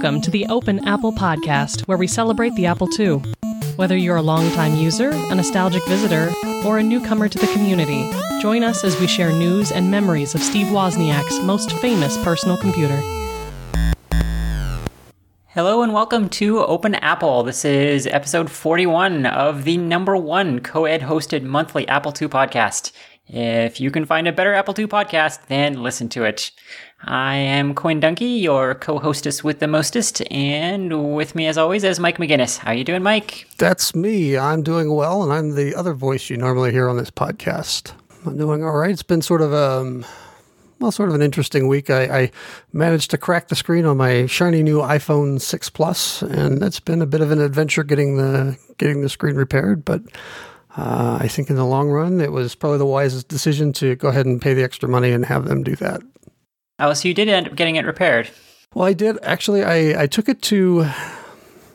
Welcome to the Open Apple Podcast, where we celebrate the Apple II. Whether you're a longtime user, a nostalgic visitor, or a newcomer to the community, join us as we share news and memories of Steve Wozniak's most famous personal computer. Hello and welcome to Open Apple. This is episode 41 of the number one co ed hosted monthly Apple II podcast. If you can find a better Apple II podcast, then listen to it. I am Quinn DuPont, your co-hostess with the mostest, and with me as always is Mike Maginnis. How are you doing, Mike? That's me. I'm doing well, and I'm the other voice you normally hear on this podcast. I'm doing all right. It's been sort of um well, sort of an interesting week. I, I managed to crack the screen on my shiny new iPhone 6 Plus, and it's been a bit of an adventure getting the getting the screen repaired, but uh, I think in the long run, it was probably the wisest decision to go ahead and pay the extra money and have them do that. Oh, so you did end up getting it repaired? Well, I did. Actually, I, I took it to.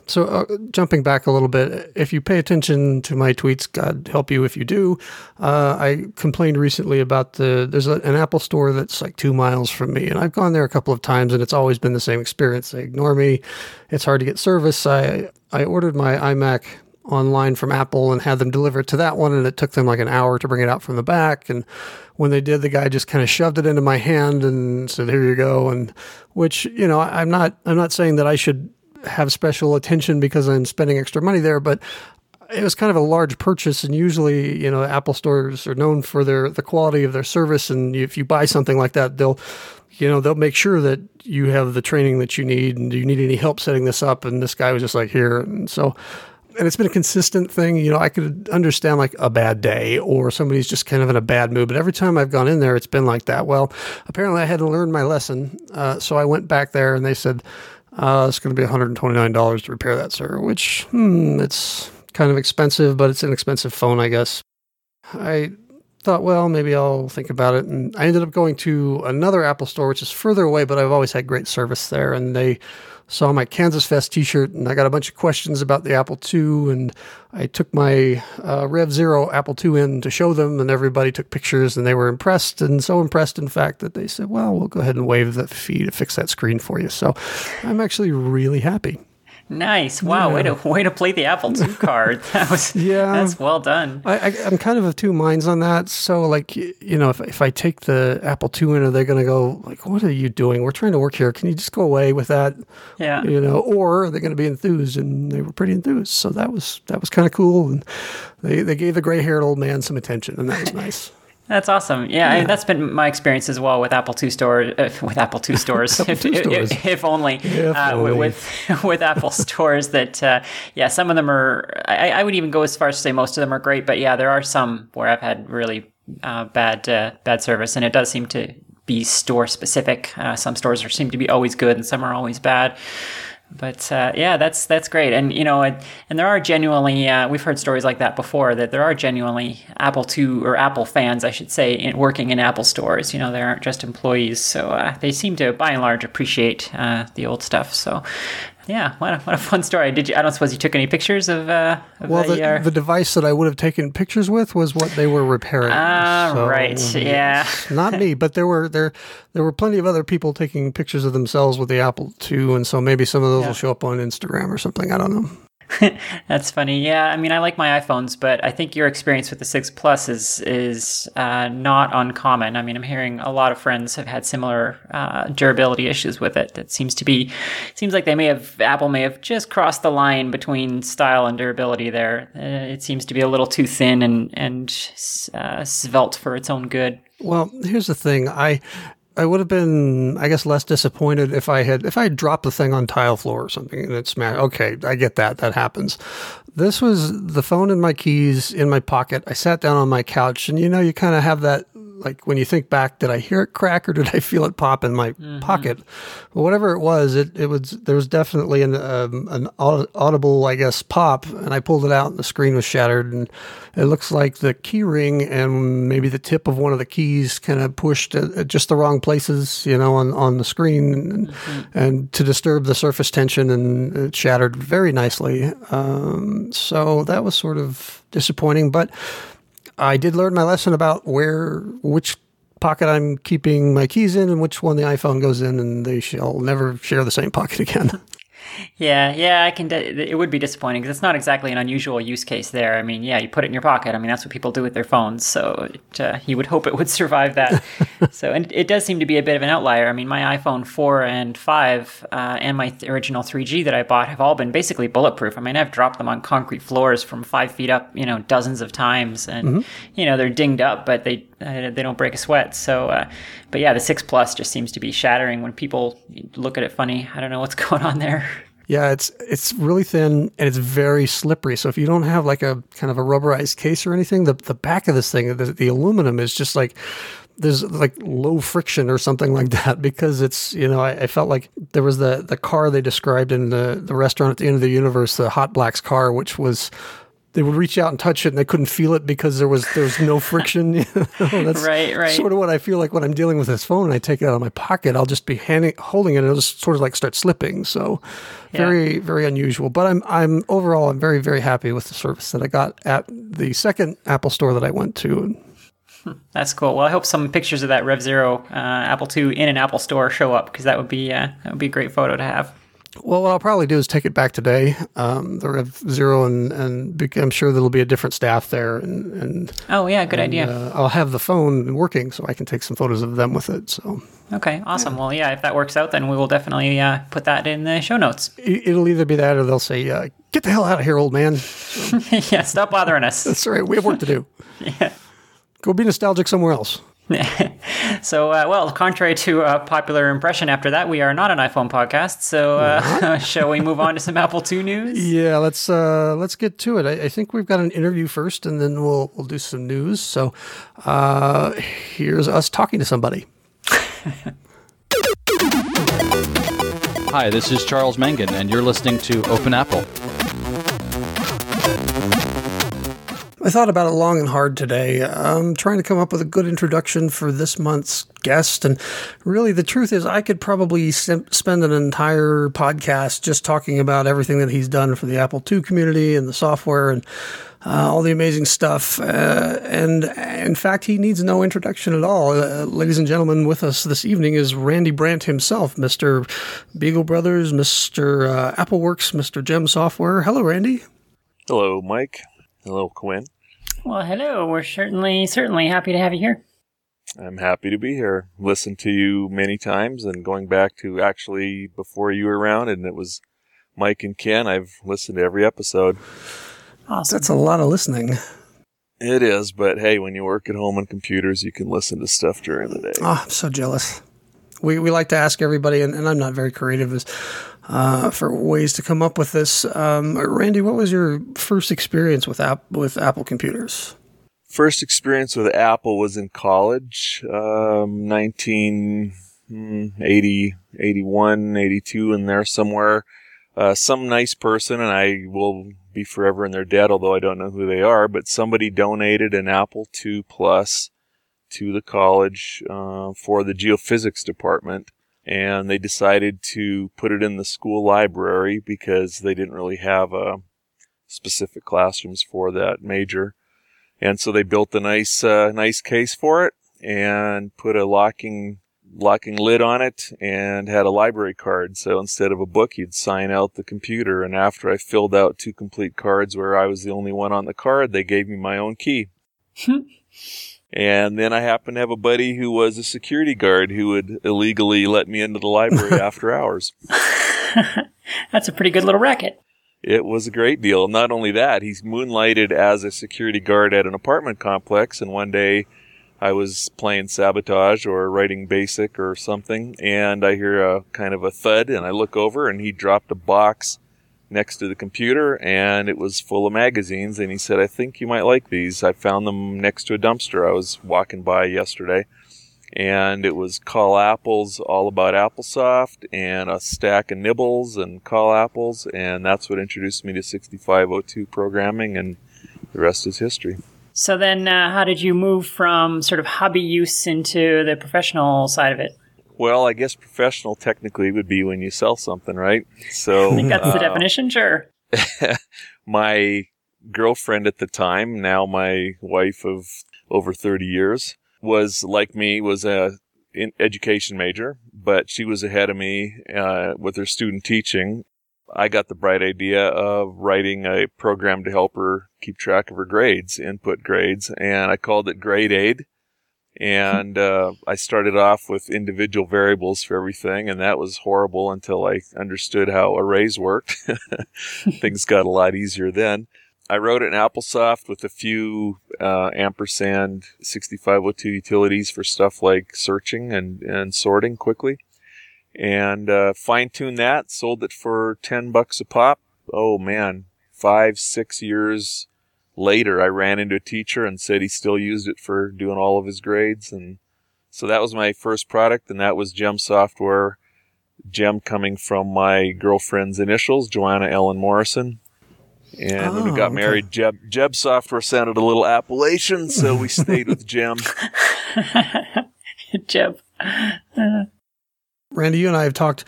So, uh, jumping back a little bit, if you pay attention to my tweets, God help you if you do. Uh, I complained recently about the there's a, an Apple store that's like two miles from me, and I've gone there a couple of times, and it's always been the same experience. They ignore me. It's hard to get service. I I ordered my iMac online from Apple and had them deliver it to that one, and it took them like an hour to bring it out from the back. And when they did, the guy just kind of shoved it into my hand and said, "Here you go." And which you know, I'm not I'm not saying that I should have special attention because I'm spending extra money there, but it was kind of a large purchase, and usually, you know, Apple stores are known for their the quality of their service, and if you buy something like that, they'll you know they'll make sure that you have the training that you need. And do you need any help setting this up? And this guy was just like here. And so and it's been a consistent thing. You know, I could understand like a bad day or somebody's just kind of in a bad mood, but every time I've gone in there, it's been like that. Well, apparently I had to learn my lesson. Uh, so I went back there and they said, uh, it's going to be $129 to repair that, sir, which, hmm, it's kind of expensive, but it's an expensive phone, I guess. I thought, well, maybe I'll think about it. And I ended up going to another Apple store, which is further away, but I've always had great service there. And they, saw my Kansas Fest T-shirt, and I got a bunch of questions about the Apple II, and I took my uh, Rev Zero Apple II in to show them, and everybody took pictures, and they were impressed, and so impressed, in fact, that they said, "Well, we'll go ahead and waive the fee to fix that screen for you." So I'm actually really happy. Nice. Wow. Yeah. Way to way to play the Apple II card. That was yeah. That's well done. I, I, am kind of of two minds on that. So like you know, if if I take the Apple II in, are they going to go like, "What are you doing? We're trying to work here. Can you just go away with that?" Yeah. You know, or are they going to be enthused? And they were pretty enthused. So that was that was kind of cool. And they they gave the gray haired old man some attention, and that was nice. That's awesome. Yeah, yeah. I, that's been my experience as well with Apple II stores. Uh, with Apple II stores, Apple if, II stores. If, if, only, if uh, only. with with Apple stores. That uh, yeah, some of them are. I, I, would even go as far as to say most of them are great, but yeah, there are some where I've had really uh, bad uh, bad service, and it does seem to be store specific. Uh, some stores are, seem to be always good, and some are always bad but uh, yeah, that's that's great, and you know, and, and there are genuinely uh, we've heard stories like that before that there are genuinely Apple II or Apple fans, I should say, in, working in Apple stores. You know, they aren't just employees, so uh, they seem to, by and large, appreciate uh, the old stuff. So yeah, what a, what a fun story. Did you? I don't suppose you took any pictures of. Uh, of well, the, the, the, device that I would have taken pictures with was what they were repairing. Ah, so, right. Yeah. not me, but there were there there were plenty of other people taking pictures of themselves with the Apple II, and so maybe some of those yeah. will show up on Instagram or something. I don't know. That's funny. Yeah, I mean, I like my iPhones, but I think your experience with the Six Plus is is uh, not uncommon. I mean, I'm hearing a lot of friends have had similar uh, durability issues with it. It seems to be seems like they may have Apple may have just crossed the line between style and durability. There, uh, it seems to be a little too thin and and uh, svelte for its own good. Well, here's the thing. I I would have been, I guess, less disappointed if I had if I had dropped the thing on tile floor or something and it smashed. Okay, I get that. That happens. This was the phone and my keys in my pocket. I sat down on my couch, and you know, you kind of have that like when you think back, did I hear it crack or did I feel it pop in my mm-hmm. pocket? But whatever it was, it, it was there was definitely an um, an audible, I guess, pop, and I pulled it out, and the screen was shattered, and it looks like the key ring and maybe the tip of one of the keys kind of pushed at, at just the wrong places, you know, on on the screen, and, mm-hmm. and to disturb the surface tension, and it shattered very nicely. Um, so that was sort of disappointing, but I did learn my lesson about where which pocket I'm keeping my keys in and which one the iPhone goes in, and they shall never share the same pocket again. Yeah, yeah, I can. It would be disappointing because it's not exactly an unusual use case there. I mean, yeah, you put it in your pocket. I mean, that's what people do with their phones. So it, uh, you would hope it would survive that. so, and it does seem to be a bit of an outlier. I mean, my iPhone 4 and 5 uh, and my th- original 3G that I bought have all been basically bulletproof. I mean, I've dropped them on concrete floors from five feet up, you know, dozens of times, and mm-hmm. you know they're dinged up, but they uh, they don't break a sweat. So, uh, but yeah, the 6 Plus just seems to be shattering when people look at it funny. I don't know what's going on there. Yeah, it's it's really thin and it's very slippery. So if you don't have like a kind of a rubberized case or anything, the the back of this thing, the, the aluminum is just like there's like low friction or something like that because it's you know I, I, felt like there was the the car they described in the the restaurant at the end of the universe the Hotblack's car which was they would reach out and touch it and they couldn't feel it because there was there was no friction. That's right, right. Sort of what I feel like when I'm dealing with this phone and I take it out of my pocket, I'll just be handing, holding it and it'll just sort of like start slipping. So yeah. very very unusual. But I'm I'm overall I'm very very happy with the service that I got at the second Apple store that I went to. Hmm, that's cool. Well, I hope some pictures of that Rev Zero uh, Apple II in an Apple store show up because that would be uh, that would be a great photo to have. Well, what I'll probably do is take it back today. Um, the Rev Zero, and and I'm sure there'll be a different staff there. And, and oh yeah, good and, idea. Uh, I'll have the phone working, so I can take some photos of them with it. So okay, awesome. Yeah. Well, yeah, if that works out, then we will definitely uh, put that in the show notes. It'll either be that, or they'll say, uh, "Get the hell out of here, old man." So, yeah, stop bothering us. That's right. We have work to do. yeah. Go be nostalgic somewhere else. so, uh, well, contrary to a popular impression after that, we are not an iPhone podcast. So, uh, shall we move on to some Apple II news? Yeah, let's uh, let's get to it. I, I, think we've got an interview first, and then we'll we'll do some news. So, uh, here's us talking to somebody. Hi, this is Charles Mangin, and you're listening to Open Apple. I thought about it long and hard today. I'm trying to come up with a good introduction for this month's guest. And really, the truth is, I could probably spend an entire podcast just talking about everything that he's done for the Apple II community and the software and uh, all the amazing stuff. Uh, and in fact, he needs no introduction at all. Uh, ladies and gentlemen, with us this evening is Randy Brandt himself, Mr. Beagle Brothers, Mr. Uh, AppleWorks, Mr. JEM Software. Hello, Randy. Hello, Mike. Hello, Quinn. Well, hello. We're certainly certainly happy to have you here. I'm happy to be here. Listened to you many times, and going back to actually before you were around, and it was Mike and Ken. I've listened to every episode. Awesome. That's a lot of listening. It is, but hey, when you work at home on computers, you can listen to stuff during the day. Oh, I'm so jealous. We, we like to ask everybody, and, and I'm not very creative, is uh, for ways to come up with this. Um, Randy, what was your first experience with app with Apple computers? First experience with Apple was in college, um, 1980, 81, 82, in there somewhere. Uh, some nice person, and I will be forever in their debt, although I don't know who they are, but somebody donated an Apple II Plus to the college uh, for the geophysics department and they decided to put it in the school library because they didn't really have uh, specific classrooms for that major. And so they built a nice, uh, nice case for it and put a locking, locking lid on it and had a library card. So instead of a book, you'd sign out the computer. And after I filled out two complete cards where I was the only one on the card, they gave me my own key. And then I happened to have a buddy who was a security guard who would illegally let me into the library after hours. That's a pretty good little racket. It was a great deal. Not only that, he's moonlighted as a security guard at an apartment complex. And one day I was playing sabotage or writing basic or something, and I hear a kind of a thud, and I look over, and he dropped a box next to the computer and it was full of magazines and he said i think you might like these. I found them next to a dumpster i was walking by yesterday and it was call apples all about applesoft and a stack of nibbles and call apples and that's what introduced me to 6502 programming and the rest is history. So then uh, how did you move from sort of hobby use into the professional side of it well, I guess professional technically would be when you sell something, right? So I think that's uh, the definition, sure. my girlfriend at the time, now my wife of over 30 years, was like me, was a education major, but she was ahead of me uh, with her student teaching. I got the bright idea of writing a program to help her keep track of her grades, input grades, and I called it Grade Aid. And uh, I started off with individual variables for everything, and that was horrible until I understood how arrays worked. Things got a lot easier then. I wrote in AppleSoft with a few uh, ampersand 6502 utilities for stuff like searching and, and sorting quickly. And uh, fine tuned that, sold it for 10 bucks a pop. Oh man, five, six years later, I ran into a teacher and said he still used it for doing all of his grades. And so that was my first product, and that was JEM Software. JEM coming from my girlfriend's initials, Joanna Ellen Morrison. And oh, when we oh, got oh, okay. married, Jeb, Jeb Software sounded a little Appalachian, so we stayed with JEM. Jeb. Randy, you and I have talked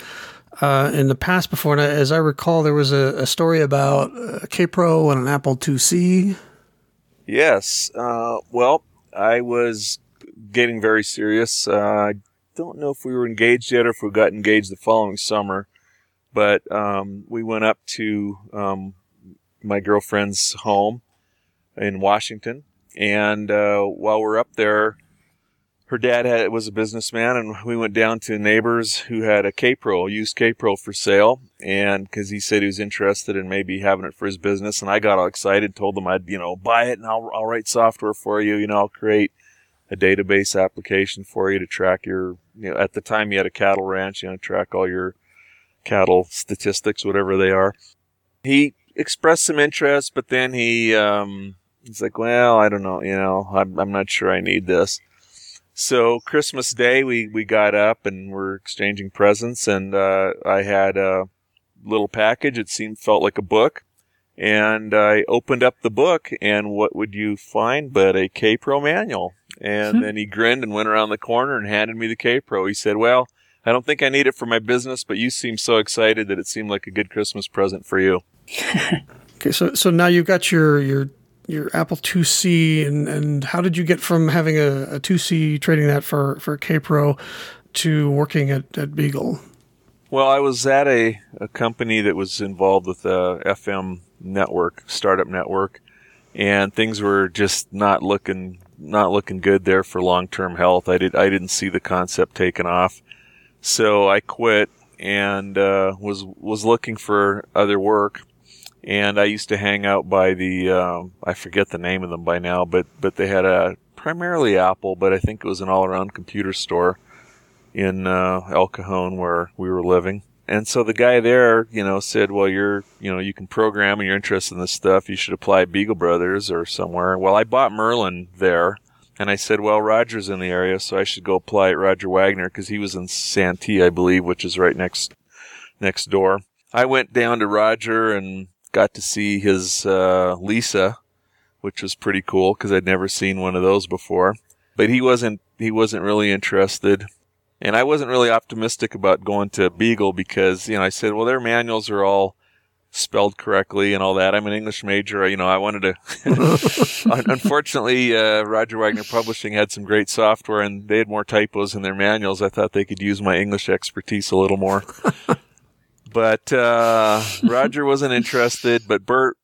uh, in the past before, and as I recall, there was a, a story about a Kaypro and an Apple IIc. Yes. Uh, well, I was getting very serious. Uh, I don't know if we were engaged yet or if we got engaged the following summer, but um, we went up to um, my girlfriend's home in Washington. And uh, while we're up there, her dad had, was a businessman, and we went down to neighbors who had a Kaypro, used Kaypro for sale, and because he said he was interested in maybe having it for his business, and I got all excited, told them I'd you know buy it and I'll I'll write software for you, you know I'll create a database application for you to track your you know at the time you had a cattle ranch, you know track all your cattle statistics, whatever they are. He expressed some interest, but then he um, he's like, well, I don't know, you know, I'm I'm not sure I need this. So Christmas Day, we we got up and we're exchanging presents, and uh, I had a little package. It seemed felt like a book, and I opened up the book, and what would you find but a Kaypro manual? And hmm. then he grinned and went around the corner and handed me the Kaypro. He said, "Well." I don't think I need it for my business, but you seem so excited that it seemed like a good Christmas present for you. okay, so so now you've got your your your Apple IIc, and and how did you get from having a, a 2C trading that for for Kaypro to working at, at Beagle? Well, I was at a, a company that was involved with the FM network, startup network, and things were just not looking not looking good there for long term health. I did I didn't see the concept taken off, so I quit and uh, was was looking for other work and I used to hang out by the uh, I forget the name of them by now, but but they had a primarily Apple, but I think it was an all-around computer store in uh, El Cajon where we were living. And so the guy there, you know, said, "Well, you're, you know, you can program and you're interested in this stuff. You should apply at Beagle Brothers or somewhere." Well, I bought Merlin there, and I said, "Well, Roger's in the area, so I should go apply at Roger Wagner because he was in Santee, I believe, which is right next next door." I went down to Roger and got to see his uh, Lisa, which was pretty cool because I'd never seen one of those before. But he wasn't he wasn't really interested, and I wasn't really optimistic about going to Beagle because you know I said, well, their manuals are all spelled correctly and all that. I'm an English major. You know, I wanted to. Unfortunately, uh, Roger Wagner Publishing had some great software and they had more typos in their manuals. I thought they could use my English expertise a little more. But uh, Roger wasn't interested. But Bert,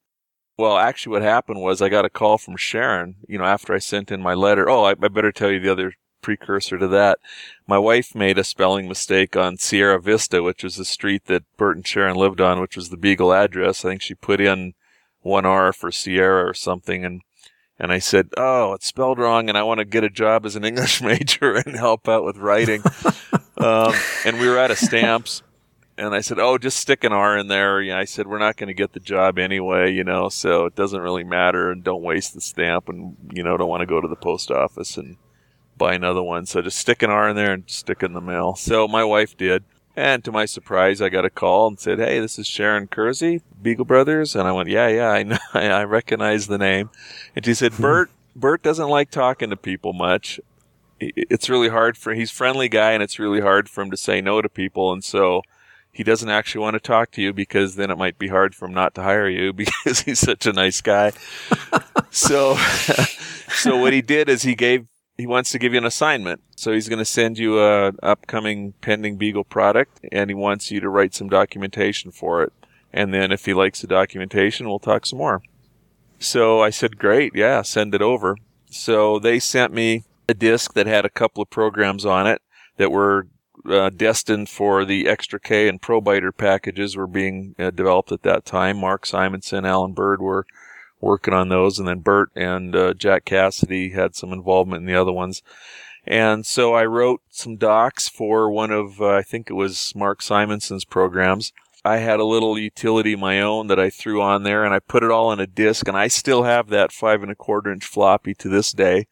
well, actually, what happened was I got a call from Sharon. You know, after I sent in my letter. Oh, I, I better tell you the other precursor to that. My wife made a spelling mistake on Sierra Vista, which was the street that Bert and Sharon lived on, which was the Beagle address. I think she put in one R for Sierra or something, and and I said, "Oh, it's spelled wrong, and I want to get a job as an English major and help out with writing." um, and we were out of stamps, and I said, "Oh, just stick an R in there." Yeah, I said, "We're not going to get the job anyway, you know, so it doesn't really matter, and don't waste the stamp, and you know, don't want to go to the post office and buy another one. So just stick an R in there and stick it in the mail." So my wife did, and to my surprise, I got a call and said, "Hey, this is Sharon Kersey, Beagle Brothers," and I went, "Yeah, yeah, I know, I recognize the name," and she said, "Bert." Bert doesn't like talking to people much it's really hard for he's friendly guy and it's really hard for him to say no to people and so he doesn't actually want to talk to you because then it might be hard for him not to hire you because he's such a nice guy. so, so what he did is he gave he wants to give you an assignment. So he's going to send you a upcoming pending Beagle product, and he wants you to write some documentation for it. And then if he likes the documentation, we'll talk some more. So I said, great, yeah, send it over. So they sent me a disk that had a couple of programs on it that were uh, destined for the extra K and Pro-Byter packages were being uh, developed at that time. Mark Simonson, Alan Bird were working on those, and then Bert and uh, Jack Cassidy had some involvement in the other ones. And so I wrote some docs for one of, uh, I think it was Mark Simonson's programs. I had a little utility my own that I threw on there and I put it all on a disk and I still have that five and a quarter inch floppy to this day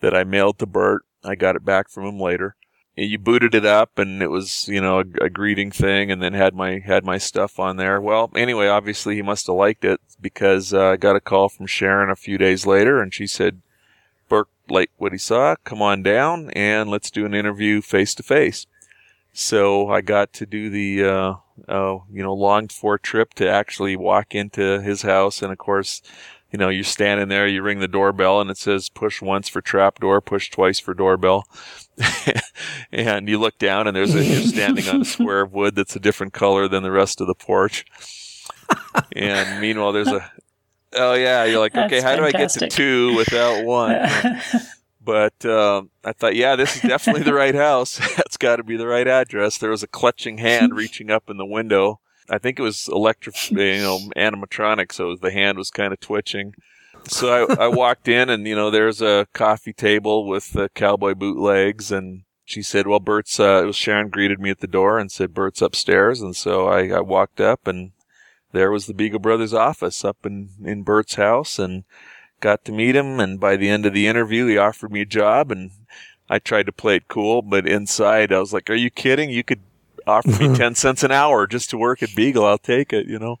that I mailed to Bert. I got it back from him later you booted it up and it was you know a, a, greeting thing and then had my had my stuff on there well anyway obviously he must have liked it because uh, i got a call from sharon a few days later and she said bert liked what he saw come on down and let's do an interview face to face so i got to do the uh, uh, you know longed for trip to actually walk into his house and of course you know, you're standing there, you ring the doorbell and it says push once for trap door, push twice for doorbell. and you look down and there's a, you're standing on a square of wood that's a different color than the rest of the porch. and meanwhile, there's a, oh yeah, you're like, okay, how fantastic. do I get to two without one? but uh, I thought, yeah, this is definitely the right house. That's got to be the right address. There was a clutching hand reaching up in the window I think it was electric, you know, animatronic, so the hand was kind of twitching. So I, I walked in, and you know, there's a coffee table with the cowboy bootlegs, and she said, "Well, Bert's." Uh, it was Sharon greeted me at the door and said, "Bert's upstairs," and so I, I walked up, and there was the Beagle Brothers office up in in Bert's house, and got to meet him. And by the end of the interview, he offered me a job, and I tried to play it cool, but inside I was like, "Are you kidding? You could offer me 10 cents an hour just to work at Beagle, I'll take it, you know.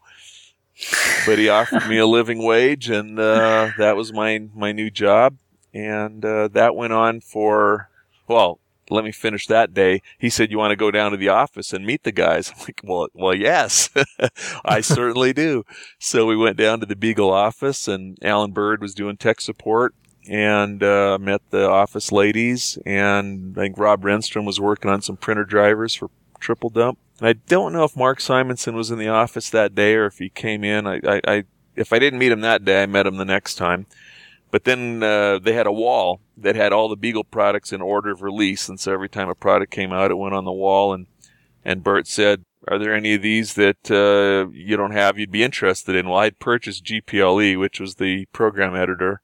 But he offered me a living wage and, uh, that was my, my new job. And, uh, that went on for, well, let me finish that day. He said, you want to go down to the office and meet the guys? I'm like, well, well, yes, I certainly do. So we went down to the Beagle office and Alan Bird was doing tech support and uh, met the office ladies. And I think Rob Renstrom was working on some printer drivers for triple dump. And I don't know if Mark Simonson was in the office that day or if he came in. I, I, I if I didn't meet him that day, I met him the next time. But then uh, they had a wall that had all the Beagle products in order of release, and so every time a product came out, it went on the wall. And and Bert said, "Are there any of these that uh, you don't have you'd be interested in?" Well, I'd purchased GPLE, which was the program editor,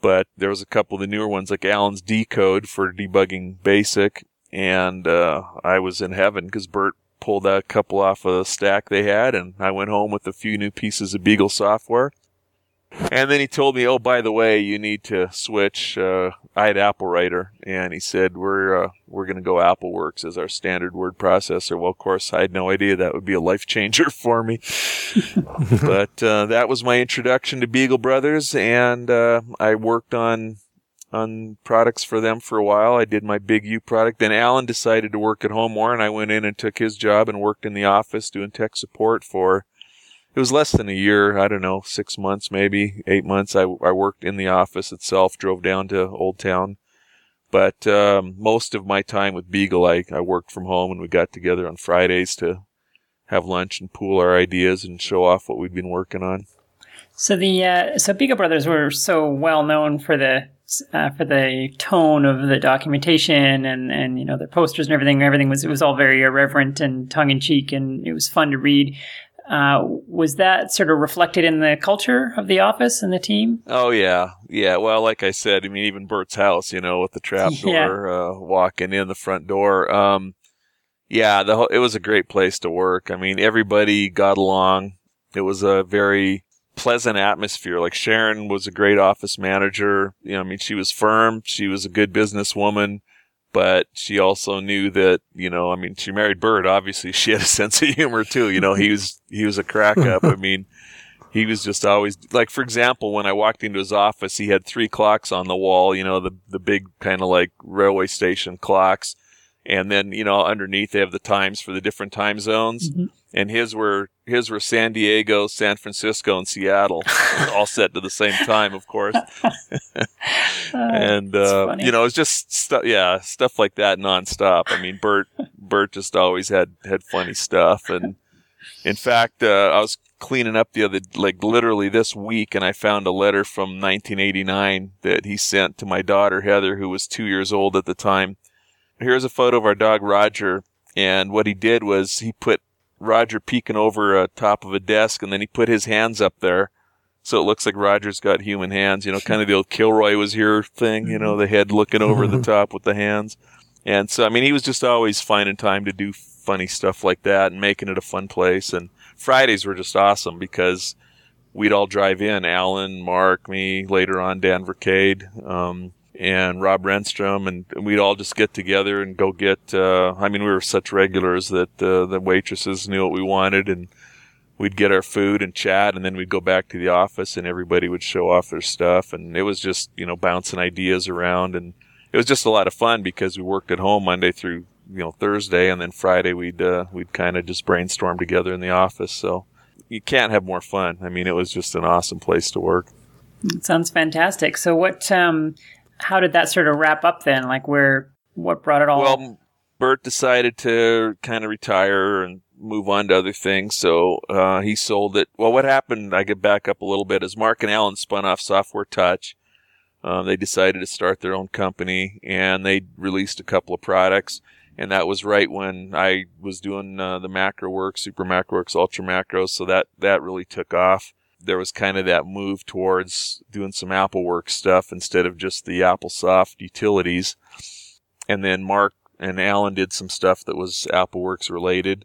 but there was a couple of the newer ones like Allen's Decode for debugging BASIC, and uh, I was in heaven because Bert pulled a couple off a stack they had, and I went home with a few new pieces of Beagle software. And then he told me, "Oh, by the way, you need to switch." Uh, I had Apple Writer, and he said, "We're uh, we're going to go AppleWorks as our standard word processor." Well, of course, I had no idea that would be a life changer for me. but uh, that was my introduction to Beagle Brothers, and uh, I worked on on products for them for a while. I did my Big U product. Then Alan decided to work at home more, and I went in and took his job and worked in the office doing tech support for. It was less than a year. I don't know, six months, maybe eight months. I, I worked in the office itself, drove down to Old Town. But um, most of my time with Beagle, I, I worked from home, and we got together on Fridays to have lunch and pool our ideas and show off what we'd been working on. So the uh, so Beagle Brothers were so well known for the uh, for the tone of the documentation and and you know their posters and everything. Everything was it was all very irreverent and tongue in cheek, and it was fun to read. Uh, was that sort of reflected in the culture of the office and the team? Oh yeah, yeah. Well, like I said, I mean, even Bert's house, you know, with the trap door, yeah. uh, walking in the front door. Um, yeah, the whole, it was a great place to work. I mean, everybody got along. It was a very pleasant atmosphere. Like Sharon was a great office manager. You know, I mean, she was firm. She was a good businesswoman, but she also knew that, you know, I mean, she married Bert Obviously, she had a sense of humor too. You know, he was, he was a crack up. I mean, he was just always like, for example, when I walked into his office, he had three clocks on the wall, you know, the, the big kind of like railway station clocks. And then you know underneath they have the times for the different time zones. Mm-hmm. And his were his were San Diego, San Francisco, and Seattle, all set to the same time, of course. and uh, you know, it's just stuff, yeah, stuff like that nonstop. I mean, Bert Bert just always had had funny stuff, and in fact, uh, I was cleaning up the other, like literally this week, and I found a letter from 1989 that he sent to my daughter Heather, who was two years old at the time here's a photo of our dog Roger. And what he did was he put Roger peeking over a top of a desk and then he put his hands up there. So it looks like Roger's got human hands, you know, kind of the old Kilroy was here thing, you know, the head looking over the top with the hands. And so, I mean, he was just always finding time to do funny stuff like that and making it a fun place. And Fridays were just awesome because we'd all drive in, Alan, Mark, me, later on Dan Verkade. Um, and Rob Renstrom, and we'd all just get together and go get. Uh, I mean, we were such regulars that uh, the waitresses knew what we wanted, and we'd get our food and chat, and then we'd go back to the office, and everybody would show off their stuff, and it was just you know bouncing ideas around, and it was just a lot of fun because we worked at home Monday through you know Thursday, and then Friday we'd uh, we'd kind of just brainstorm together in the office. So you can't have more fun. I mean, it was just an awesome place to work. It sounds fantastic. So what? Um, how did that sort of wrap up then? Like where what brought it all? Well, Bert decided to kind of retire and move on to other things, so uh, he sold it. Well, what happened? I get back up a little bit. As Mark and Alan spun off Software Touch, um, they decided to start their own company, and they released a couple of products. And that was right when I was doing uh, the MacroWorks, Super MacroWorks, Ultra Macros. So that that really took off there was kind of that move towards doing some AppleWorks stuff instead of just the AppleSoft utilities. And then Mark and Alan did some stuff that was AppleWorks related.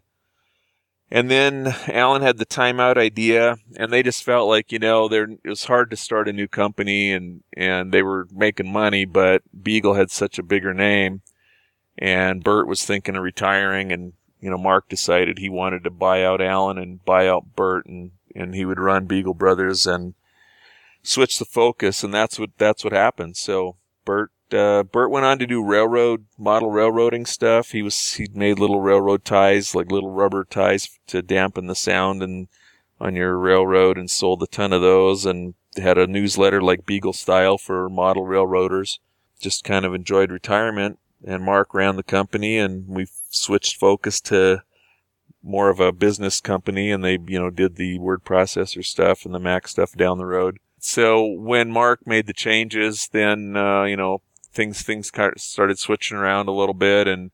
And then Alan had the timeout idea, and they just felt like you know there it was hard to start a new company, and and they were making money, but Beagle had such a bigger name, and Bert was thinking of retiring, and you know Mark decided he wanted to buy out Alan and buy out Bert, and and he would run Beagle Brothers and switch the focus, and that's what that's what happened. So Bert uh, Bert went on to do railroad model railroading stuff. He was he made little railroad ties, like little rubber ties to dampen the sound and on your railroad, and sold a ton of those, and had a newsletter like Beagle Style for model railroaders. Just kind of enjoyed retirement, and Mark ran the company, and we switched focus to more of a business company and they, you know, did the word processor stuff and the Mac stuff down the road. So when Mark made the changes, then, uh, you know, things, things kind of started switching around a little bit and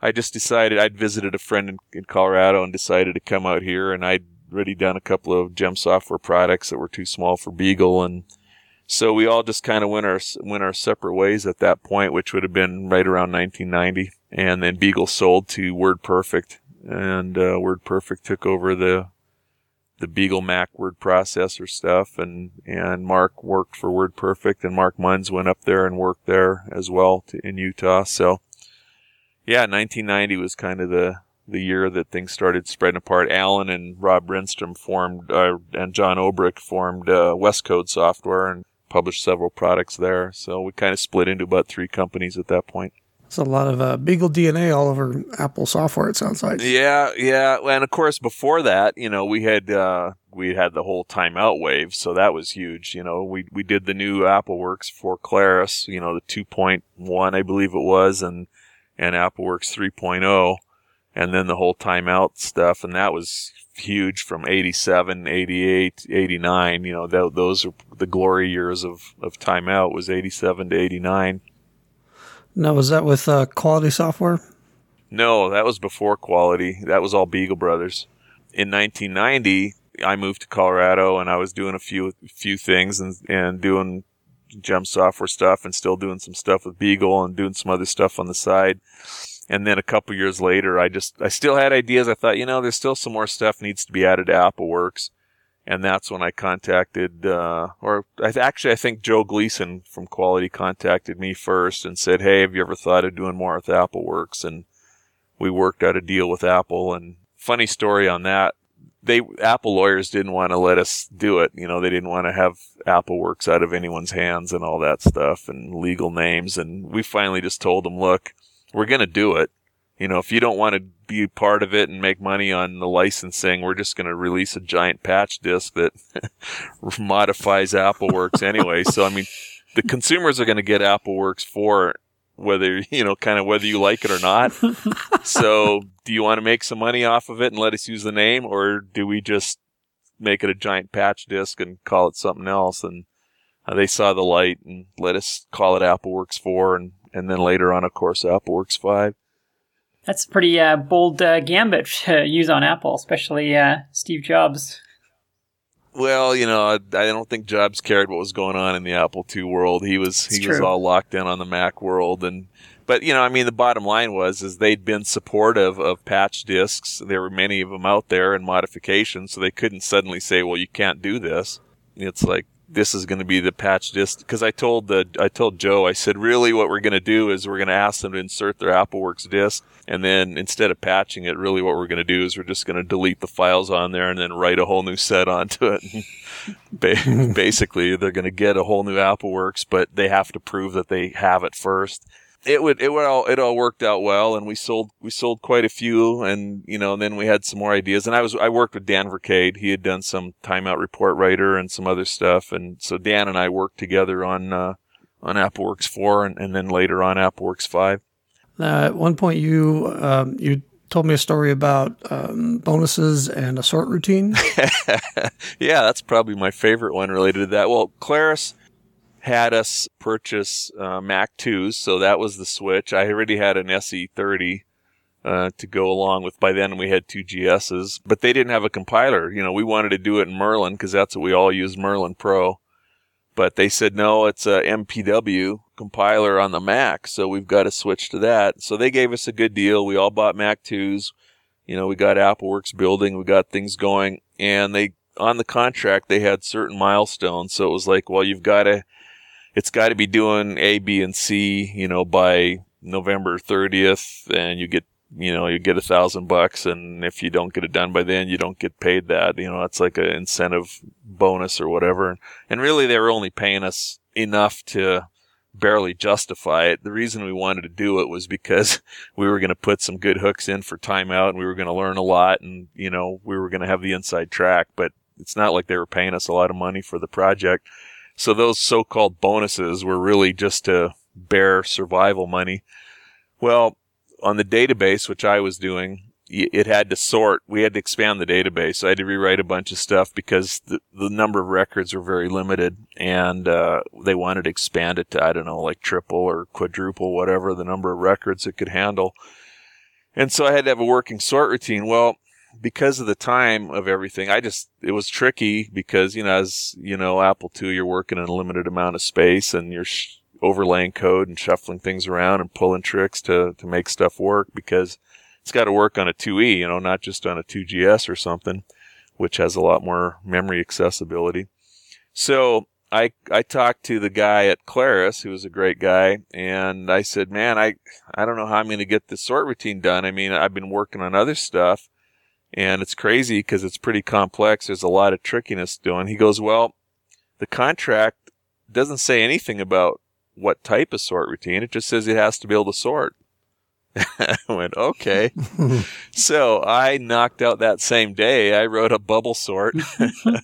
I just decided I'd visited a friend in, in Colorado and decided to come out here and I'd already done a couple of JEM software products that were too small for Beagle and so we all just kind of went our went our separate ways at that point, which would have been right around 1990. And then Beagle sold to WordPerfect, and uh, WordPerfect took over the the Beagle Mac word processor stuff, and and Mark worked for WordPerfect, and Mark Munz went up there and worked there as well to, in Utah. So, yeah, 1990 was kind of the the year that things started spreading apart. Alan and Rob Renstrom formed, uh, and John Obrick formed uh, Westcode Software and published several products there. So we kind of split into about three companies at that point. It's a lot of uh, Beagle DNA all over Apple software. It sounds like. Yeah, yeah, and of course before that, you know, we had uh, we had the whole timeout wave, so that was huge. You know, we we did the new AppleWorks for Claris, you know, the 2.1, I believe it was, and and AppleWorks 3.0, and then the whole timeout stuff, and that was huge from 87, 88, 89. You know, th- those are the glory years of of timeout was 87 to 89 now, was that with uh, quality software? No, that was before quality. That was all Beagle Brothers. In 1990, I moved to Colorado and I was doing a few few things and and doing JEM software stuff and still doing some stuff with Beagle and doing some other stuff on the side. And then a couple years later, I just I still had ideas. I thought, you know, there's still some more stuff needs to be added to AppleWorks and that's when I contacted, uh, or I th- actually I think Joe Gleason from Quality contacted me first and said, "Hey, have you ever thought of doing more with AppleWorks?" And we worked out a deal with Apple. And funny story on that, they Apple lawyers didn't want to let us do it. You know, they didn't want to have AppleWorks out of anyone's hands and all that stuff and legal names. And we finally just told them, "Look, we're going to do it." You know, if you don't want to be part of it and make money on the licensing, we're just going to release a giant patch disk that modifies AppleWorks anyway. so, I mean, the consumers are going to get AppleWorks 4 whether, you know, kind of whether you like it or not. so, do you want to make some money off of it and let us use the name or do we just make it a giant patch disk and call it something else? And uh, they saw the light and let us call it AppleWorks 4 and, and then later on, of course, AppleWorks 5. That's a pretty uh, bold uh, gambit to use on Apple, especially uh, Steve Jobs. Well, you know, I, I, don't think Jobs cared what was going on in the Apple II world. He was it's he true. was all locked in on the Mac world, and but you know, I mean, the bottom line was is they'd been supportive of patch disks. There were many of them out there and modifications, so they couldn't suddenly say, "Well, you can't do this." It's like this is going to be the patch disk because I told the I told Joe I said really what we're going to do is we're going to ask them to insert their AppleWorks disk and then instead of patching it really what we're going to do is we're just going to delete the files on there and then write a whole new set onto it. Basically, they're going to get a whole new AppleWorks, but they have to prove that they have it first. It would it would all it all worked out well and we sold we sold quite a few and you know and then we had some more ideas. And I was I worked with Dan Verkade he had done some timeout report writer and some other stuff. And so Dan and I worked together on uh, on AppleWorks 4 and, and then later on AppleWorks 5 uh, at one point you um, you told me a story about um, bonuses and a sort routine yeah that's probably my favorite one related to that well Claris had us purchase uh, Mac 2s, so that was the switch. I already had an SE30 uh, to go along with. By then, we had two GSs, but they didn't have a compiler. You know, we wanted to do it in Merlin because that's what we all use, Merlin Pro. But they said no, it's a MPW compiler on the Mac, so we've got to switch to that. So they gave us a good deal. We all bought Mac 2s. You know, we got AppleWorks building, we got things going, and they on the contract they had certain milestones. So it was like, well, you've got to it's got to be doing A, B, and C, you know, by November 30th, and you get, you know, you get a thousand bucks, and if you don't get it done by then, you don't get paid that. You know, it's like an incentive bonus or whatever. And really, they were only paying us enough to barely justify it. The reason we wanted to do it was because we were going to put some good hooks in for timeout, and we were going to learn a lot, and you know, we were going to have the inside track. But it's not like they were paying us a lot of money for the project. So those so-called bonuses were really just to bear survival money. Well, on the database, which I was doing, it had to sort. We had to expand the database. I had to rewrite a bunch of stuff because the, the number of records were very limited and, uh, they wanted to expand it to, I don't know, like triple or quadruple, whatever the number of records it could handle. And so I had to have a working sort routine. Well, because of the time of everything, I just, it was tricky because, you know, as, you know, Apple II, you're working in a limited amount of space and you're sh- overlaying code and shuffling things around and pulling tricks to, to make stuff work because it's got to work on a 2E, you know, not just on a 2GS or something, which has a lot more memory accessibility. So I, I talked to the guy at Claris, who was a great guy, and I said, man, I, I don't know how I'm going to get this sort routine done. I mean, I've been working on other stuff and it's crazy because it's pretty complex. There's a lot of trickiness doing. He goes, well, the contract doesn't say anything about what type of sort routine. It just says it has to be able to sort. I went, okay. so I knocked out that same day. I wrote a bubble sort.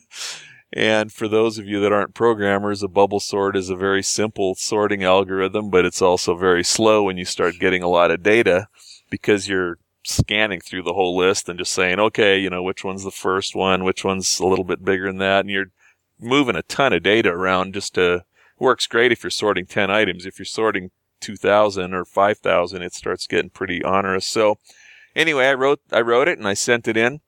and for those of you that aren't programmers, a bubble sort is a very simple sorting algorithm, but it's also very slow when you start getting a lot of data because you're scanning through the whole list and just saying, okay, you know, which one's the first one, which one's a little bit bigger than that, and you're moving a ton of data around just to works great if you're sorting 10 items. If you're sorting 2000 or 5000, it starts getting pretty onerous. So anyway, I wrote, I wrote it and I sent it in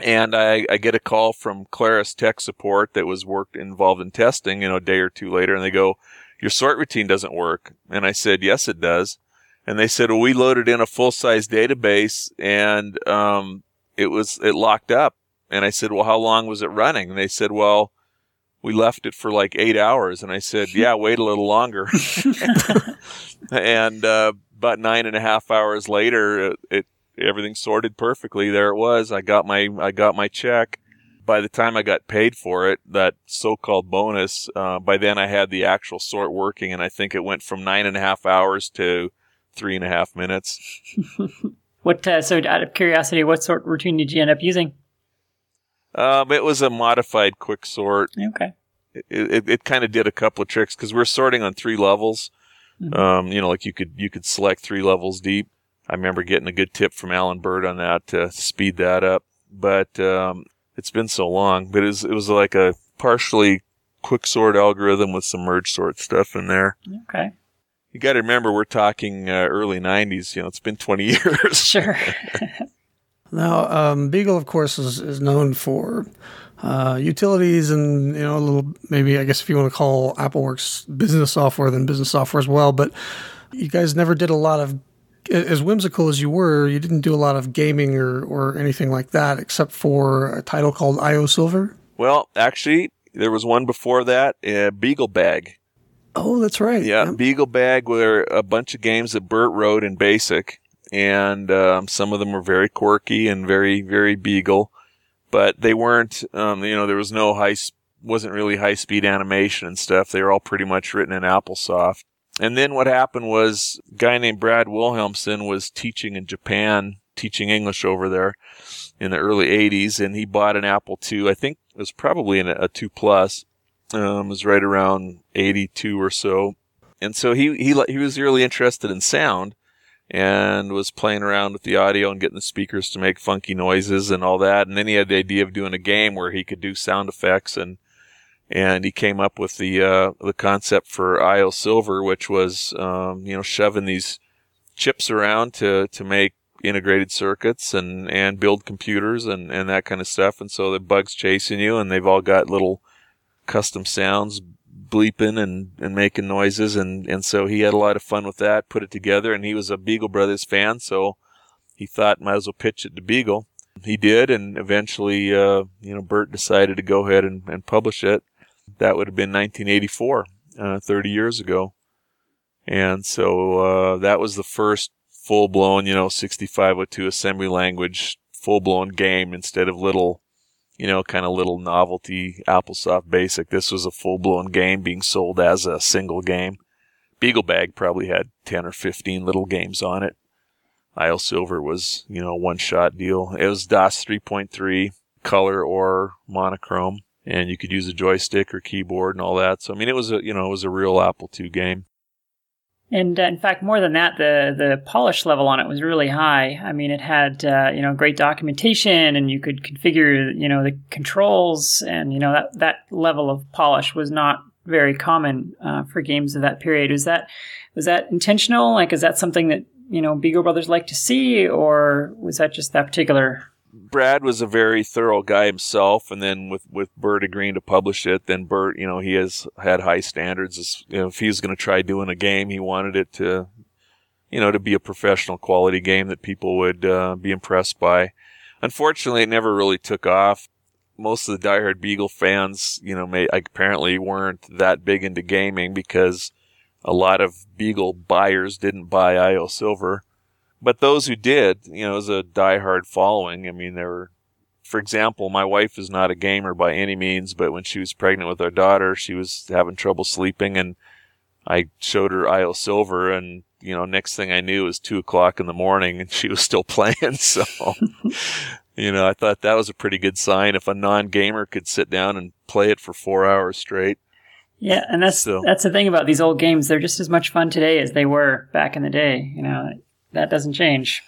and I, I get a call from Claris tech support that was worked involved in testing, you know, a day or two later and they go, your sort routine doesn't work. And I said, yes, it does and they said, well, we loaded in a full size database and, um, it was, it locked up. And I said, well, how long was it running? And they said, well, we left it for like eight hours. And I said, yeah, wait a little longer. and, uh, about nine and a half hours later, it, it, everything sorted perfectly. There it was. I got my, I got my check. By the time I got paid for it, that so-called bonus, uh, by then I had the actual sort working and I think it went from nine and a half hours to three and a half minutes. what? Uh, so, out of curiosity, what sort of routine did you end up using? Um, it was a modified quick sort. Okay. It it, it kind of did a couple of tricks because we're sorting on three levels. Mm-hmm. Um, you know, like you could you could select three levels deep. I remember getting a good tip from Alan Bird on that to speed that up. But um, it's been so long. But it was it was like a partially quick sort algorithm with some merge sort stuff in there. Okay. You got to remember we're talking uh, early '90s. You know, it's been 20 years. Sure. now, um, Beagle, of course, is, is known for uh, utilities and you know a little maybe I guess if you want to call AppleWorks business software, then business software as well. But you guys never did a lot of as whimsical as you were, you didn't do a lot of gaming or, or anything like that, except for a title called IO Silver. Well, actually, there was one before that, uh, Beagle Bag. Oh, that's right. Yeah, yep. Beagle Bag were a bunch of games that Bert wrote in BASIC, and um, some of them were very quirky and very, very Beagle, but they weren't. Um, you know, there was no high, wasn't really high speed animation and stuff. They were all pretty much written in AppleSoft. And then what happened was a guy named Brad Wilhelmsen was teaching in Japan, teaching English over there in the early 80s, and he bought an Apple II. I think it was probably an, a 2 Plus. Um, it was right around 82 or so. And so he, he, he was really interested in sound and was playing around with the audio and getting the speakers to make funky noises and all that. And then he had the idea of doing a game where he could do sound effects and and he came up with the uh, the concept for IO Silver, which was um, you know shoving these chips around to to make integrated circuits and and build computers and and that kind of stuff. And so the bugs chasing you, and they've all got little custom sounds bleeping and, and making noises and, and so he had a lot of fun with that, put it together and he was a Beagle Brothers fan, so he thought might as well pitch it to Beagle. He did and eventually uh, you know, Bert decided to go ahead and, and publish it. That would have been 1984, uh, 30 years ago. And so uh, that was the first full blown, you know, 6502 assembly language full blown game instead of little, you know, kind of little novelty AppleSoft basic. This was a full blown game being sold as a single game. Beagle Bag probably had 10 or 15 little games on it. IO Silver was, you know, one shot deal. It was DOS 3.3, color or monochrome and you could use a joystick or keyboard and all that. So I mean, it was a you know it was a real Apple II game. And uh, in fact, more than that, the the polish level on it was really high. I mean, it had uh, you know great documentation, and you could configure you know the controls, and you know that that level of polish was not very common uh, for games of that period. Was that was that intentional? Like, is that something that you know Beagle Brothers like to see, or was that just that particular Brad was a very thorough guy himself, and then with with Bert agreeing to publish it, then Bert, you know, he has had high standards. you know, if he was going to try doing a game, he wanted it to, you know, to be a professional quality game that people would uh, be impressed by. Unfortunately, it never really took off. Most of the diehard Beagle fans, you know, may apparently weren't that big into gaming because a lot of Beagle buyers didn't buy IO Silver but those who did, you know, it was a diehard following. I mean, there were, for example, my wife is not a gamer by any means, but when she was pregnant with our daughter, she was having trouble sleeping, and I showed her IO Silver, and you know, next thing I knew it was two o'clock in the morning, and she was still playing. So, you know, I thought that was a pretty good sign if a non-gamer could sit down and play it for four hours straight. Yeah, and that's so. that's the thing about these old games; they're just as much fun today as they were back in the day. You know, that doesn't change.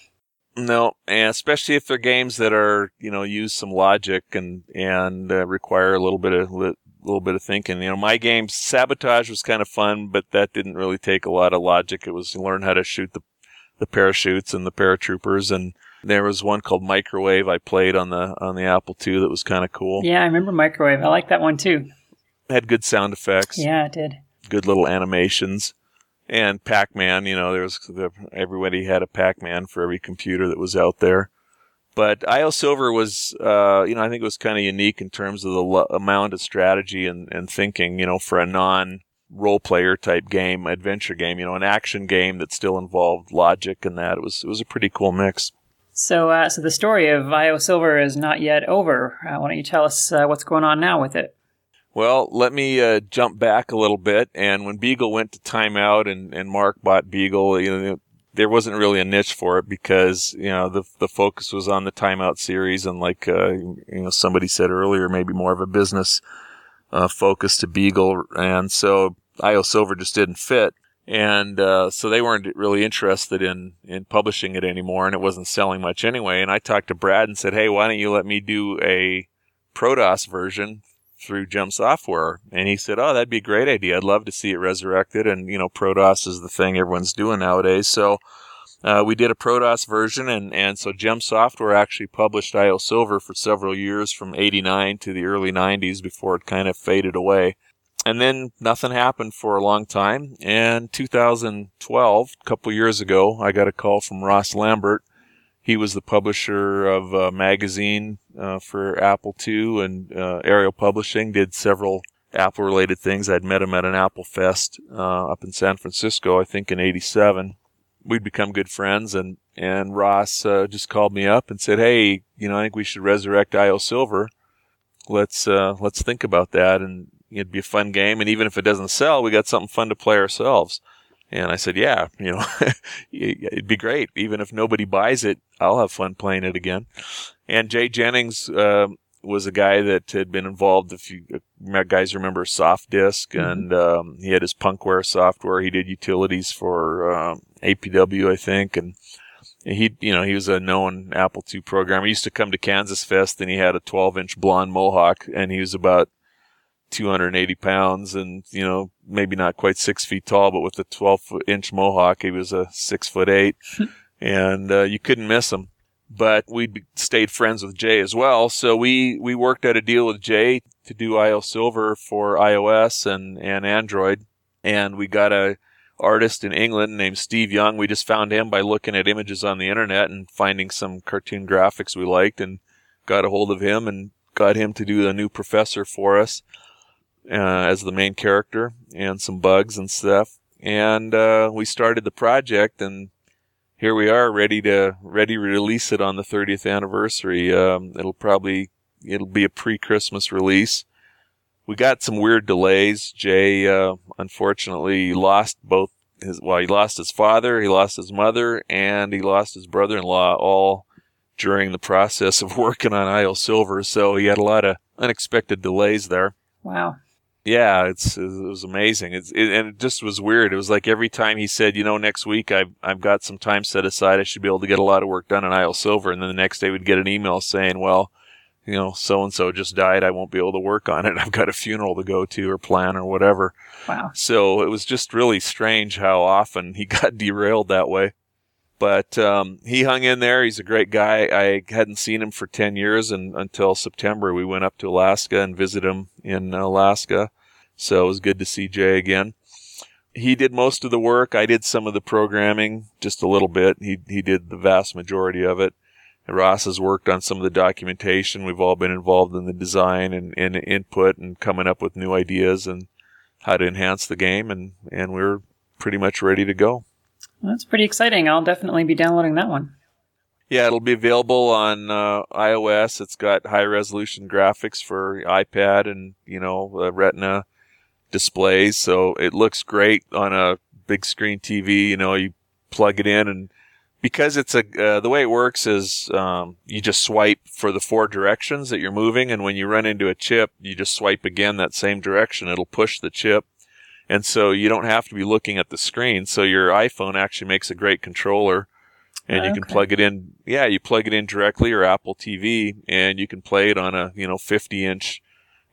No, and especially if they're games that are you know use some logic and and uh, require a little bit of li- little bit of thinking. You know, my game Sabotage was kind of fun, but that didn't really take a lot of logic. It was learn how to shoot the the parachutes and the paratroopers and there was one called Microwave I played on the on the Apple II that was kind of cool. Yeah, I remember Microwave. I like that one too. Had good sound effects. Yeah, it did. Good little animations and Pac-Man. You know, there was everybody had a Pac-Man for every computer that was out there. But IO Silver was, uh, you know, I think it was kind of unique in terms of the lo- amount of strategy and, and thinking, you know, for a non role player type game, adventure game, you know, an action game that still involved logic and that. It was, it was a pretty cool mix. So, uh, so the story of IO Silver is not yet over. Uh, why don't you tell us uh, what's going on now with it? Well, let me uh, jump back a little bit. And when Beagle went to timeout and, and Mark bought Beagle, you know, there wasn't really a niche for it because you know the the focus was on the timeout series and like uh, you know somebody said earlier maybe more of a business uh, focus to Beagle. And so IO Silver just didn't fit. And uh, so they weren't really interested in in publishing it anymore and it wasn't selling much anyway. And I talked to Brad and said hey why don't you let me do a ProDOS version through JEM Software. And he said, Oh, that'd be a great idea. I'd love to see it resurrected. And, you know, ProDOS is the thing everyone's doing nowadays. So, uh, we did a ProDOS version and, and so JEM Software actually published IO Silver for several years from 89 to the early 90s before it kind of faded away. And then nothing happened for a long time. And 2012, a couple years ago, I got a call from Ross Lambert he was the publisher of a magazine uh, for Apple II and uh, Ariel Publishing. Did several Apple related things. I'd met him at an Apple Fest uh, up in San Francisco, I think in '87. We'd become good friends, and and Ross uh, just called me up and said, "Hey, you know, I think we should resurrect IO Silver. Let's uh, let's think about that, and it'd be a fun game. And even if it doesn't sell, we got something fun to play ourselves." And I said, yeah, you know, it'd be great. Even if nobody buys it, I'll have fun playing it again. And Jay Jennings, uh, was a guy that had been involved. If you guys remember Softdisk, mm-hmm. and um, he had his Punkware software. He did utilities for um, APW, I think, and he, you know, he was a known Apple II programmer. He used to come to Kansas Fest, and he had a 12-inch blonde mohawk, and he was about 280 pounds and, you know, maybe not quite six feet tall, but with a 12 inch mohawk, he was a six foot eight and, uh, you couldn't miss him. But we stayed friends with Jay as well. So we, we worked out a deal with Jay to do IO Silver for iOS and, and Android. And we got a artist in England named Steve Young. We just found him by looking at images on the internet and finding some cartoon graphics we liked and got a hold of him and got him to do a new professor for us uh, as the main character and some bugs and stuff. And uh, we started the project, and here we are, ready to ready to release it on the 30th anniversary. Um, it'll probably it'll be a pre-Christmas release. We got some weird delays. Jay uh, unfortunately lost both his well, he lost his father, he lost his mother, and he lost his brother-in-law all during the process of working on IO Silver. So he had a lot of unexpected delays there. Wow. Yeah, it's it was amazing. It's it, and it just was weird. It was like every time he said, you know, next week I've I've got some time set aside. I should be able to get a lot of work done on IO Silver, and then the next day we'd get an email saying, well, you know, so and so just died. I won't be able to work on it. I've got a funeral to go to or plan or whatever. Wow. So it was just really strange how often he got derailed that way. But um, he hung in there. He's a great guy. I hadn't seen him for 10 years, and until September, we went up to Alaska and visited him in Alaska. So it was good to see Jay again. He did most of the work. I did some of the programming, just a little bit. He he did the vast majority of it. Ross has worked on some of the documentation. We've all been involved in the design and, and input and coming up with new ideas and how to enhance the game, and, and we're pretty much ready to go. That's pretty exciting. I'll definitely be downloading that one. Yeah, it'll be available on uh, iOS. It's got high resolution graphics for iPad and you know uh, Retina displays, so it looks great on a big screen TV. You know, you plug it in, and because it's a uh, the way it works is um, you just swipe for the four directions that you're moving, and when you run into a chip, you just swipe again that same direction. It'll push the chip and so you don't have to be looking at the screen. So your iPhone actually makes a great controller and you can plug it in. Yeah, you plug it in directly or Apple TV and you can play it on a, you know, 50 inch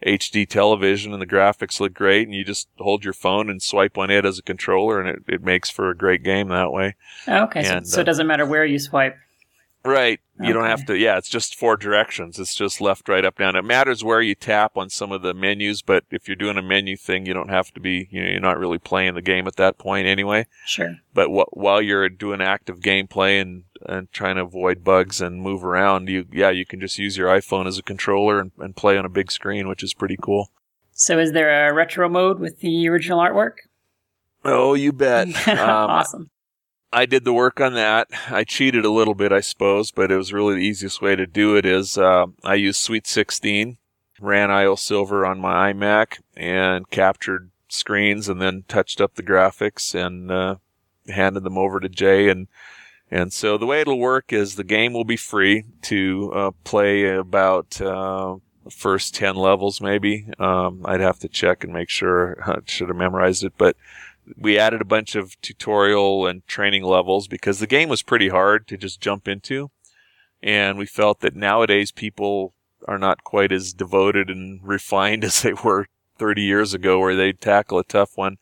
HD television and the graphics look great and you just hold your phone and swipe on it as a controller and it, it makes for a great game that way. Okay. And, so, so, it uh, doesn't matter where you swipe. Right. You don't have to, yeah, it's just four directions. It's just left, right, up, down. It matters where you tap on some of the menus, but if you're doing a menu thing, you don't have to be, you know, you're not really playing the game at that point anyway. Sure. But wh- while you're doing active gameplay and, and trying to avoid bugs and move around, you, yeah, you can just use your iPhone as a controller and, and play on a big screen, which is pretty cool. So is there a retro mode with the original artwork? Oh, you bet. Um, awesome. I did the work on that. I cheated a little bit, I suppose, but it was really the easiest way to do it is uh, I used Sweet 16, ran IO Silver on my iMac, and captured screens and then touched up the graphics and uh, handed them over to Jay and and so the way it'll work is the game will be free to uh, play about uh, first 10 levels, maybe. Um, I'd have to check and make sure I should have memorized it, but we added a bunch of tutorial and training levels because the game was pretty hard to just jump into. And we felt that nowadays people are not quite as devoted and refined as they were 30 years ago where they'd tackle a tough one.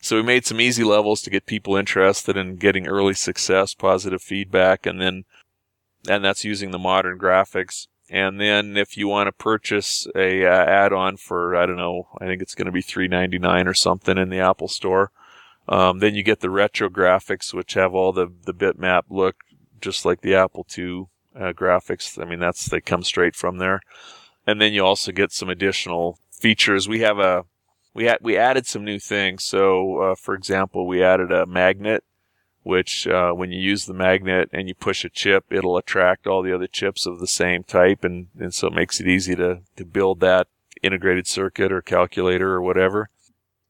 So we made some easy levels to get people interested in getting early success, positive feedback, and then, and that's using the modern graphics. And then if you want to purchase a uh, add-on for, I don't know, I think it's going to be $3.99 or something in the Apple store. Um, then you get the retro graphics, which have all the, the bitmap look, just like the Apple II uh, graphics. I mean, that's, they come straight from there. And then you also get some additional features. We have a, we had we added some new things. So, uh, for example, we added a magnet, which uh, when you use the magnet and you push a chip, it'll attract all the other chips of the same type, and, and so it makes it easy to to build that integrated circuit or calculator or whatever.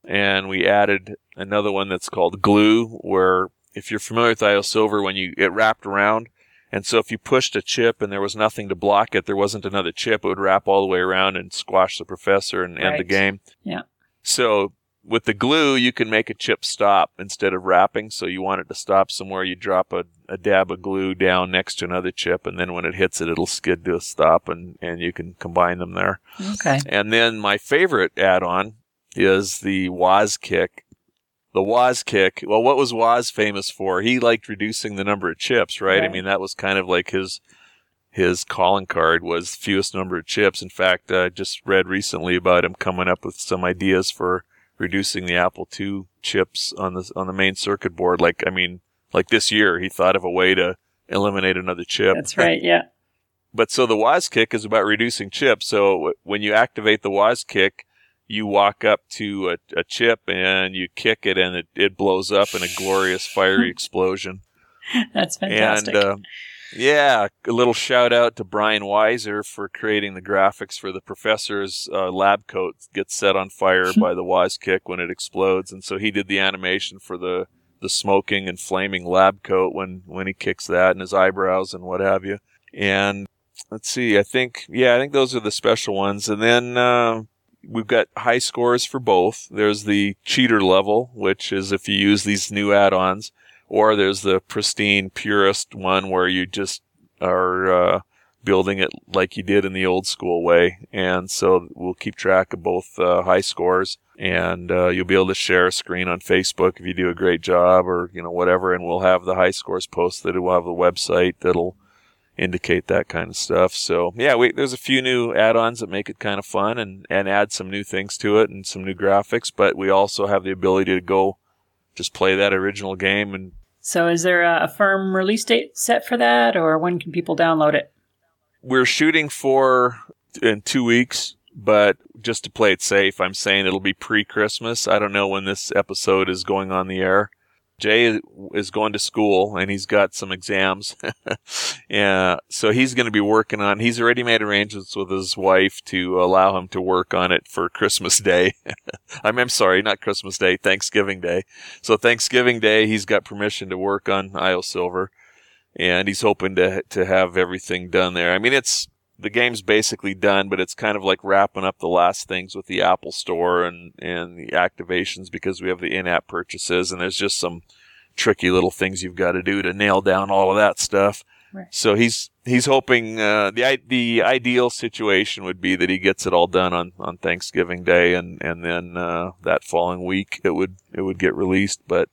And we added another one that's called glue, where if you're familiar with IO Silver, when you it wrapped around, and so if you pushed a chip and there was nothing to block it, there wasn't another chip, it would wrap all the way around and squash the professor and right. end the game. Yeah. So with the glue, you can make a chip stop instead of wrapping. So you want it to stop somewhere, you drop a, a dab of glue down next to another chip, and then when it hits it, it'll skid to a stop, and, and you can combine them there. Okay. And then my favorite add-on is the Woz Kick. The Woz Kick. Well, what was Woz famous for? He liked reducing the number of chips, right? right. I mean, that was kind of like his his calling card was fewest number of chips. In fact, I just read recently about him coming up with some ideas for reducing the Apple II chips on the on the main circuit board. Like, I mean, like this year, he thought of a way to eliminate another chip. That's right. Yeah. but so the Woz Kick is about reducing chips. So when you activate the Woz Kick, you walk up to a, a chip and you kick it, and it, it blows up in a glorious fiery explosion. That's fantastic. And uh, yeah, a little shout out to Brian Weiser for creating the graphics for the professor's uh, lab coat gets set on fire by the Woz Kick when it explodes, and so he did the animation for the the smoking and flaming lab coat when when he kicks that and his eyebrows and what have you. And let's see, I think yeah, I think those are the special ones, and then. Uh, we've got high scores for both. There's the cheater level, which is if you use these new add-ons or there's the pristine purist one where you just are uh, building it like you did in the old school way. And so we'll keep track of both uh, high scores, and uh, you'll be able to share a screen on Facebook if you do a great job, or you know whatever. And we'll have the high scores posted. We'll have the website that'll indicate that kind of stuff. So yeah, we, there's a few new add-ons that make it kind of fun and, and add some new things to it and some new graphics, but we also have the ability to go just play that original game. And so, is there a, firm release date set for that, or when can people download it? We're shooting for in two weeks, but just to play it safe, I'm saying it'll be pre-Christmas. I don't know when this episode is going on the air. Jay is going to school and he's got some exams. yeah. So he's going to be working on, he's already made arrangements with his wife to allow him to work on it for Christmas Day. I'm, I'm sorry, not Christmas Day, Thanksgiving Day. So Thanksgiving Day, he's got permission to work on IO Silver and he's hoping to, to have everything done there. I mean, it's, the game's basically done, but it's kind of like wrapping up the last things with the Apple Store and, and the activations because we have the in-app purchases and there's just some tricky little things you've got to do to nail down all of that stuff. Right. So he's he's hoping uh, the the ideal situation would be that he gets it all done on, on Thanksgiving Day and and then uh, that following week it would it would get released. But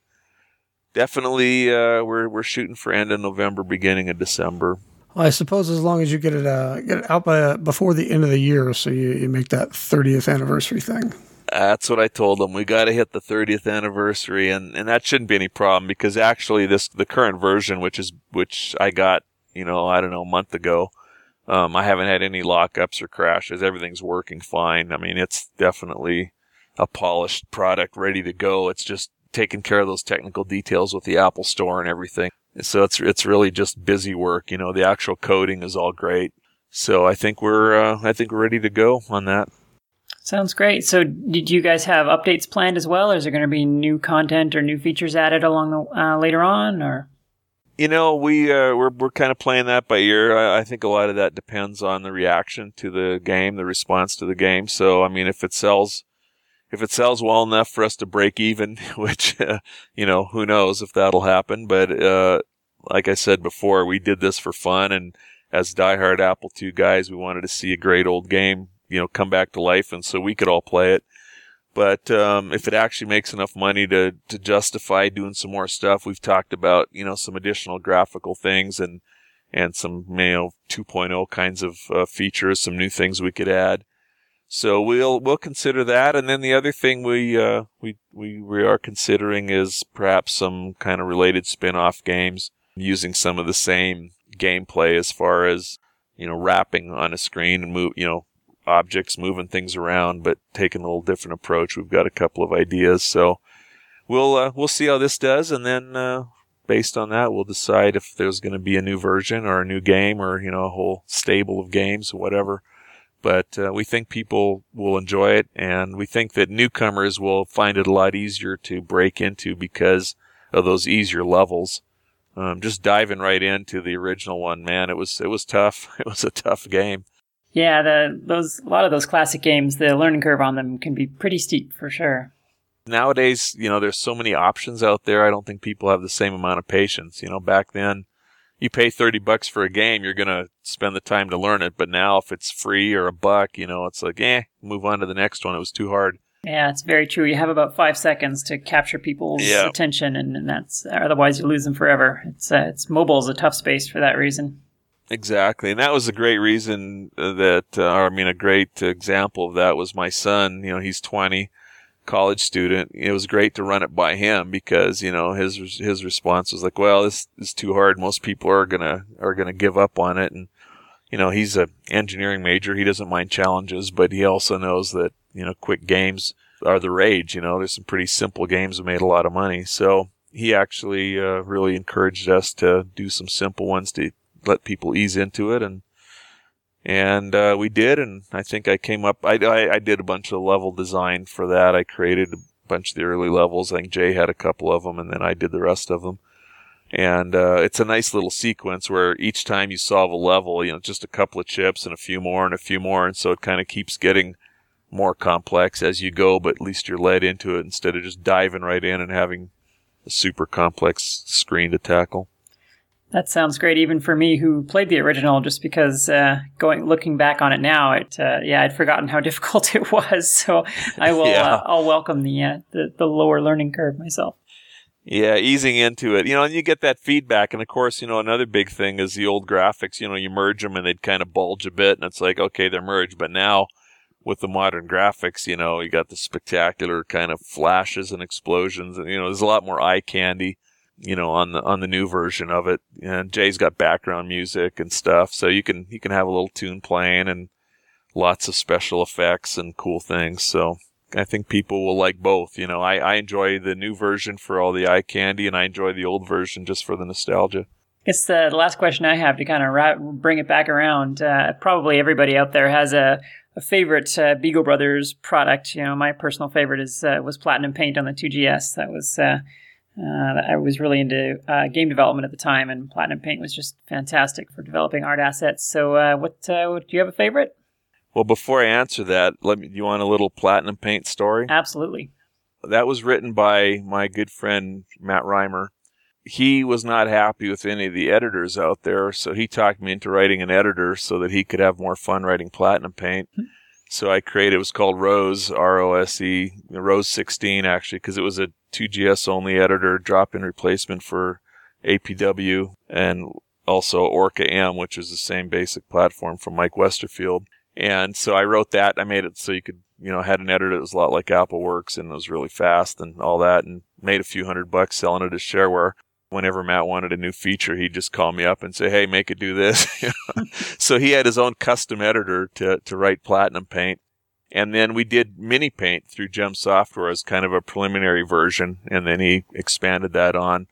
definitely uh, we're we're shooting for end of November, beginning of December. Well, I suppose as long as you get it uh, get it out by uh, before the end of the year, so you, you make that 30th anniversary thing. That's what I told them. We got to hit the 30th anniversary, and, and that shouldn't be any problem because actually this the current version, which is which I got, you know, I don't know, a month ago. Um, I haven't had any lockups or crashes. Everything's working fine. I mean, it's definitely a polished product, ready to go. It's just taking care of those technical details with the Apple Store and everything. So it's it's really just busy work. You know, the actual coding is all great. So I think we're uh, I think we're ready to go on that. Sounds great. So, did you guys have updates planned as well, or is there going to be new content or new features added along the uh, later on, or? You know, we uh, we're we're kind of playing that by ear. I, I, think a lot of that depends on the reaction to the game, the response to the game. So, I mean, if it sells, if it sells well enough for us to break even, which uh, you know, who knows if that'll happen. But uh, like I said before, we did this for fun, and as diehard Apple II guys, we wanted to see a great old game, you know, come back to life, and so we could all play it. But um, if it actually makes enough money to to justify doing some more stuff, we've talked about you know some additional graphical things and and some you know 2.0 kinds of uh, features, some new things we could add. So we'll we'll consider that, and then the other thing we uh, we we we are considering is perhaps some kind of related spin-off games using some of the same gameplay as far as you know wrapping on a screen and move you know objects, moving things around, but taking a little different approach. We've got a couple of ideas, so we'll uh, we'll see how this does, and then uh, based on that, we'll decide if there's going to be a new version or a new game or you know a whole stable of games or whatever. But uh, we think people will enjoy it, and we think that newcomers will find it a lot easier to break into because of those easier levels. Um, just diving right into the original one, man, it was it was tough. It was a tough game. Yeah, the those a lot of those classic games, the learning curve on them can be pretty steep for sure. Nowadays, you know, there's so many options out there. I don't think people have the same amount of patience. You know, back then, you pay 30 bucks for a game, you're going to spend the time to learn it. But now if it's free or a buck, you know, it's like, eh, move on to the next one. It was too hard. Yeah, it's very true. You have about five seconds to capture people's yeah. attention, and, and, that's otherwise you lose them forever. It's uh, it's mobile is a tough space for that reason. Exactly, and that was a great reason that, uh, or I mean, a great example of that was my son. You know, he's twenty, college student. It was great to run it by him because you know his his response was like, "Well, this is too hard. Most people are gonna are gonna give up on it." And you know, he's a engineering major. He doesn't mind challenges, but he also knows that you know, quick games are the rage. You know, there's some pretty simple games that made a lot of money. So he actually uh, really encouraged us to do some simple ones to let people ease into it and and uh, we did and i think i came up I, I, I, did a bunch of level design for that. I created a bunch of the early levels. I think jay had a couple of them and then i did the rest of them and uh, it's a nice little sequence where each time you solve a level you know just a couple of chips and a few more and a few more and so it kind of keeps getting more complex as you go but at least you're led into it instead of just diving right in and having a super complex screen to tackle that sounds great, even for me who played the original. Just because uh, going looking back on it now, it uh, yeah, I'd forgotten how difficult it was. So I will yeah. uh, I'll welcome the, uh, the the lower learning curve myself. Yeah, easing into it, you know, and you get that feedback. And of course, you know, another big thing is the old graphics. You know, you merge them and they'd kind of bulge a bit, and it's like, okay, they're merged. But now, with the modern graphics, you know, you got the spectacular kind of flashes and explosions, and you know, there's a lot more eye candy you know, on the on the new version of it. And Jay's got background music and stuff, so you can you can have a little tune playing and lots of special effects and cool things. So I think people will like both. You know, I, I enjoy the new version for all the eye candy, and I enjoy the old version just for the nostalgia. It's the, the last question I have to kind of wrap, bring it back around. Uh, probably everybody out there has a, a favorite uh, Beagle Brothers product. You know, my personal favorite is uh, was Platinum Paint on the 2GS. That was uh, I was really into uh, game development at the time, and Platinum Paint was just fantastic for developing art assets. So, uh, what uh, do you have a favorite? Well, before I answer that, let me. Do you want a little Platinum Paint story? Absolutely. That was written by my good friend Matt Reimer. He was not happy with any of the editors out there, so he talked me into writing an editor so that he could have more fun writing Platinum Paint. Hmm. So I created. It was called Rose, R O S E, Rose 16 actually, because it was a 2GS only editor, drop in replacement for APW, and also Orca M, which is the same basic platform from Mike Westerfield. And so I wrote that. I made it so you could, you know, had an editor that was a lot like AppleWorks and it was really fast and all that, and made a few hundred bucks selling it as shareware. Whenever Matt wanted a new feature, he'd just call me up and say, "Hey, make it do this." so he had his own custom editor to to write Platinum Paint, and then we did mini paint through JEM Software as kind of a preliminary version. And then he expanded that on.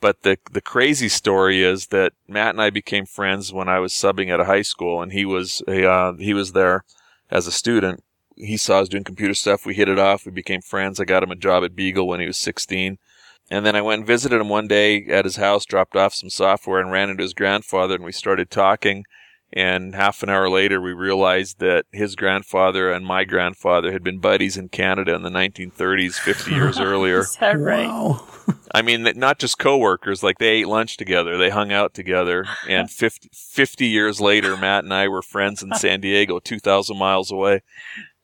But the, the crazy story is that Matt and I became friends when I was subbing at a high school and he was, uh, he was there as a student he saw was doing computer stuff. We hit it off. We became friends. I got him a job at Beagle when he was 16. And then I went and visited him one day at his house, dropped off some software, and ran into his grandfather, and we started talking. And half an hour later, we realized that his grandfather and my grandfather had been buddies in Canada in the 1930s, 50 years earlier. Is that right? Wow. I mean, not just coworkers, like they ate lunch together, they hung out together. And 50, 50 years later, Matt and I were friends in San Diego, 2,000 miles away.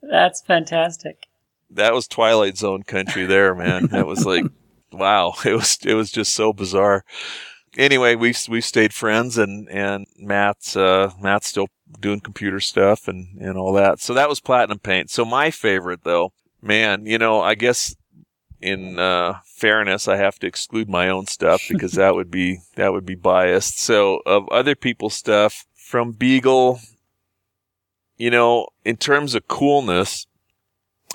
That's fantastic. That was Twilight Zone country there, man. That was like, wow. It was, it was just so bizarre anyway, we we stayed friends, and and Matt's uh, Matt's still doing computer stuff and and all that. So that was Platinum Paint. So my favorite though, man, you know, I guess in uh, fairness, I have to exclude my own stuff because that would be that would be biased. So of other people's stuff from Beagle, you know, in terms of coolness,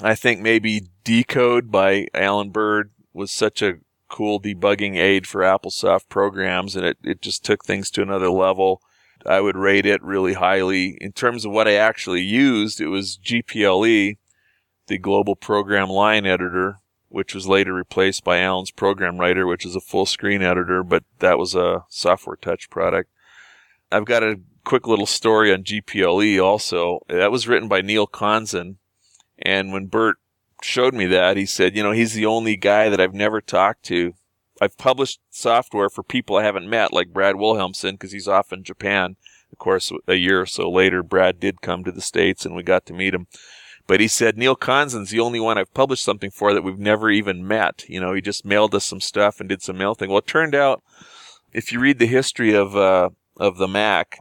I think maybe Decode by Alan Bird was such a cool debugging aid for AppleSoft programs, and it, it just took things to another level. I would rate it really highly. In terms of what I actually used, it was GPLE, the Global Program Line Editor, which was later replaced by Alan's Program Writer, which is a full screen editor, but that was a software touch product. I've got a quick little story on GPLE also. That was written by Neil Konzen. And when Bert showed me that. He said, you know, he's the only guy that I've never talked to. I've published software for people I haven't met, like Brad Wilhelmsen, because he's off in Japan. Of course, a year or so later, Brad did come to the States and we got to meet him. But he said, Neil Konzen's the only one I've published something for that we've never even met. You know, he just mailed us some stuff and did some mail thing. Well, it turned out, if you read the history of, uh, of the Mac,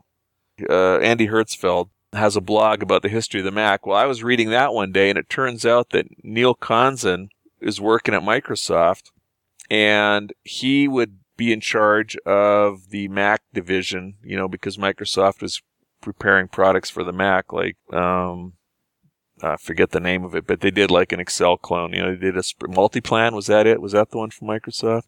uh, Andy Hertzfeld, has a blog about the history of the Mac. Well, I was reading that one day, and it turns out that Neil Konzen is working at Microsoft, and he would be in charge of the Mac division, you know, because Microsoft was preparing products for the Mac, like, um, I forget the name of it, but they did like an Excel clone. You know, they did a sp- multiplan. Was that it? Was that the one from Microsoft?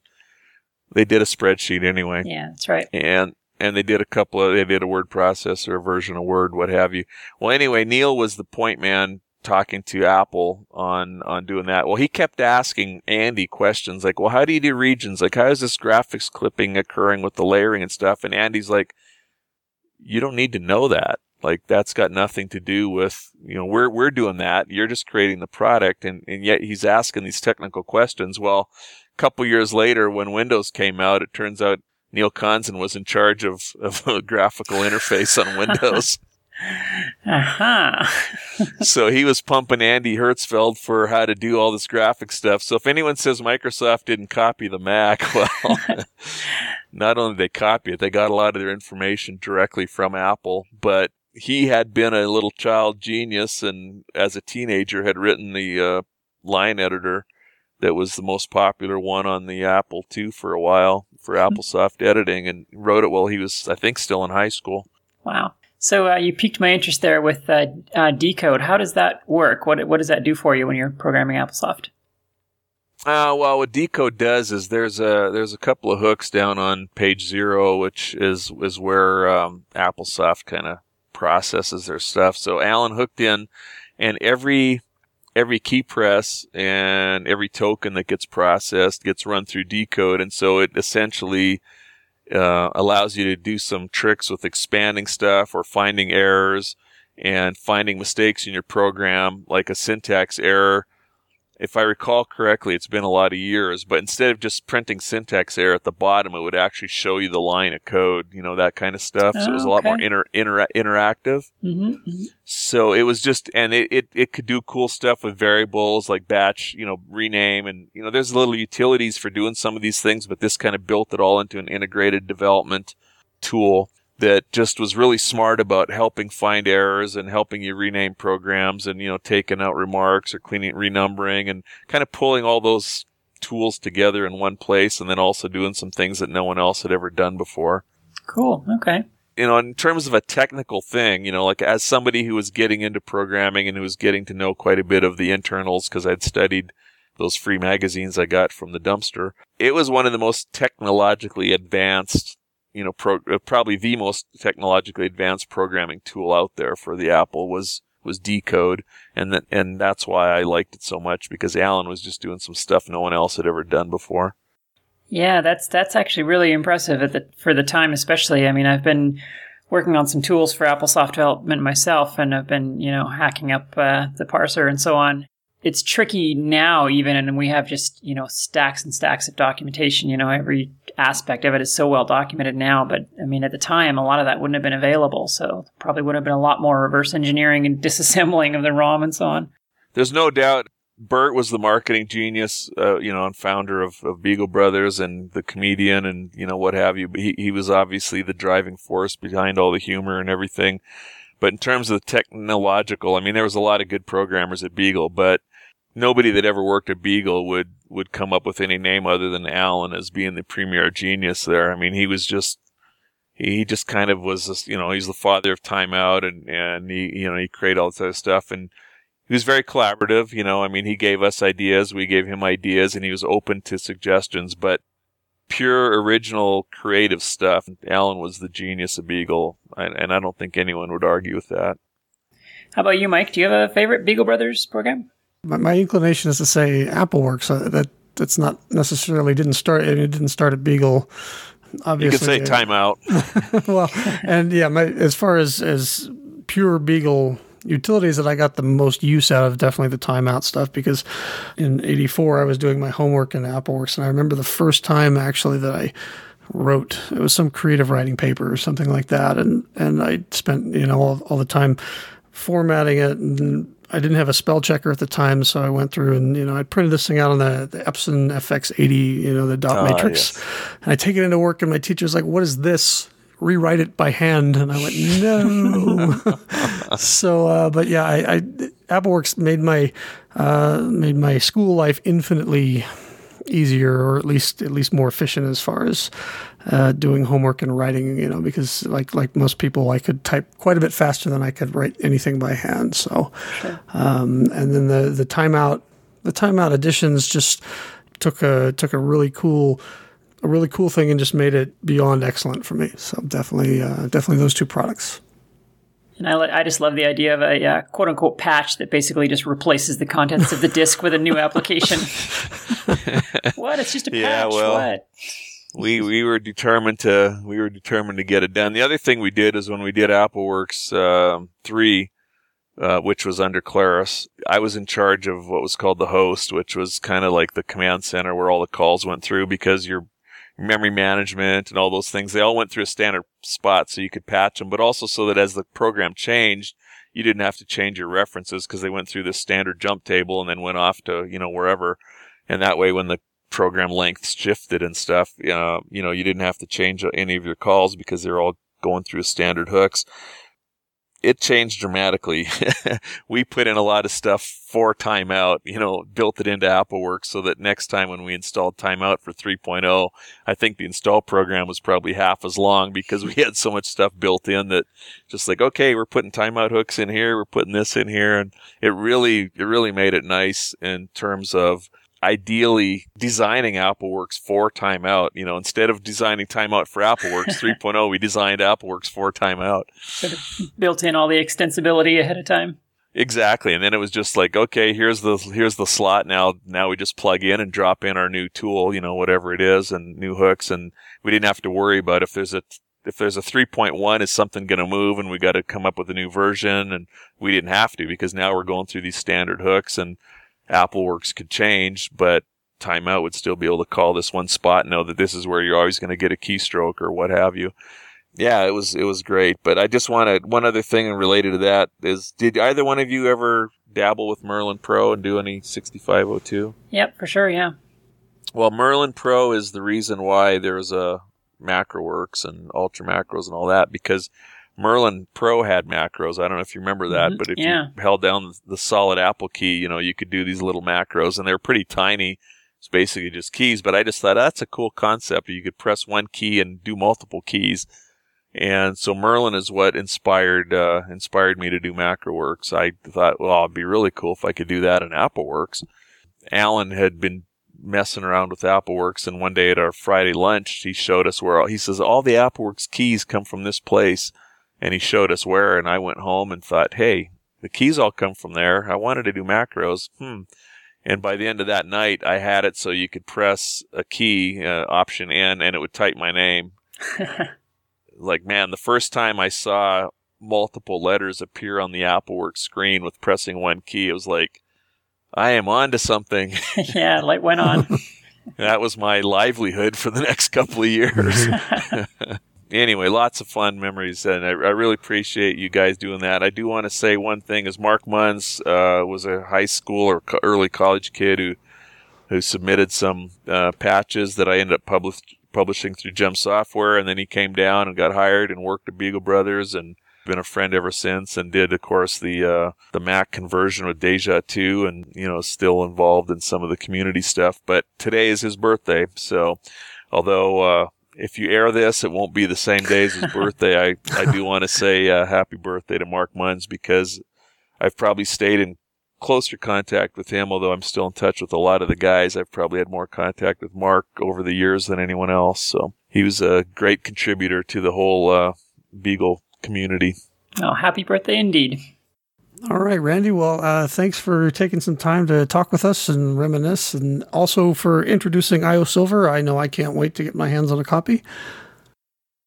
They did a spreadsheet anyway. Yeah, that's right. And and they did a couple of they did a word processor, a version of Word, what have you. Well, anyway, Neil was the point man talking to Apple on on doing that. Well, he kept asking Andy questions like, "Well, how do you do regions? Like, how is this graphics clipping occurring with the layering and stuff?" And Andy's like, "You don't need to know that. Like, that's got nothing to do with you know we're we're doing that. You're just creating the product." And and yet he's asking these technical questions. Well, a couple years later, when Windows came out, it turns out Neil Konzen was in charge of, of a graphical interface on Windows. uh-huh. so he was pumping Andy Hertzfeld for how to do all this graphic stuff. So if anyone says Microsoft didn't copy the Mac, well, not only did they copy it, they got a lot of their information directly from Apple, but he had been a little child genius and as a teenager had written the uh, line editor that was the most popular one on the Apple II for a while for mm-hmm. AppleSoft editing and wrote it while he was, I think, still in high school. Wow. So uh, you piqued my interest there with uh, uh, Decode. How does that work? What what does that do for you when you're programming AppleSoft? Uh, well, what Decode does is there's a there's a couple of hooks down on page zero, which is is where um, AppleSoft kind of processes their stuff. So Alan hooked in, and every every key press and every token that gets processed gets run through decode. And so it essentially uh, allows you to do some tricks with expanding stuff or finding errors and finding mistakes in your program, like a syntax error if I recall correctly, it's been a lot of years, but instead of just printing syntax error at the bottom, it would actually show you the line of code, you know, that kind of stuff. Oh, so it was a lot more inter, inter, interactive. Mm-hmm, mm-hmm. So it was just, and it, it, it could do cool stuff with variables like batch, you know, rename. And, you know, there's little utilities for doing some of these things, but this kind of built it all into an integrated development tool that just was really smart about helping find errors and helping you rename programs and, you know, taking out remarks or cleaning, renumbering and kind of pulling all those tools together in one place and then also doing some things that no one else had ever done before. Cool. Okay. You know, in terms of a technical thing, you know, like as somebody who was getting into programming and who was getting to know quite a bit of the internals because I'd studied those free magazines I got from the dumpster, it was one of the most technologically advanced you know, pro- uh, probably the most technologically advanced programming tool out there for the Apple was was decode, and that and that's why I liked it so much because Alan was just doing some stuff no one else had ever done before. Yeah, that's that's actually really impressive at the, for the time, especially. I mean, I've been working on some tools for AppleSoft development myself, and I've been you know hacking up uh, the parser and so on it's tricky now even and we have just you know stacks and stacks of documentation you know every aspect of it is so well documented now but i mean at the time a lot of that wouldn't have been available so probably would have been a lot more reverse engineering and disassembling of the rom and so on there's no doubt Bert was the marketing genius, uh, you know, and founder of, of, Beagle Brothers and the comedian and, you know, what have you. But he, he was obviously the driving force behind all the humor and everything. But in terms of the technological, I mean, there was a lot of good programmers at Beagle, but nobody that ever worked at Beagle would would come up with any name other than Alan as being the premier genius there. I mean, he was just he just kind of was this, you know, he's the father of timeout and and he you know, he created all this other stuff and he was very collaborative, you know, I mean, he gave us ideas, we gave him ideas and he was open to suggestions, but pure original creative stuff, Alan was the genius of Beagle, and I don't think anyone would argue with that. How about you, Mike? Do you have a favorite Beagle Brothers program? My, my inclination is to say AppleWorks. Uh, that that's not necessarily didn't start. It didn't start at Beagle. Obviously, you could say timeout. well, and yeah, my, as far as as pure Beagle utilities that I got the most use out of definitely the timeout stuff because in 84 I was doing my homework in AppleWorks and I remember the first time actually that I wrote it was some creative writing paper or something like that and and I spent you know all, all the time formatting it and I didn't have a spell checker at the time, so I went through and you know I printed this thing out on the, the Epson FX80, you know the dot uh, matrix, yes. and I take it into work, and my teacher's like, "What is this?" Rewrite it by hand, and I went, "No." so, uh, but yeah, I, I AppleWorks made my uh, made my school life infinitely easier, or at least at least more efficient as far as uh, doing homework and writing, you know, because like like most people, I could type quite a bit faster than I could write anything by hand. So, sure. um, and then the the timeout the timeout editions just took a took a really cool a really cool thing and just made it beyond excellent for me. So definitely uh, definitely those two products. And I, I just love the idea of a uh, quote unquote patch that basically just replaces the contents of the disk with a new application. what? It's just a patch. Yeah, well, what? we we were determined to we were determined to get it done. The other thing we did is when we did AppleWorks uh, three, uh, which was under Claris, I was in charge of what was called the host, which was kind of like the command center where all the calls went through because your memory management and all those things they all went through a standard spot so you could patch them, but also so that as the program changed, you didn't have to change your references because they went through this standard jump table and then went off to you know wherever. And that way, when the program lengths shifted and stuff, uh, you know, you didn't have to change any of your calls because they're all going through standard hooks. It changed dramatically. we put in a lot of stuff for timeout, you know, built it into AppleWorks so that next time when we installed timeout for 3.0, I think the install program was probably half as long because we had so much stuff built in that just like, okay, we're putting timeout hooks in here, we're putting this in here. And it really, it really made it nice in terms of ideally designing AppleWorks for timeout. You know, instead of designing timeout for AppleWorks 3.0, we designed AppleWorks for timeout. built in all the extensibility ahead of time. Exactly, and then it was just like, okay, here's the here's the slot. Now, now we just plug in and drop in our new tool, you know, whatever it is, and new hooks, and we didn't have to worry about if there's a if there's a 3.1, is something going to move, and we got to come up with a new version, and we didn't have to because now we're going through these standard hooks, and AppleWorks could change, but timeout would still be able to call this one spot and know that this is where you're always going to get a keystroke or what have you. Yeah, it was it was great. But I just wanted one other thing related to that is did either one of you ever dabble with Merlin Pro and do any 6502? Yep, for sure, yeah. Well, Merlin Pro is the reason why there's a MacroWorks and Ultra Macros and all that because Merlin Pro had macros. I don't know if you remember that, mm-hmm. but if yeah. you held down the solid Apple key, you know, you could do these little macros and they're pretty tiny. It's basically just keys, but I just thought that's a cool concept. You could press one key and do multiple keys. And so Merlin is what inspired, uh, inspired me to do MacroWorks. I thought, well, it'd be really cool if I could do that in AppleWorks. Alan had been messing around with AppleWorks and one day at our Friday lunch, he showed us where all, he says all the AppleWorks keys come from this place and he showed us where and I went home and thought, hey, the keys all come from there. I wanted to do macros. Hmm. And by the end of that night, I had it so you could press a key, uh, option N, and it would type my name. like, man, the first time I saw multiple letters appear on the AppleWorks screen with pressing one key, it was like, I am on to something. yeah, light went on. that was my livelihood for the next couple of years. anyway, lots of fun memories, and I, I, really appreciate you guys doing that. I do want to say one thing: is Mark Munz uh, was a high school or co- early college kid who who submitted some uh, patches that I ended up publishing through JEM Software, and then he came down and got hired and worked at Beagle Brothers and been a friend ever since and did of course the uh, the Mac conversion with Deja 2 and you know still involved in some of the community stuff but today is his birthday so although uh, if you air this, it won't be the same day as his birthday. I, I do want to say uh, happy birthday to Mark Munz because I've probably stayed in closer contact with him, although I'm still in touch with a lot of the guys. I've probably had more contact with Mark over the years than anyone else. So he was a great contributor to the whole uh, Beagle community. Oh, happy birthday indeed. All right, Randy. Well, uh, thanks for taking some time to talk with us and reminisce, and also for introducing IO Silver. I know I can't wait to get my hands on a copy.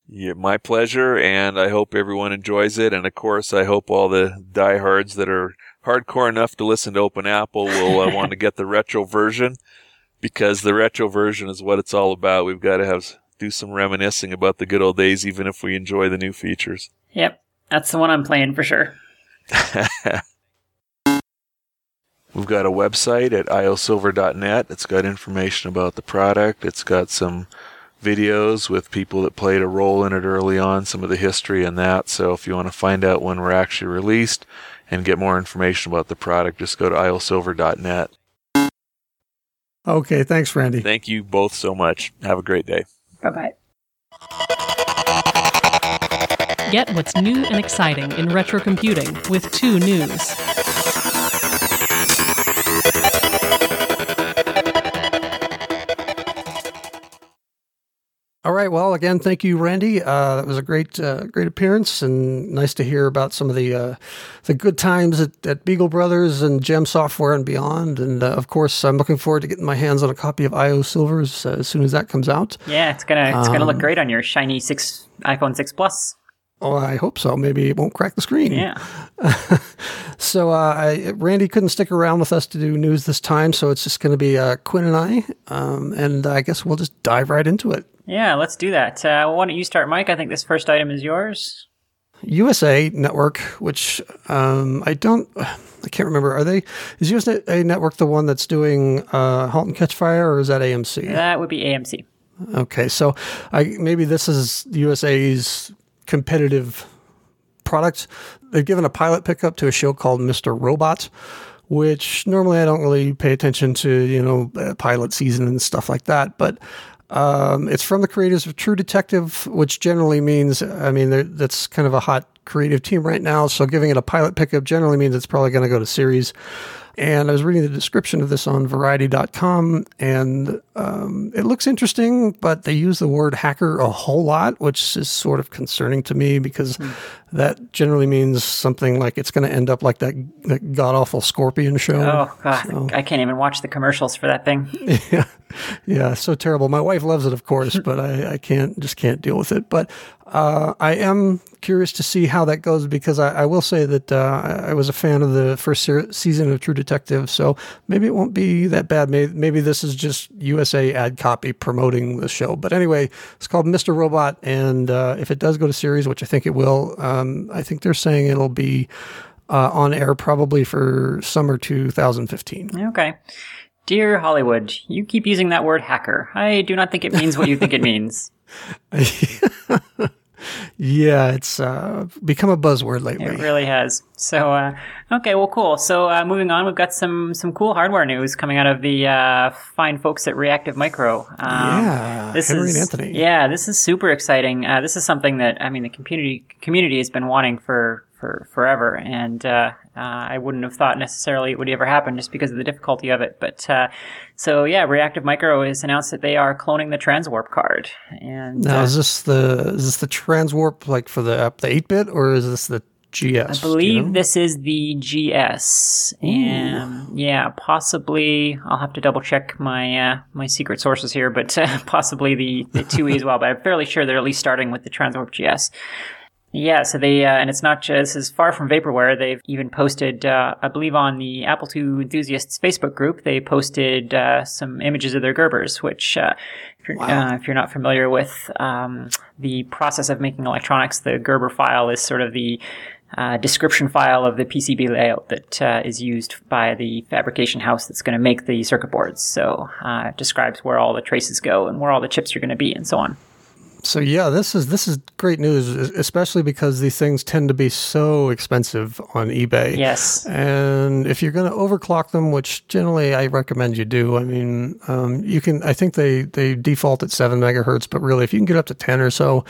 Yeah, my pleasure, and I hope everyone enjoys it. And of course, I hope all the diehards that are hardcore enough to listen to Open Apple will uh, want to get the retro version because the retro version is what it's all about. We've got to have do some reminiscing about the good old days, even if we enjoy the new features. Yep, that's the one I'm playing for sure. We've got a website at iosilver.net. It's got information about the product. It's got some videos with people that played a role in it early on, some of the history and that. So if you want to find out when we're actually released and get more information about the product, just go to iosilver.net. Okay, thanks, Randy. Thank you both so much. Have a great day. Bye bye. Get what's new and exciting in retro computing with two news. All right. Well, again, thank you, Randy. Uh, that was a great, uh, great appearance, and nice to hear about some of the uh, the good times at, at, Beagle Brothers and JEM Software and beyond. And uh, of course, I'm looking forward to getting my hands on a copy of IO Silvers as soon as that comes out. Yeah, it's gonna it's um, gonna look um, great on your shiny six iPhone six Plus. Oh, I hope so. Maybe it won't crack the screen. Yeah. so, uh, I, Randy couldn't stick around with us to do news this time, so it's just going to be uh, Quinn and I, um, and I guess we'll just dive right into it. Yeah, let's do that. Uh, why don't you start, Mike? I think this first item is yours. USA Network, which um, I don't, I can't remember. Are they? Is USA Network the one that's doing uh, *Halt and Catch Fire*, or is that AMC? That would be AMC. Okay, so I maybe this is USA's competitive product. They've given a pilot pickup to a show called Mr. Robot, which normally I don't really pay attention to, you know, pilot season and stuff like that. But um, it's from the creators of True Detective, which generally means, I mean, that's kind of a hot creative team right now. So giving it a pilot pickup generally means it's probably going to go to series. And I was reading the description of this on variety.com, and um, it looks interesting, but they use the word hacker a whole lot, which is sort of concerning to me because mm. That generally means something like it's going to end up like that, that god awful Scorpion show. Oh, God. So, I can't even watch the commercials for that thing. Yeah. Yeah. So terrible. My wife loves it, of course, but I, I can't, just can't deal with it. But uh, I am curious to see how that goes because I, I will say that uh, I was a fan of the first ser- season of True Detective, so maybe it won't be that bad. Maybe, maybe this is just USA ad copy promoting the show. But anyway, it's called Mr. Robot, and uh, if it does go to series, which I think it will, um, I think they're saying it'll be uh, on air probably for summer 2015. Okay. Dear Hollywood, you keep using that word hacker. I do not think it means what you think it means. yeah, it's uh, become a buzzword lately. It really has. So, uh, okay, well, cool. So, uh, moving on, we've got some some cool hardware news coming out of the uh, fine folks at Reactive Micro. Um, yeah, this Henry is, and Anthony. Yeah, this is super exciting. Uh, this is something that I mean the community community has been wanting for for forever, and uh, uh, I wouldn't have thought necessarily it would ever happen just because of the difficulty of it. But uh, so yeah, Reactive Micro has announced that they are cloning the Transwarp card. And now, uh, is this the is this the Transwarp like for the the eight bit, or is this the GS. I believe you know? this is the GS, Ooh. and yeah, possibly I'll have to double check my uh, my secret sources here, but uh, possibly the the 2E as well. But I'm fairly sure they're at least starting with the Transwarp GS. Yeah, so they, uh, and it's not just, this is far from vaporware. They've even posted, uh, I believe on the Apple II enthusiasts Facebook group, they posted, uh, some images of their Gerbers, which, uh, if you're, wow. Uh, if you're not familiar with, um, the process of making electronics, the Gerber file is sort of the, uh, description file of the PCB layout that uh, is used by the fabrication house that's going to make the circuit boards. So uh, it describes where all the traces go and where all the chips are going to be and so on. So yeah, this is this is great news, especially because these things tend to be so expensive on eBay. Yes, and if you're going to overclock them, which generally I recommend you do, I mean, um, you can. I think they they default at seven megahertz, but really, if you can get up to ten or so,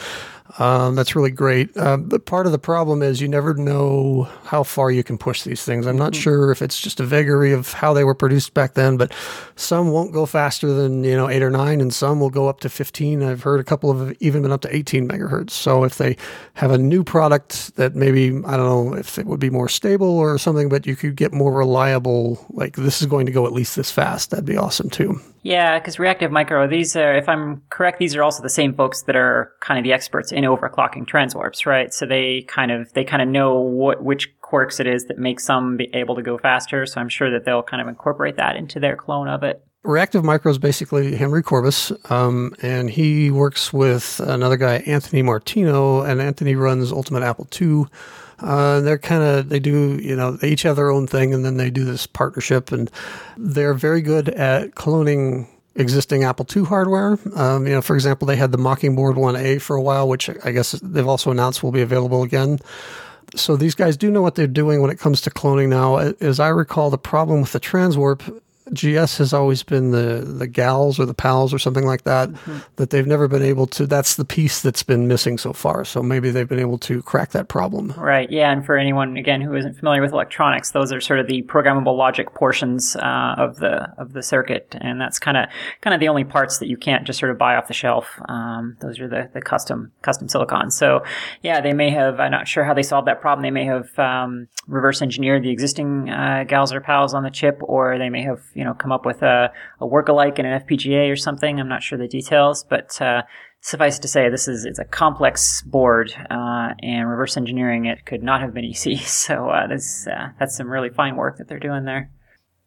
um, that's really great. Uh, but part of the problem is you never know how far you can push these things. I'm not mm-hmm. sure if it's just a vagary of how they were produced back then, but some won't go faster than you know eight or nine, and some will go up to 15. I've heard a couple of even been up to 18 megahertz. So if they have a new product that maybe I don't know if it would be more stable or something, but you could get more reliable. Like this is going to go at least this fast. That'd be awesome too. Yeah, because Reactive Micro, these are, if I'm correct, these are also the same folks that are kind of the experts in overclocking transwarps, right? So they kind of they kind of know what which quirks it is that make some be able to go faster. So I'm sure that they'll kind of incorporate that into their clone of it. Reactive Micro is basically Henry Courbis, um, and he works with another guy, Anthony Martino, and Anthony runs Ultimate Apple II. Uh, they're kind of they do you know they each have their own thing, and then they do this partnership, and they're very good at cloning existing Apple II hardware. Um, you know, for example, they had the Mockingboard 1A for a while, which I guess they've also announced will be available again. So these guys do know what they're doing when it comes to cloning now. As I recall, the problem with the Transwarp GS has always been the the gals or the pals or something like that mm-hmm. that they've never been able to that's the piece that's been missing so far. So maybe they've been able to crack that problem. Right yeah and for anyone again who isn't familiar with electronics those are sort of the programmable logic portions uh, of the of the circuit and that's kind of kind of the only parts that you can't just sort of buy off the shelf. Um, those are the the custom custom silicon so yeah they may have I'm not sure how they solved that problem. They may have um, reverse engineered the existing uh, gals or pals on the chip or they may have you know come up with a, a work-alike in an FPGA or something. I'm not sure the details, but uh, suffice to say, this is it's a complex board, uh, and reverse engineering it could not have been easy. So uh, this, uh, that's some really fine work that they're doing there.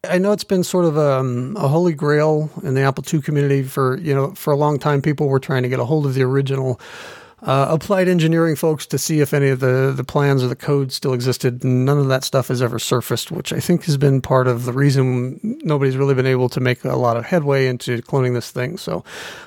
I know it's been sort of a, um, a, holy grail in the Apple II community for you know for a long time. People were trying to get a hold of the original uh, applied engineering folks to see if any of the, the plans or the code still existed. None of that stuff has ever surfaced, which I think has been part of the reason nobody's really been able to make a lot of headway into cloning this thing. So,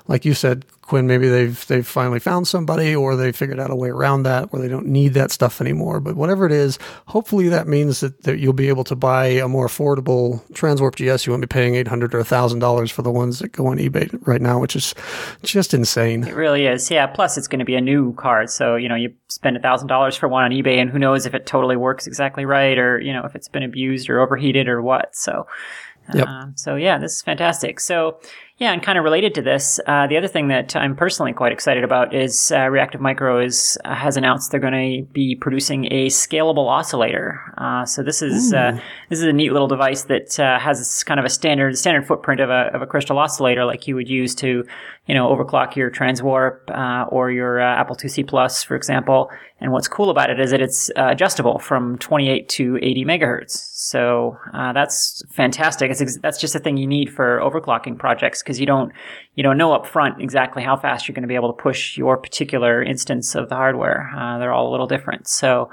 like you said, Quinn, maybe they've they've finally found somebody, or they figured out a way around that, where they don't need that stuff anymore. But whatever it is, hopefully that means that, that you'll be able to buy a more affordable Transwarp GS. You won't be paying eight hundred or thousand dollars for the ones that go on eBay right now, which is just insane. It really is. Yeah. Plus, it's going to be a new card, so you know you spend a thousand dollars for one on eBay, and who knows if it totally works exactly right, or you know if it's been abused or overheated or what. So. Yep. Um, so yeah, this is fantastic. So yeah, and kind of related to this, uh, the other thing that I'm personally quite excited about is uh, Reactive Micro is uh, has announced they're going to be producing a scalable oscillator. Uh, so this is uh, this is a neat little device that uh, has kind of a standard standard footprint of a of a crystal oscillator, like you would use to you know, overclock your Transwarp uh, or your uh, Apple IIc Plus, for example. And what's cool about it is that it's uh, adjustable from 28 to 80 megahertz. So uh, that's fantastic. Ex- that's just a thing you need for overclocking projects because you don't you don't know up front exactly how fast you're going to be able to push your particular instance of the hardware. Uh, they're all a little different. So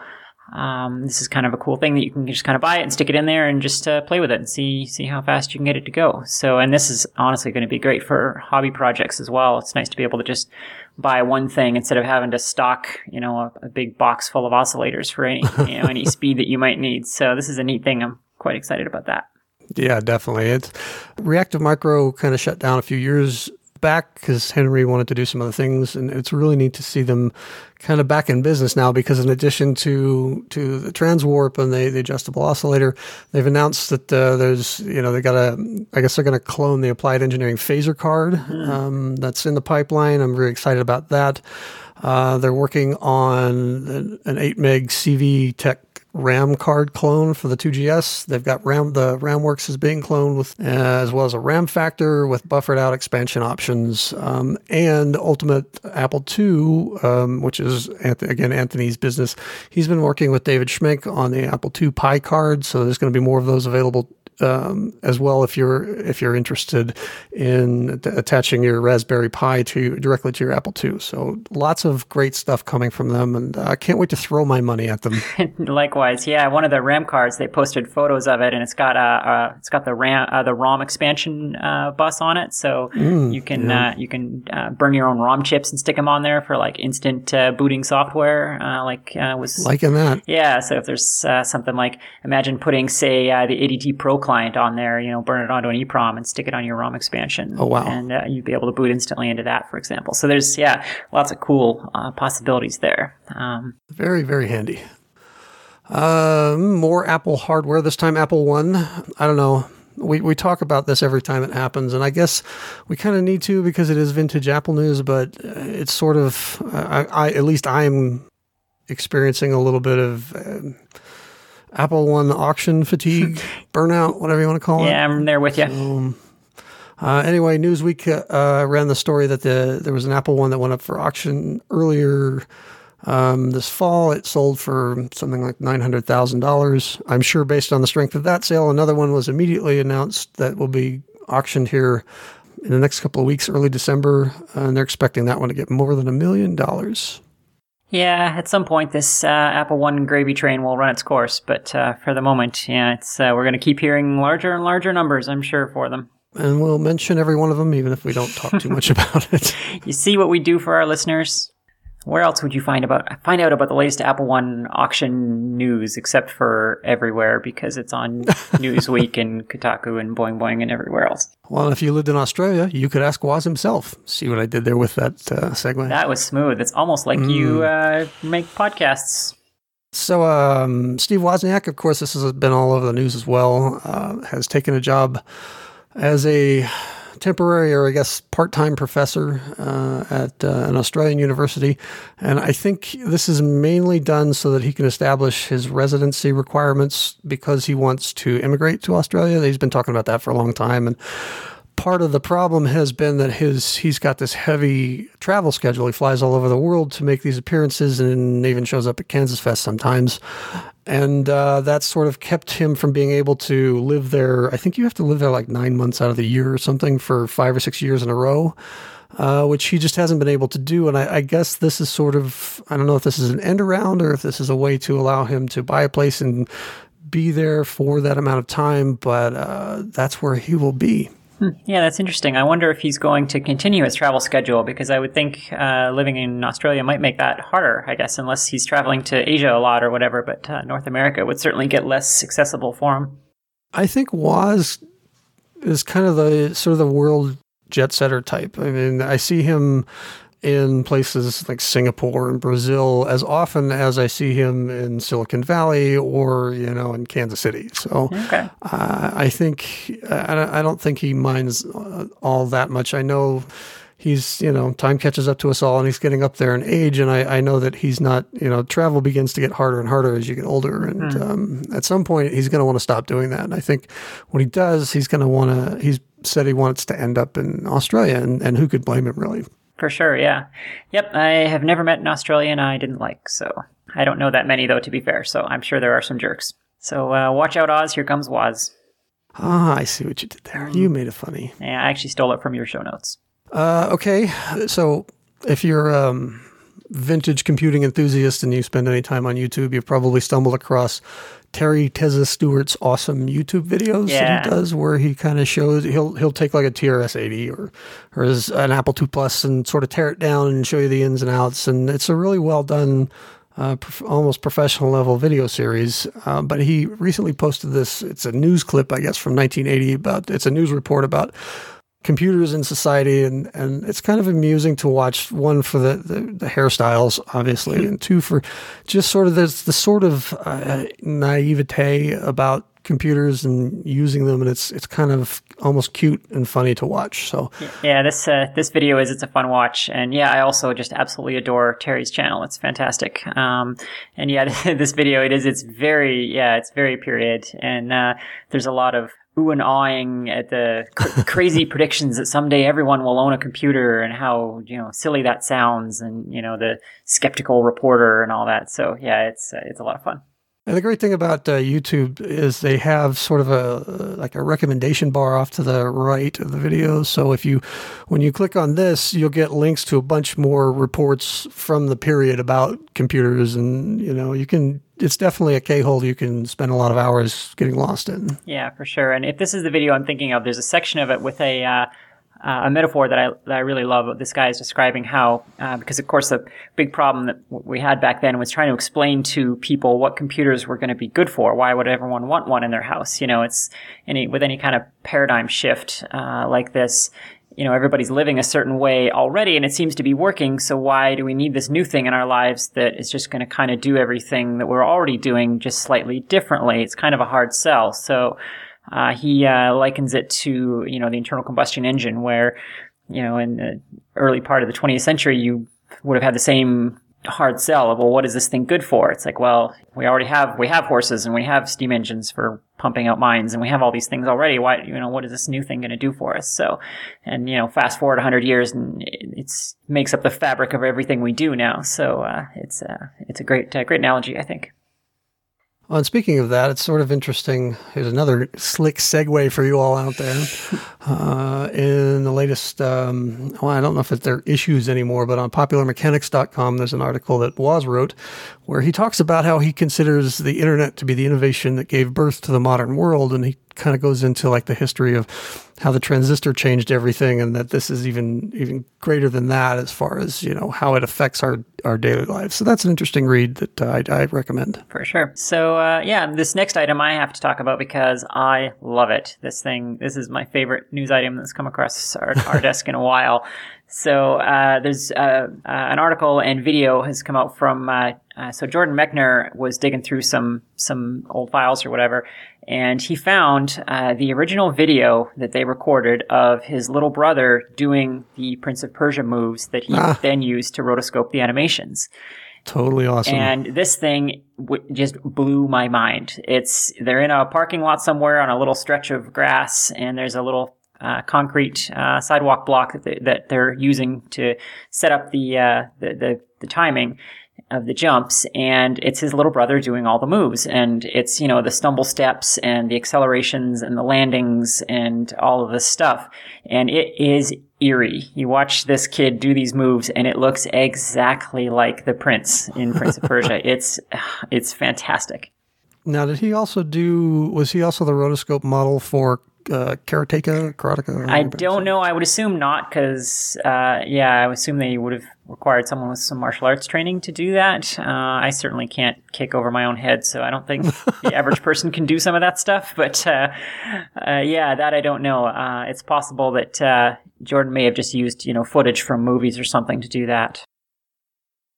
um, this is kind of a cool thing that you can just kind of buy it and stick it in there and just uh, play with it and see see how fast you can get it to go. So, and this is honestly going to be great for hobby projects as well. It's nice to be able to just buy one thing instead of having to stock, you know, a, a big box full of oscillators for any you know any speed that you might need. So, this is a neat thing. I'm quite excited about that. Yeah, definitely. It's Reactive Micro kind of shut down a few years back because Henry wanted to do some other things, and it's really neat to see them kind of back in business now. Because in addition to to the transwarp and the, the adjustable oscillator, they've announced that uh, there's you know they got a I guess they're going to clone the Applied Engineering Phasor card mm. um, that's in the pipeline. I'm very excited about that. Uh, they're working on an 8 meg CV Tech RAM card clone for the 2GS. They've got RAM, the RamWorks is being cloned with, uh, as well as a RAM factor with buffered out expansion options, um, and Ultimate Apple II, um, which is again Anthony's business. He's been working with David Schmenk on the Apple II Pi card, so there's going to be more of those available um, as well if you're if you're interested in t- attaching your Raspberry Pi to directly to your Apple II. So lots of great stuff coming from them, and I can't wait to throw my money at them. Likewise, yeah. One of the RAM cards they posted photos of it, and it's got a, a it's got the RAM uh, the ROM expansion uh, bus on it, so mm, you can yeah. uh, you can uh, burn your own ROM chips and stick them on there for like instant uh, booting software. Uh, like was liking that. Yeah. So if there's something like imagine putting say the ADTPro client on there, you know, burn it onto an EEPROM and stick it on your ROM expansion. Oh, wow. And uh, you'd be able to boot instantly into that, for example. So there's, yeah, lots of cool uh, possibilities there. Um, very, very handy. Uh, more Apple hardware, this time Apple One. I don't know. We, we talk about this every time it happens, and I guess we kind of need to because it is vintage Apple news, but it's sort of, I, I at least I'm experiencing a little bit of um, Apple One auction fatigue, burnout, whatever you want to call it. Yeah, I'm there with you. Uh, anyway, Newsweek uh, ran the story that the there was an Apple One that went up for auction earlier um, this fall. It sold for something like nine hundred thousand dollars. I'm sure, based on the strength of that sale, another one was immediately announced that will be auctioned here in the next couple of weeks, early December, and they're expecting that one to get more than a million dollars. Yeah, at some point this uh, Apple One gravy train will run its course, but uh, for the moment, yeah, it's uh, we're going to keep hearing larger and larger numbers, I'm sure, for them. And we'll mention every one of them, even if we don't talk too much about it. You see what we do for our listeners? Where else would you find about find out about the latest Apple One auction news, except for everywhere because it's on Newsweek and Kotaku and Boing Boing and everywhere else? Well, if you lived in Australia, you could ask Woz himself. See what I did there with that uh, segue? That was smooth. It's almost like mm. you uh, make podcasts. So, um, Steve Wozniak, of course, this has been all over the news as well, uh, has taken a job as a temporary or I guess part time professor uh, at uh, an Australian university. And I think this is mainly done so that he can establish his residency requirements because he wants to immigrate to Australia. He's been talking about that for a long time. And part of the problem has been that his he's got this heavy travel schedule. He flies all over the world to make these appearances and even shows up at Kansas Fest sometimes. And uh, that sort of kept him from being able to live there. I think you have to live there like nine months out of the year or something for five or six years in a row. Uh, which he just hasn't been able to do. And I, I, guess this is sort of, I don't know if this is an end around or if this is a way to allow him to buy a place and be there for that amount of time, but uh, that's where he will be. Yeah, that's interesting. I wonder if he's going to continue his travel schedule because I would think uh, living in Australia might make that harder, I guess, unless he's traveling to Asia a lot or whatever. But uh, North America would certainly get less accessible for him. I think Woz is kind of the sort of the world jet setter type. I mean, I see him in places like Singapore and Brazil as often as I see him in Silicon Valley or you know in Kansas City. So okay. uh, I think I don't think he minds uh, all that much. I know he's you know time catches up to us all and he's getting up there in age and I, I know that he's not you know travel begins to get harder and harder as you get older and mm. um, at some point he's going to want to stop doing that and I think when he does he's going to want to he's said he wants to end up in Australia and, and who could blame him really for sure, yeah. Yep, I have never met an Australian I didn't like, so I don't know that many though, to be fair. So I'm sure there are some jerks. So uh, watch out, Oz. Here comes Woz. Ah, I see what you did there. You made it funny. Yeah, I actually stole it from your show notes. Uh, okay, so if you're um, vintage computing enthusiast and you spend any time on YouTube, you've probably stumbled across Terry Tezza Stewart's awesome YouTube videos yeah. that he does, where he kind of shows he'll he'll take like a TRS-80 or or his, an Apple II Plus and sort of tear it down and show you the ins and outs, and it's a really well done. Uh, prof- almost professional level video series, uh, but he recently posted this. It's a news clip, I guess, from 1980 about. It's a news report about computers in society, and, and it's kind of amusing to watch. One for the, the, the hairstyles, obviously, and two for just sort of this the sort of uh, naivete about computers and using them, and it's it's kind of almost cute and funny to watch. So yeah, this uh, this video is it's a fun watch, and yeah, I also just absolutely adore Terry's channel. It's fantastic. Um, and yeah, this video it is it's very yeah it's very period, and uh, there's a lot of ooh and awing at the cr- crazy predictions that someday everyone will own a computer and how you know silly that sounds, and you know the skeptical reporter and all that. So yeah, it's uh, it's a lot of fun. And the great thing about uh, YouTube is they have sort of a like a recommendation bar off to the right of the videos. So if you, when you click on this, you'll get links to a bunch more reports from the period about computers, and you know you can. It's definitely a K-hole you can spend a lot of hours getting lost in. Yeah, for sure. And if this is the video I'm thinking of, there's a section of it with a. Uh, uh, a metaphor that I that I really love. This guy is describing how, uh, because of course the big problem that we had back then was trying to explain to people what computers were going to be good for. Why would everyone want one in their house? You know, it's any with any kind of paradigm shift uh, like this. You know, everybody's living a certain way already, and it seems to be working. So why do we need this new thing in our lives that is just going to kind of do everything that we're already doing, just slightly differently? It's kind of a hard sell. So. Uh, he uh, likens it to you know the internal combustion engine, where you know in the early part of the 20th century you would have had the same hard sell of well what is this thing good for? It's like well we already have we have horses and we have steam engines for pumping out mines and we have all these things already. Why you know what is this new thing going to do for us? So and you know fast forward 100 years and it's makes up the fabric of everything we do now. So uh, it's uh, it's a great uh, great analogy i think well, and speaking of that, it's sort of interesting. Here's another slick segue for you all out there. Uh, in the latest, um, well, I don't know if there are issues anymore, but on popularmechanics.com, there's an article that Woz wrote where he talks about how he considers the internet to be the innovation that gave birth to the modern world. And he kind of goes into like the history of how the transistor changed everything and that this is even even greater than that as far as you know how it affects our our daily lives. So that's an interesting read that uh, I, I, recommend. For sure. So uh, yeah this next item i have to talk about because i love it. This thing this is my favorite news item that's come across our, our desk in a while so uh, there's uh, uh, an article and video has come out from uh, uh, so Jordan Mechner was digging through some some old files or whatever, and he found uh, the original video that they recorded of his little brother doing the Prince of Persia moves that he ah. then used to rotoscope the animations. Totally awesome. And this thing w- just blew my mind. It's they're in a parking lot somewhere on a little stretch of grass, and there's a little uh, concrete uh, sidewalk block that, that they're using to set up the, uh, the, the the timing of the jumps. And it's his little brother doing all the moves. And it's you know the stumble steps and the accelerations and the landings and all of this stuff. And it is eerie. You watch this kid do these moves and it looks exactly like the prince in prince of persia. It's it's fantastic. Now did he also do was he also the rotoscope model for uh, karateka, karateka? I don't know. I would assume not, because uh, yeah, I would assume they would have required someone with some martial arts training to do that. Uh, I certainly can't kick over my own head, so I don't think the average person can do some of that stuff. But uh, uh, yeah, that I don't know. Uh, it's possible that uh, Jordan may have just used you know footage from movies or something to do that.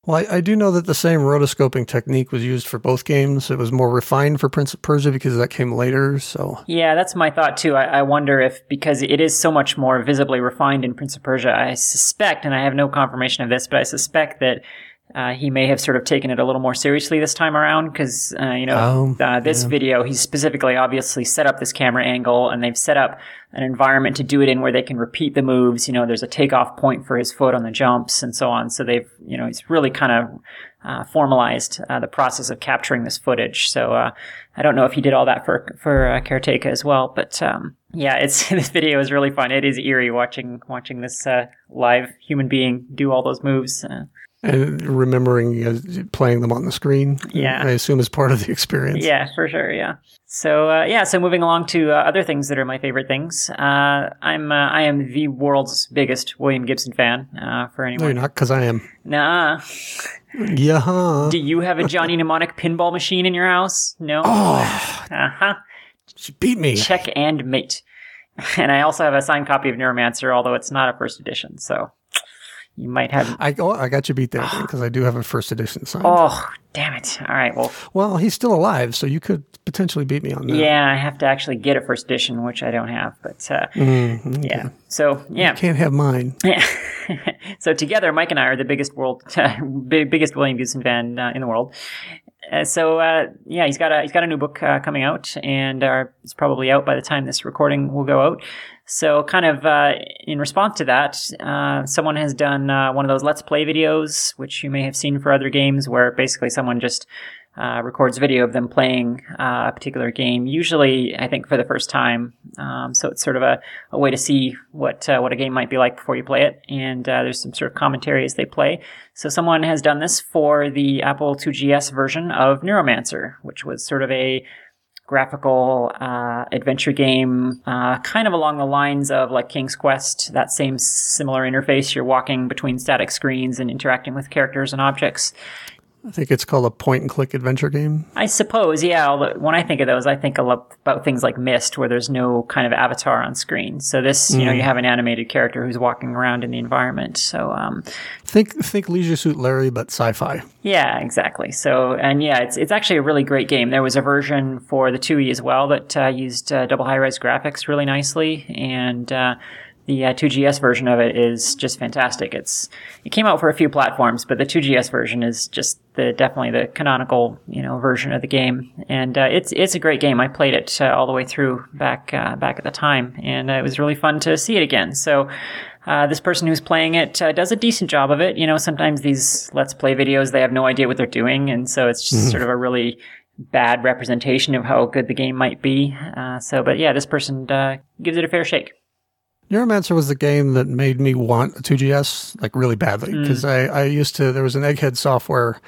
Well, I, I, do know that the same rotoscoping technique was used for both games. It was more refined for Prince of Persia because that came later. So yeah, that's my thought too. I, I, wonder if because it is so much more visibly refined in Prince of Persia, I suspect, and I have no confirmation of this, but I suspect that uh, he may have sort of taken it a little more seriously this time around because uh, you know oh, uh, this yeah. video he's specifically obviously set up this camera angle and they've set up an environment to do it in where they can repeat the moves you know there's a takeoff point for his foot on the jumps and so on. So they've you know he's really kind of uh, formalized uh, the process of capturing this footage. So uh, I don't know if he did all that for for uh, Karateka as well but um, yeah it's this video is really fun. It is eerie watching watching this live human being do all those moves and remembering uh, playing them on the screen. Yeah, I assume is part of the experience. Yeah, for sure. Yeah. So uh, yeah, so moving along to uh, other things that are my favorite things. Uh, I'm uh, I am the world's biggest William Gibson fan. Uh, for anyone, no, you're not, because I am. Nah. Yeah. Do you have a Johnny Mnemonic pinball machine in your house? No. Oh. Uh huh. She beat me. Check and mate. And I also have a signed copy of Neuromancer, although it's not a first edition. So you might have. I oh, I got you beat there because I do have a first edition signed. Oh, damn it! All right, well. Well, he's still alive, so you could potentially beat me on that. Yeah, I have to actually get a first edition, which I don't have. But uh, mm-hmm, okay. yeah, so yeah, you can't have mine. Yeah. so together, Mike and I are the biggest world, biggest William Gibson fan uh, in the world. Uh, so uh, yeah, he's got a he's got a new book uh, coming out, and uh, it's probably out by the time this recording will go out. So, kind of uh, in response to that, uh, someone has done one of those Let's Play videos, which you may have seen for other games, where basically someone just uh, records video of them playing uh, a particular game. Usually, I think for the first time. Um, so it's sort of a, a way to see what uh, what a game might be like before you play it. And uh, there's some sort of commentary as they play. So someone has done this for the Apple 2GS version of Neuromancer, which was sort of a graphical uh, adventure game, uh, kind of along the lines of like King's Quest, that same similar interface. You're walking between static screens and interacting with characters and objects. I think it's called a point and click adventure game. I suppose, yeah. When I think of those, I think about things like Myst, where there's no kind of avatar on screen. So this, mm. you know, you mm. have an animated character who's walking around in the environment. So um, think think Leisure Suit Larry, but sci-fi. Yeah, exactly. So and yeah, it's it's actually a really great game. There was a version for the 2E as well that uh, used uh, double high res graphics really nicely, and uh, the uh, 2GS version of it is just fantastic. It's it came out for a few platforms, but the 2GS version is just the definitely the canonical you know version of the game, and uh, it's it's a great game. I played it uh, all the way through back uh, back at the time, and uh, it was really fun to see it again. So. Uh, this person who's playing it does a decent job of it. You know, sometimes these let's play videos, they have no idea what they're doing. And so it's just mm-hmm. sort of a really bad representation of how good the game might be. so, but yeah, this person gives it a fair shake. Neuromancer was the game that made me want a 2GS like really badly because mm. I, I used to, there was an Egghead software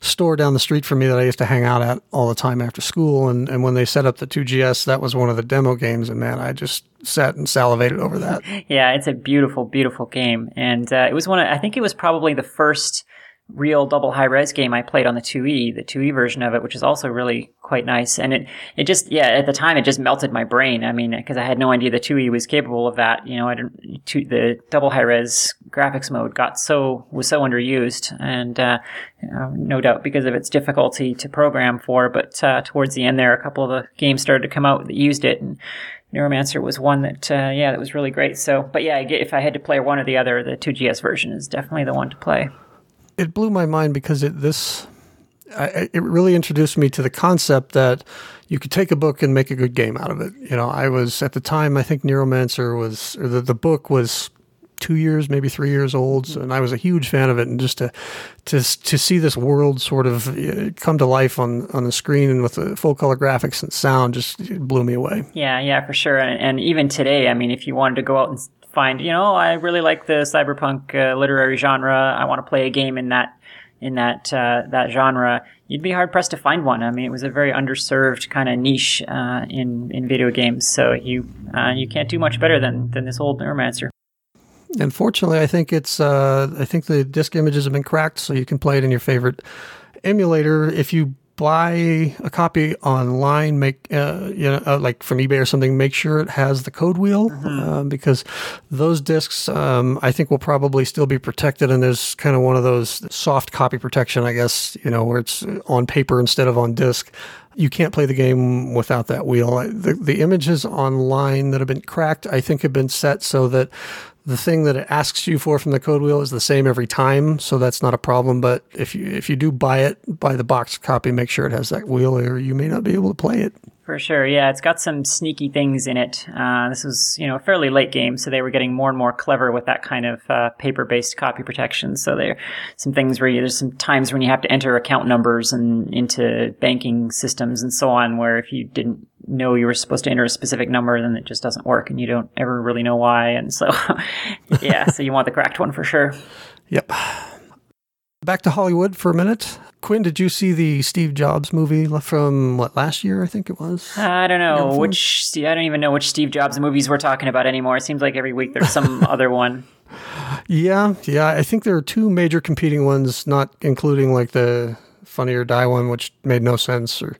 store down the street from me that I used to hang out at all the time after school. And, and when they set up the 2GS, that was one of the demo games. And man, I just sat and salivated over that. yeah, it's a beautiful, beautiful game. And uh, it was one of, I think it was probably the first real double high res game I played on the 2E, the 2E version of it, which is also really quite nice. And it, it just, yeah, at the time it just melted my brain. I mean, because I had no idea the 2E was capable of that. You know, I didn't, the double high res graphics mode got so, was so underused and, uh, know, no doubt because of its difficulty to program for. But, uh, towards the end there, a couple of the games started to come out that used it and, Neuromancer was one that, uh, yeah, that was really great. So, but yeah, if I had to play one or the other, the 2GS version is definitely the one to play it blew my mind because it this I, it really introduced me to the concept that you could take a book and make a good game out of it. You know, I was at the time I think Neuromancer was or the the book was two years, maybe three years old, and I was a huge fan of it. And just to to to see this world sort of uh, come to life on on the screen and with the full color graphics and sound just blew me away. Yeah, yeah, for sure. And, and even today, I mean, if you wanted to go out and find, you know, I really like the cyberpunk uh, literary genre. I want to play a game in that in that uh, that genre. You'd be hard pressed to find one. I mean, it was a very underserved kind of niche uh, in in video games. So you uh, you can't do much better than than this old Neuromancer. Unfortunately, I think it's uh, I think the disk images have been cracked, so you can play it in your favorite emulator. If you buy a copy online, make uh, you know uh, like from eBay or something, make sure it has the code wheel mm-hmm. uh, because those discs um, I think will probably still be protected. And there's kind of one of those soft copy protection, I guess, you know, where it's on paper instead of on disc. You can't play the game without that wheel. The, the images online that have been cracked, I think, have been set so that the thing that it asks you for from the code wheel is the same every time, so that's not a problem. But if you if you do buy it, buy the box copy, make sure it has that wheel, or you may not be able to play it. For sure, yeah, it's got some sneaky things in it. Uh, this was, you know, a fairly late game, so they were getting more and more clever with that kind of uh, paper-based copy protection. So there, some things where you, there's some times when you have to enter account numbers and into banking systems and so on, where if you didn't know you were supposed to enter a specific number, then it just doesn't work, and you don't ever really know why. And so, yeah, so you want the cracked one for sure. Yep. Back to Hollywood for a minute. Quinn, did you see the Steve Jobs movie from what last year? I think it was. I don't know which. I don't even know which Steve Jobs movies we're talking about anymore. It seems like every week there's some other one. Yeah, yeah. I think there are two major competing ones, not including like the Funny or Die one, which made no sense. Or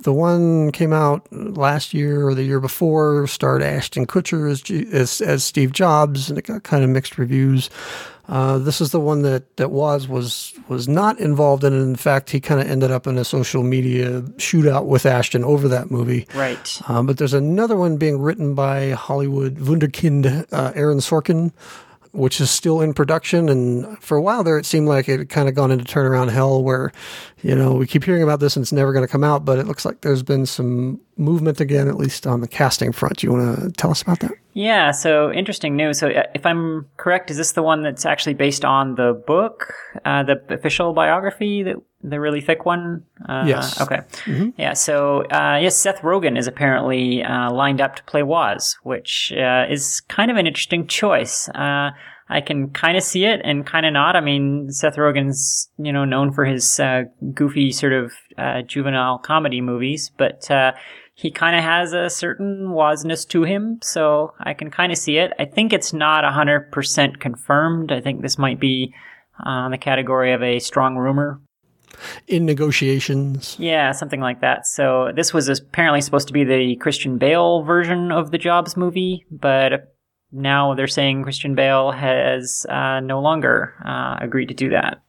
the one came out last year or the year before, starred Ashton Kutcher as as, as Steve Jobs, and it got kind of mixed reviews. Uh, this is the one that that was was was not involved in it. In fact, he kind of ended up in a social media shootout with Ashton over that movie. Right. Uh, but there's another one being written by Hollywood wunderkind uh, Aaron Sorkin which is still in production. And for a while there, it seemed like it had kind of gone into turnaround hell where, you know, we keep hearing about this and it's never going to come out, but it looks like there's been some movement again, at least on the casting front. You want to tell us about that? Yeah, so interesting news. So, uh, if I'm correct, is this the one that's actually based on the book, uh, the official biography, that the really thick one? Uh, yes. Okay. Mm-hmm. Yeah. So, uh, yes, Seth Rogen is apparently uh, lined up to play Woz, which uh, is kind of an interesting choice. I can kind of see it and kind of not. I mean, Seth Rogen's you know known for his goofy sort of juvenile comedy movies, but he kind of has a certain Wozness to him, so I can kind of see it. I think it's not 100% confirmed. I think this might be uh, the category of a strong rumor. In negotiations. Yeah, something like that. So this was apparently supposed to be the Christian Bale version of the Jobs movie, but now they're saying Christian Bale has uh, no longer uh, agreed to do that.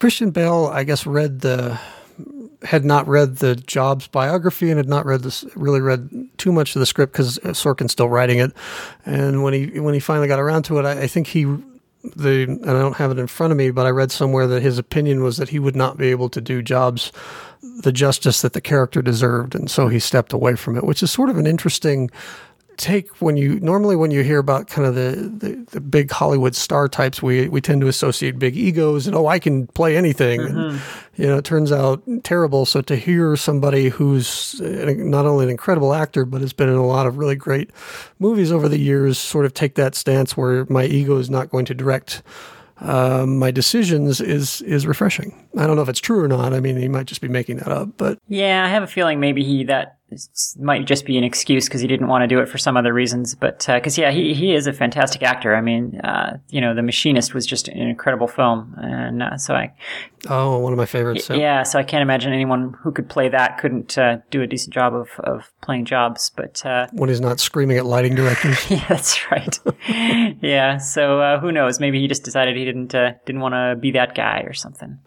Christian Bale, I guess, read the had not read the Jobs biography and had not read this really read too much of the script because Sorkin's still writing it. And when he when he finally got around to it, I, I think he the and I don't have it in front of me, but I read somewhere that his opinion was that he would not be able to do Jobs the justice that the character deserved, and so he stepped away from it, which is sort of an interesting take when you normally when you hear about kind of the, the, the, big Hollywood star types, we we tend to associate big egos and oh, I can play anything, mm-hmm. and you know, it turns out terrible. So to hear somebody who's not only an incredible actor but has been in a lot of really great movies over the years, sort of take that stance where my ego is not going to direct. Uh, my decisions is is refreshing. I don't know if it's true or not. I mean, he might just be making that up, but yeah, I have a feeling maybe he that might just be an excuse because he didn't want to do it for some other reasons. But because uh, yeah, he he is a fantastic actor. I mean, uh, you know, The Machinist was just an incredible film, and uh, so I oh one of my favorites. Yeah, yeah, so I can't imagine anyone who could play that couldn't uh, do a decent job of of playing Jobs. But uh, when he's not screaming at lighting directors, yeah, that's right. yeah, so uh, who knows? Maybe he just decided he didn't didn't want to be that guy or something.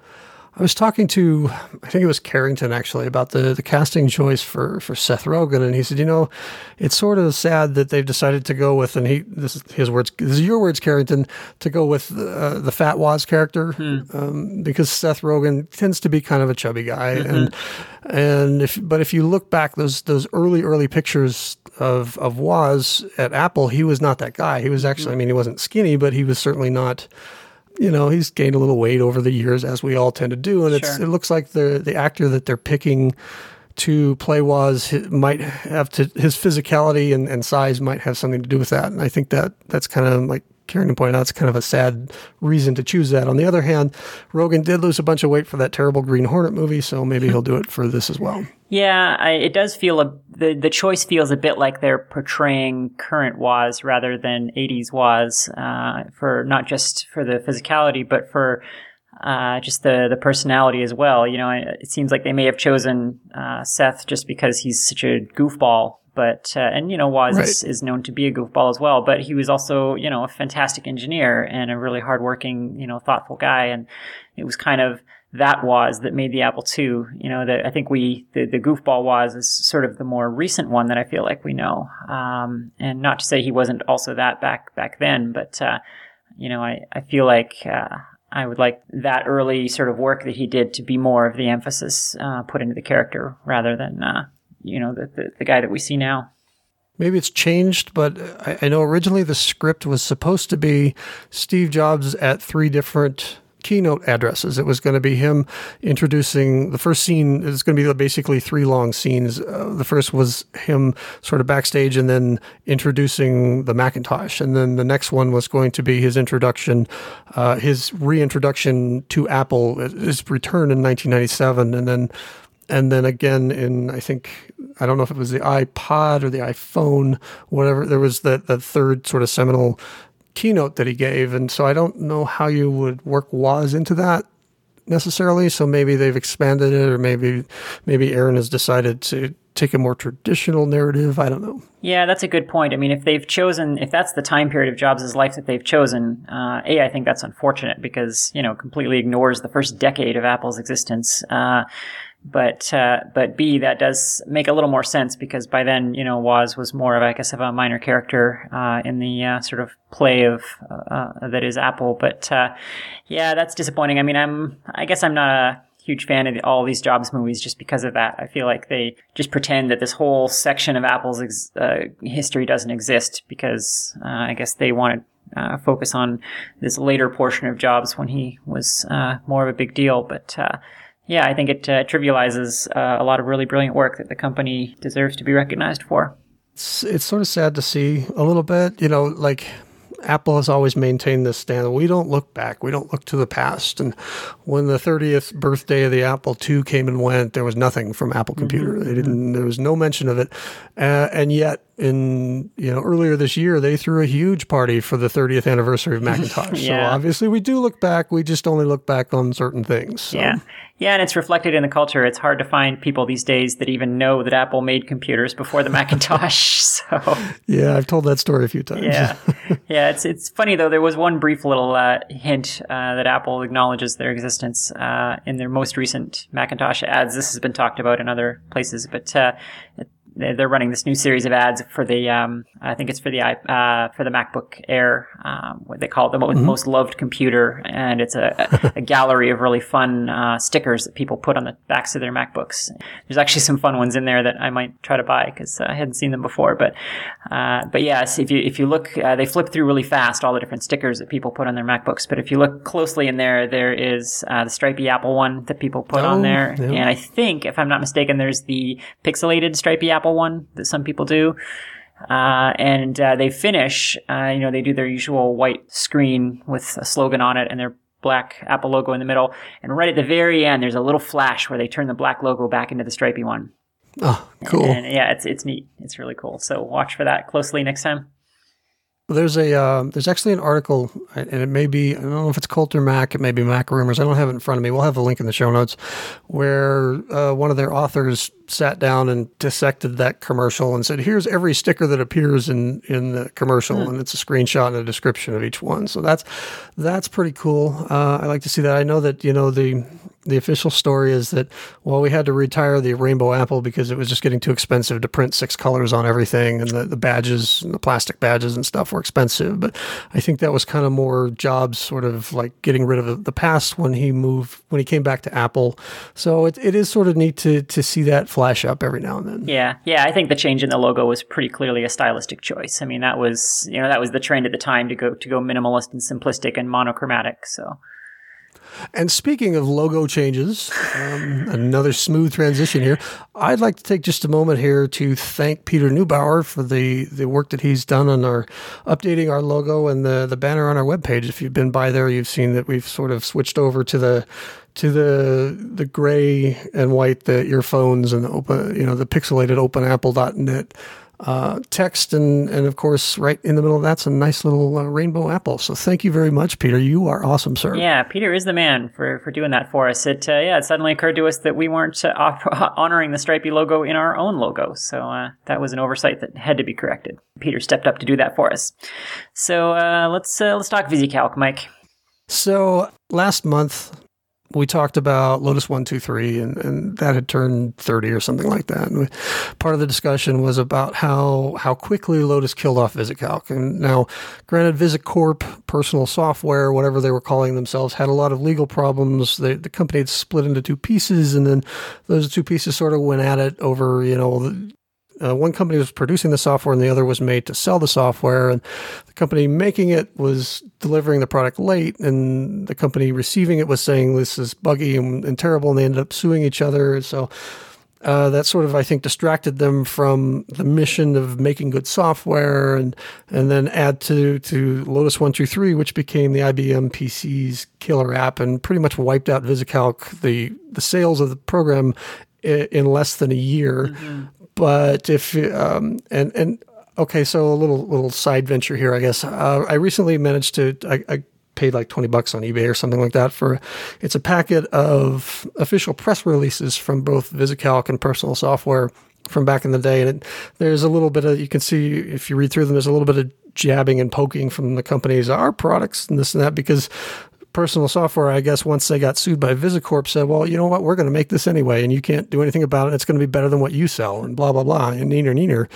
I was talking to, I think it was Carrington actually, about the, the casting choice for, for Seth Rogen, and he said, you know, it's sort of sad that they've decided to go with, and he this is his words, this is your words, Carrington, to go with uh, the Fat Woz character, hmm. um, because Seth Rogen tends to be kind of a chubby guy, mm-hmm. and and if but if you look back those those early early pictures of of Woz at Apple, he was not that guy. He was actually, mm-hmm. I mean, he wasn't skinny, but he was certainly not you know, he's gained a little weight over the years, as we all tend to do, and sure. it looks like the the actor that they're picking to play was might have to his physicality and, and size might have something to do with that, and I think that that's kind of like Karen pointed out, it's kind of a sad reason to choose that. On the other hand, Rogen did lose a bunch of weight for that terrible Green Hornet movie, so maybe he'll do it for this as well. Yeah, I, it does feel a, the the choice feels a bit like they're portraying current Woz rather than '80s Woz uh, for not just for the physicality, but for uh, just the the personality as well. You know, it seems like they may have chosen uh, Seth just because he's such a goofball but uh, and you know Woz right. is, is, known to be a goofball as well. But he was also you know a fantastic engineer and a really hardworking you know thoughtful guy, and it was kind of that Woz that made the Apple II. You know that I think we the, the goofball Woz is sort of the more recent one that I feel like we know. Um, and not to say he wasn't also that back back then, but uh, you know I I feel like. Uh, I would like that early sort of work that he did to be more of the emphasis uh, put into the character rather than uh, you know, the, the, the guy that we see now. Maybe it's changed, but I, I know originally the script was supposed to be Steve Jobs at three different keynote addresses. It was going to be him introducing the first scene is going to be basically three long scenes. Uh, the first was him sort of backstage and then introducing the Macintosh. And then the next one was going to be his introduction, uh, his reintroduction to Apple, his return in 1997. And then and then again in I think I don't know if it was the iPod or the iPhone, whatever. There was that that third sort of seminal keynote that he gave, and so I don't know how you would work Woz into that. necessarily. So maybe they've expanded it, or maybe maybe Aaron has decided to take a more traditional narrative. I don't know. Yeah, that's a good point. I mean, if they've chosen, if that's the time period of Jobs' life that they've chosen, uh, A, I think that's unfortunate because, you know, completely ignores the first decade of Apple's existence. Uh, but uh, but B that does make a little more sense because by then you know Woz was more of I guess of a minor character uh, in the uh, sort of play of uh, uh, that is Apple. But uh, yeah, that's disappointing. I mean, I'm I guess I'm not a huge fan of all these Jobs movies just because of that. I feel like they just pretend that this whole section of Apple's ex- history doesn't exist because I guess they wanted uh, focus on this later portion of Jobs when he was uh, more of a big deal. But uh, yeah, I think it uh, trivializes uh, a lot of really brilliant work that the company deserves to be recognized for. It's, it's sort of sad to see a little bit, you know, like Apple has always maintained this stand. We don't look back. We don't look to the past. And when the 30th birthday of the Apple II came and went, there was nothing from Apple Computer. Mm-hmm. They didn't. There was no mention of it. Uh, and yet, in you know earlier this year, they threw a huge party for the 30th anniversary of Macintosh. yeah. So obviously, we do look back. We just only look back on certain things. So. Yeah. Yeah, and it's reflected in the culture. It's hard to find people these days that even know that Apple made computers before the Macintosh. So yeah, I've told that story a few times. Yeah, yeah. It's it's funny though. There was one brief little uh, hint uh, that Apple acknowledges their existence uh, in their most recent Macintosh ads. This has been talked about in other places, but uh, they're running this new series of ads for the um, I think it's for the uh, for the MacBook Air, um, what they call it the most, mm-hmm. most loved computer, and it's a, a, a gallery of really fun uh, stickers that people put on the backs of their MacBooks. There's actually some fun ones in there that I might try to buy because I hadn't seen them before. But uh, but yes, if you if you look, uh, they flip through really fast all the different stickers that people put on their MacBooks. But if you look closely in there, there is uh, the stripy Apple one that people put oh, on there, yeah. and I think if I'm not mistaken, there's the pixelated stripy Apple Apple one that some people do. Uh, and uh, they finish, uh, you know, they do their usual white screen with a slogan on it and their black Apple logo in the middle. And right at the very end, there's a little flash where they turn the black logo back into the stripy one. Oh, cool. And, and yeah, it's, it's neat. It's really cool. So watch for that closely next time. There's a uh, there's actually an article, and it may be I don't know if it's Cult or Mac, it may be Mac Rumors. I don't have it in front of me. We'll have a link in the show notes where uh, one of their authors sat down and dissected that commercial and said, "Here's every sticker that appears in in the commercial, mm. and it's a screenshot and a description of each one." So that's that's pretty cool. Uh, I like to see that. I know that you know the the official story is that well we had to retire the rainbow apple because it was just getting too expensive to print six colors on everything and the, the badges and the plastic badges and stuff were expensive but i think that was kind of more jobs sort of like getting rid of the past when he moved when he came back to apple so it, it is sort of neat to to see that flash up every now and then. Yeah, yeah. I think the change in the logo was pretty clearly a stylistic choice. I mean, that was you know that was the trend at the time to go to go minimalist and simplistic and monochromatic. So. And speaking of logo changes, um, another smooth transition here. I'd like to take just a moment here to thank Peter Neubauer for the, the work that he's done on our updating our logo and the, the banner on our webpage. If you've been by there, you've seen that we've sort of switched over to the to the the gray and white, the earphones and the open, you know, the pixelated openapple.net uh, text, and and of course, right in the middle of that's a nice little uh, rainbow apple. So thank you very much, Peter. You are awesome, sir. Yeah, Peter is the man for for doing that for us. It uh, yeah, it suddenly occurred to us that we weren't uh, honoring the Stripey logo in our own logo, so uh, that was an oversight that had to be corrected. Peter stepped up to do that for us. So uh, let's let's talk VisiCalc, Mike. So last month, we talked about Lotus 123 and, and that had turned 30 or something like that. And we, part of the discussion was about how how quickly Lotus killed off VisiCalc. And now, granted, VisiCorp, personal software, whatever they were calling themselves, had a lot of legal problems. The company had split into two pieces, and then those two pieces sort of went at it over, you know, uh, one company was producing the software and the other was made to sell the software. And the company making it was delivering the product late, and the company receiving it was saying this is buggy and, and terrible, and they ended up suing each other. So uh, that sort of, I think, distracted them from the mission of making good software, and and then add to to Lotus One Two Three, which became the IBM PC's killer app, and pretty much wiped out VisiCalc the the sales of the program in less than a year. Mm-hmm. But if um, and and okay, so a little little side venture here, I guess. Uh, I recently managed to I, I paid like 20 bucks on eBay or something like that for it's a packet of official press releases from both VisiCalc and personal software from back in the day. And it, there's a little bit of, you can see if you read through them, there's a little bit of jabbing and poking from the companies, our products and this and that, because personal software, I guess, once they got sued by VisiCorp, said, well, you know what, we're going to make this anyway, and you can't do anything about it. It's going to be better than what you sell, and blah, blah, blah, and neener, neener.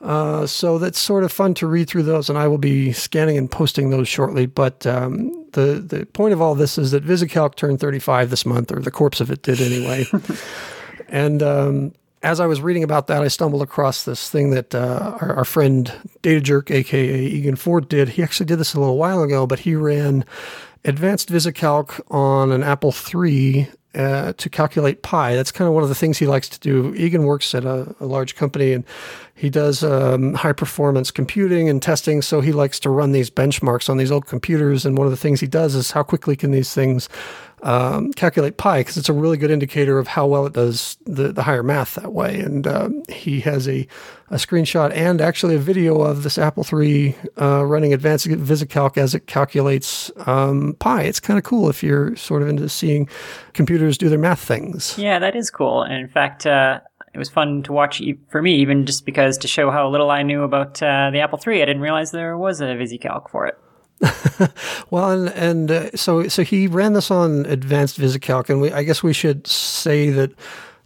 Uh, so that's sort of fun to read through those, and I will be scanning and posting those shortly. But um, the the point of all this is that VisiCalc turned 35 this month, or the corpse of it did anyway. and um, as I was reading about that, I stumbled across this thing that uh, our, our, friend Data Jerk, aka Egan Ford, did. He actually did this a little while ago, but he ran advanced VisiCalc on an Apple III uh, to calculate pi. That's kind of one of the things he likes to do. Egan works at a, a large company and he does um, high performance computing and testing. So he likes to run these benchmarks on these old computers. And one of the things he does is how quickly can these things um, calculate pi because it's a really good indicator of how well it does the, the higher math that way. And um, he has a, a screenshot and actually a video of this Apple III uh, running advanced VisiCalc as it calculates um, pi. It's kind of cool if you're sort of into seeing computers do their math things. Yeah, that is cool. And in fact, uh, it was fun to watch for me, even just because to show how little I knew about uh, the Apple III. I didn't realize there was a VisiCalc for it. well, and and uh, so so he ran this on advanced VisiCalc, and we, I guess we should say that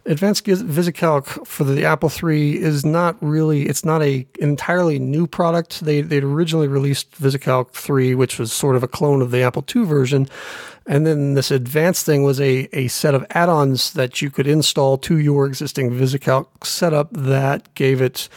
advanced VisiCalc for the Apple III is not really it's not a entirely new product. They they'd originally released VisiCalc 3, which was sort of a clone of the Apple II version, and then this advanced thing was a a set of add-ons that you could install to your existing VisiCalc setup that gave it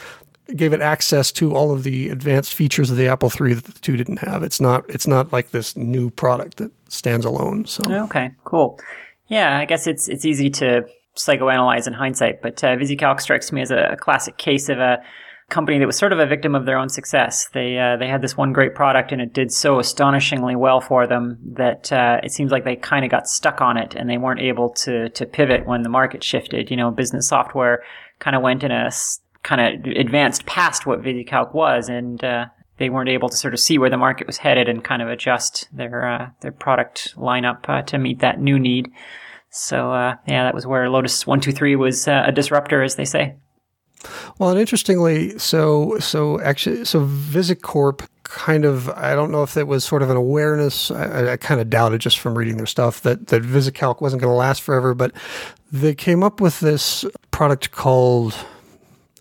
gave it access to all of the advanced features of the Apple III that the two didn't have. It's not it's not like this new product that stands alone. So okay, cool. Yeah, I guess it's it's easy to psychoanalyze in hindsight, but uh, VisiCalc strikes me as a classic case of a company that was sort of a victim of their own success. They uh, they had this one great product and it did so astonishingly well for them that uh, it seems like they kind of got stuck on it and they weren't able to to pivot when the market shifted. You know, business software kind of went in a kind of advanced past what VisiCalc was, and uh, they weren't able to sort of see where the market was headed and kind of adjust their uh, their product lineup uh, to meet that new need. So uh, yeah, that was where Lotus One Two Three was uh, a disruptor, as they say. Well, and interestingly, so so actually, so VisiCorp kind of I don't know if it was sort of an awareness. I, I kind of doubted just from reading their stuff that that VisiCalc wasn't going to last forever, but they came up with this product called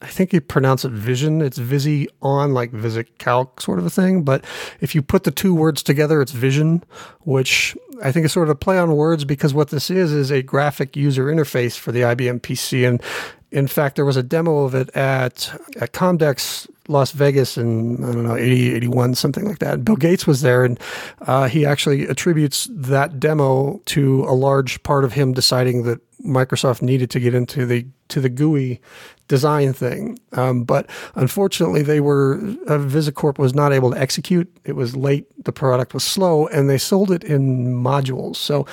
I think you pronounce it vision. It's Visi on like visit calc sort of a thing. But if you put the two words together, it's vision, which I think is sort of a play on words because what this is is a graphic user interface for the IBM PC. And in fact, there was a demo of it at, at Comdex Las Vegas in, I don't know, 80, 81, something like that. Bill Gates was there, and uh, he actually attributes that demo to a large part of him deciding that Microsoft needed to get into the to the GUI design thing. Um, but unfortunately, they were uh, VisiCorp was not able to execute. It was late. The product was slow, and they sold it in modules. So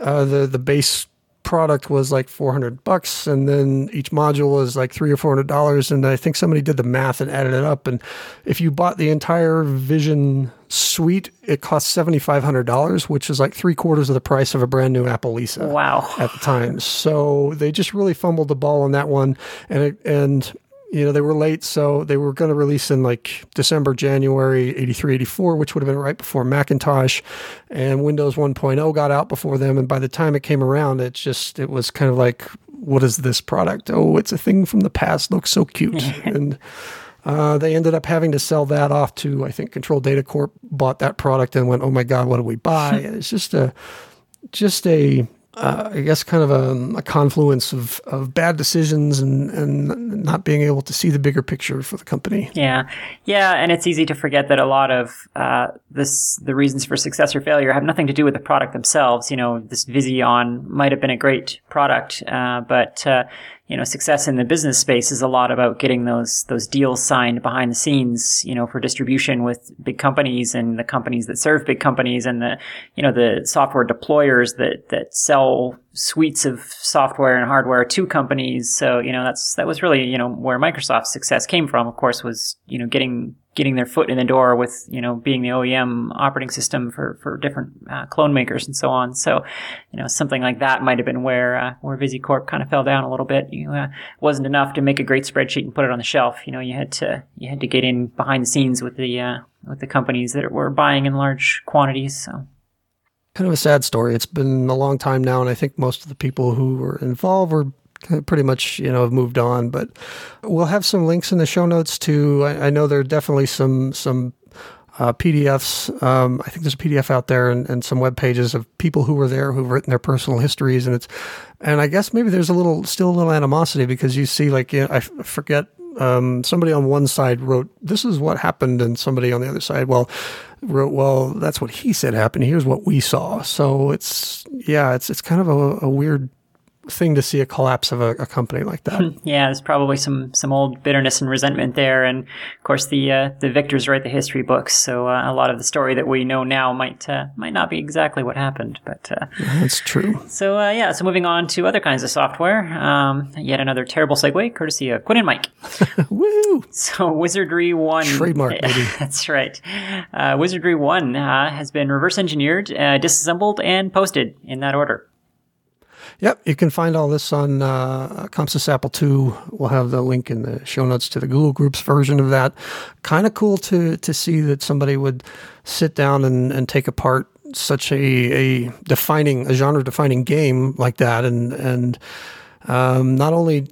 uh, the the base product was like 400 bucks and then each module was like three or four hundred dollars and i think somebody did the math and added it up and if you bought the entire vision suite it cost $7500 which is like three quarters of the price of a brand new apple lisa wow. at the time. So they just really fumbled the ball on that one and it, and you know, they were late, so they were going to release in like December, January 83, 84, which would have been right before Macintosh and Windows 1.0 got out before them. And by the time it came around, it just, it was kind of like, what is this product? Oh, it's a thing from the past, looks so cute. and, uh, they ended up having to sell that off to, I think, Control Data Corp bought that product and went, oh my God, what do we buy? it's just a, just a, uh, I guess, kind of a, a, confluence of, of bad decisions and, and not being able to see the bigger picture for the company. Yeah, yeah, and it's easy to forget that a lot of uh, this, the reasons for success or failure, have nothing to do with the product themselves. You know, this Vision might have been a great product, uh, but uh, you know, success in the business space is a lot about getting those those deals signed behind the scenes, you know, for distribution with big companies and the companies that serve big companies and the you know the software deployers that that sell suites of software and hardware to companies. So you know that's that was really you know where Microsoft's success came from. Of course, was you know getting getting their foot in the door with you know being the OEM operating system for for different uh, clone makers and so on. So you know something like that might have been where uh, where VisiCorp kind of fell down a little bit. You uh, wasn't enough to make a great spreadsheet and put it on the shelf. You know you had to you had to get in behind the scenes with the uh, with the companies that were buying in large quantities. So kind of a sad story. It's been a long time now, and I think most of the people who were involved were pretty much you know have moved on. But we'll have some links in the show notes to. I, I know there are definitely some some uh, PDFs. Um, I think there's a PDF out there and, and, some web pages of people who were there who've written their personal histories, and it's and I guess maybe there's a little still a little animosity because you see like you know, I forget um, somebody on one side wrote this is what happened, and somebody on the other side well wrote well that's what he said happened. Here's what we saw. So it's yeah, it's it's kind of a, a weird thing to see a collapse of a, a company like that. yeah, there's probably some some old bitterness and resentment there, and of course the uh, the victors write the history books, so uh, a lot of the story that we know now might uh, might not be exactly what happened. But uh, that's true. So uh, yeah, so moving on to other kinds of software. Um, yet another terrible segue, courtesy of Quinn and Mike. Woo! So Wizardry One trademark, baby. that's right. Uh, Wizardry One has been reverse engineered, disassembled, and posted in that order. Yep, you can find all this on uh, comp.sys.apple2. We'll have the link in the show notes to the Google Groups version of that. Kind of cool to to see that somebody would sit down and, and take apart such a, a defining a genre defining game like that and and um, not only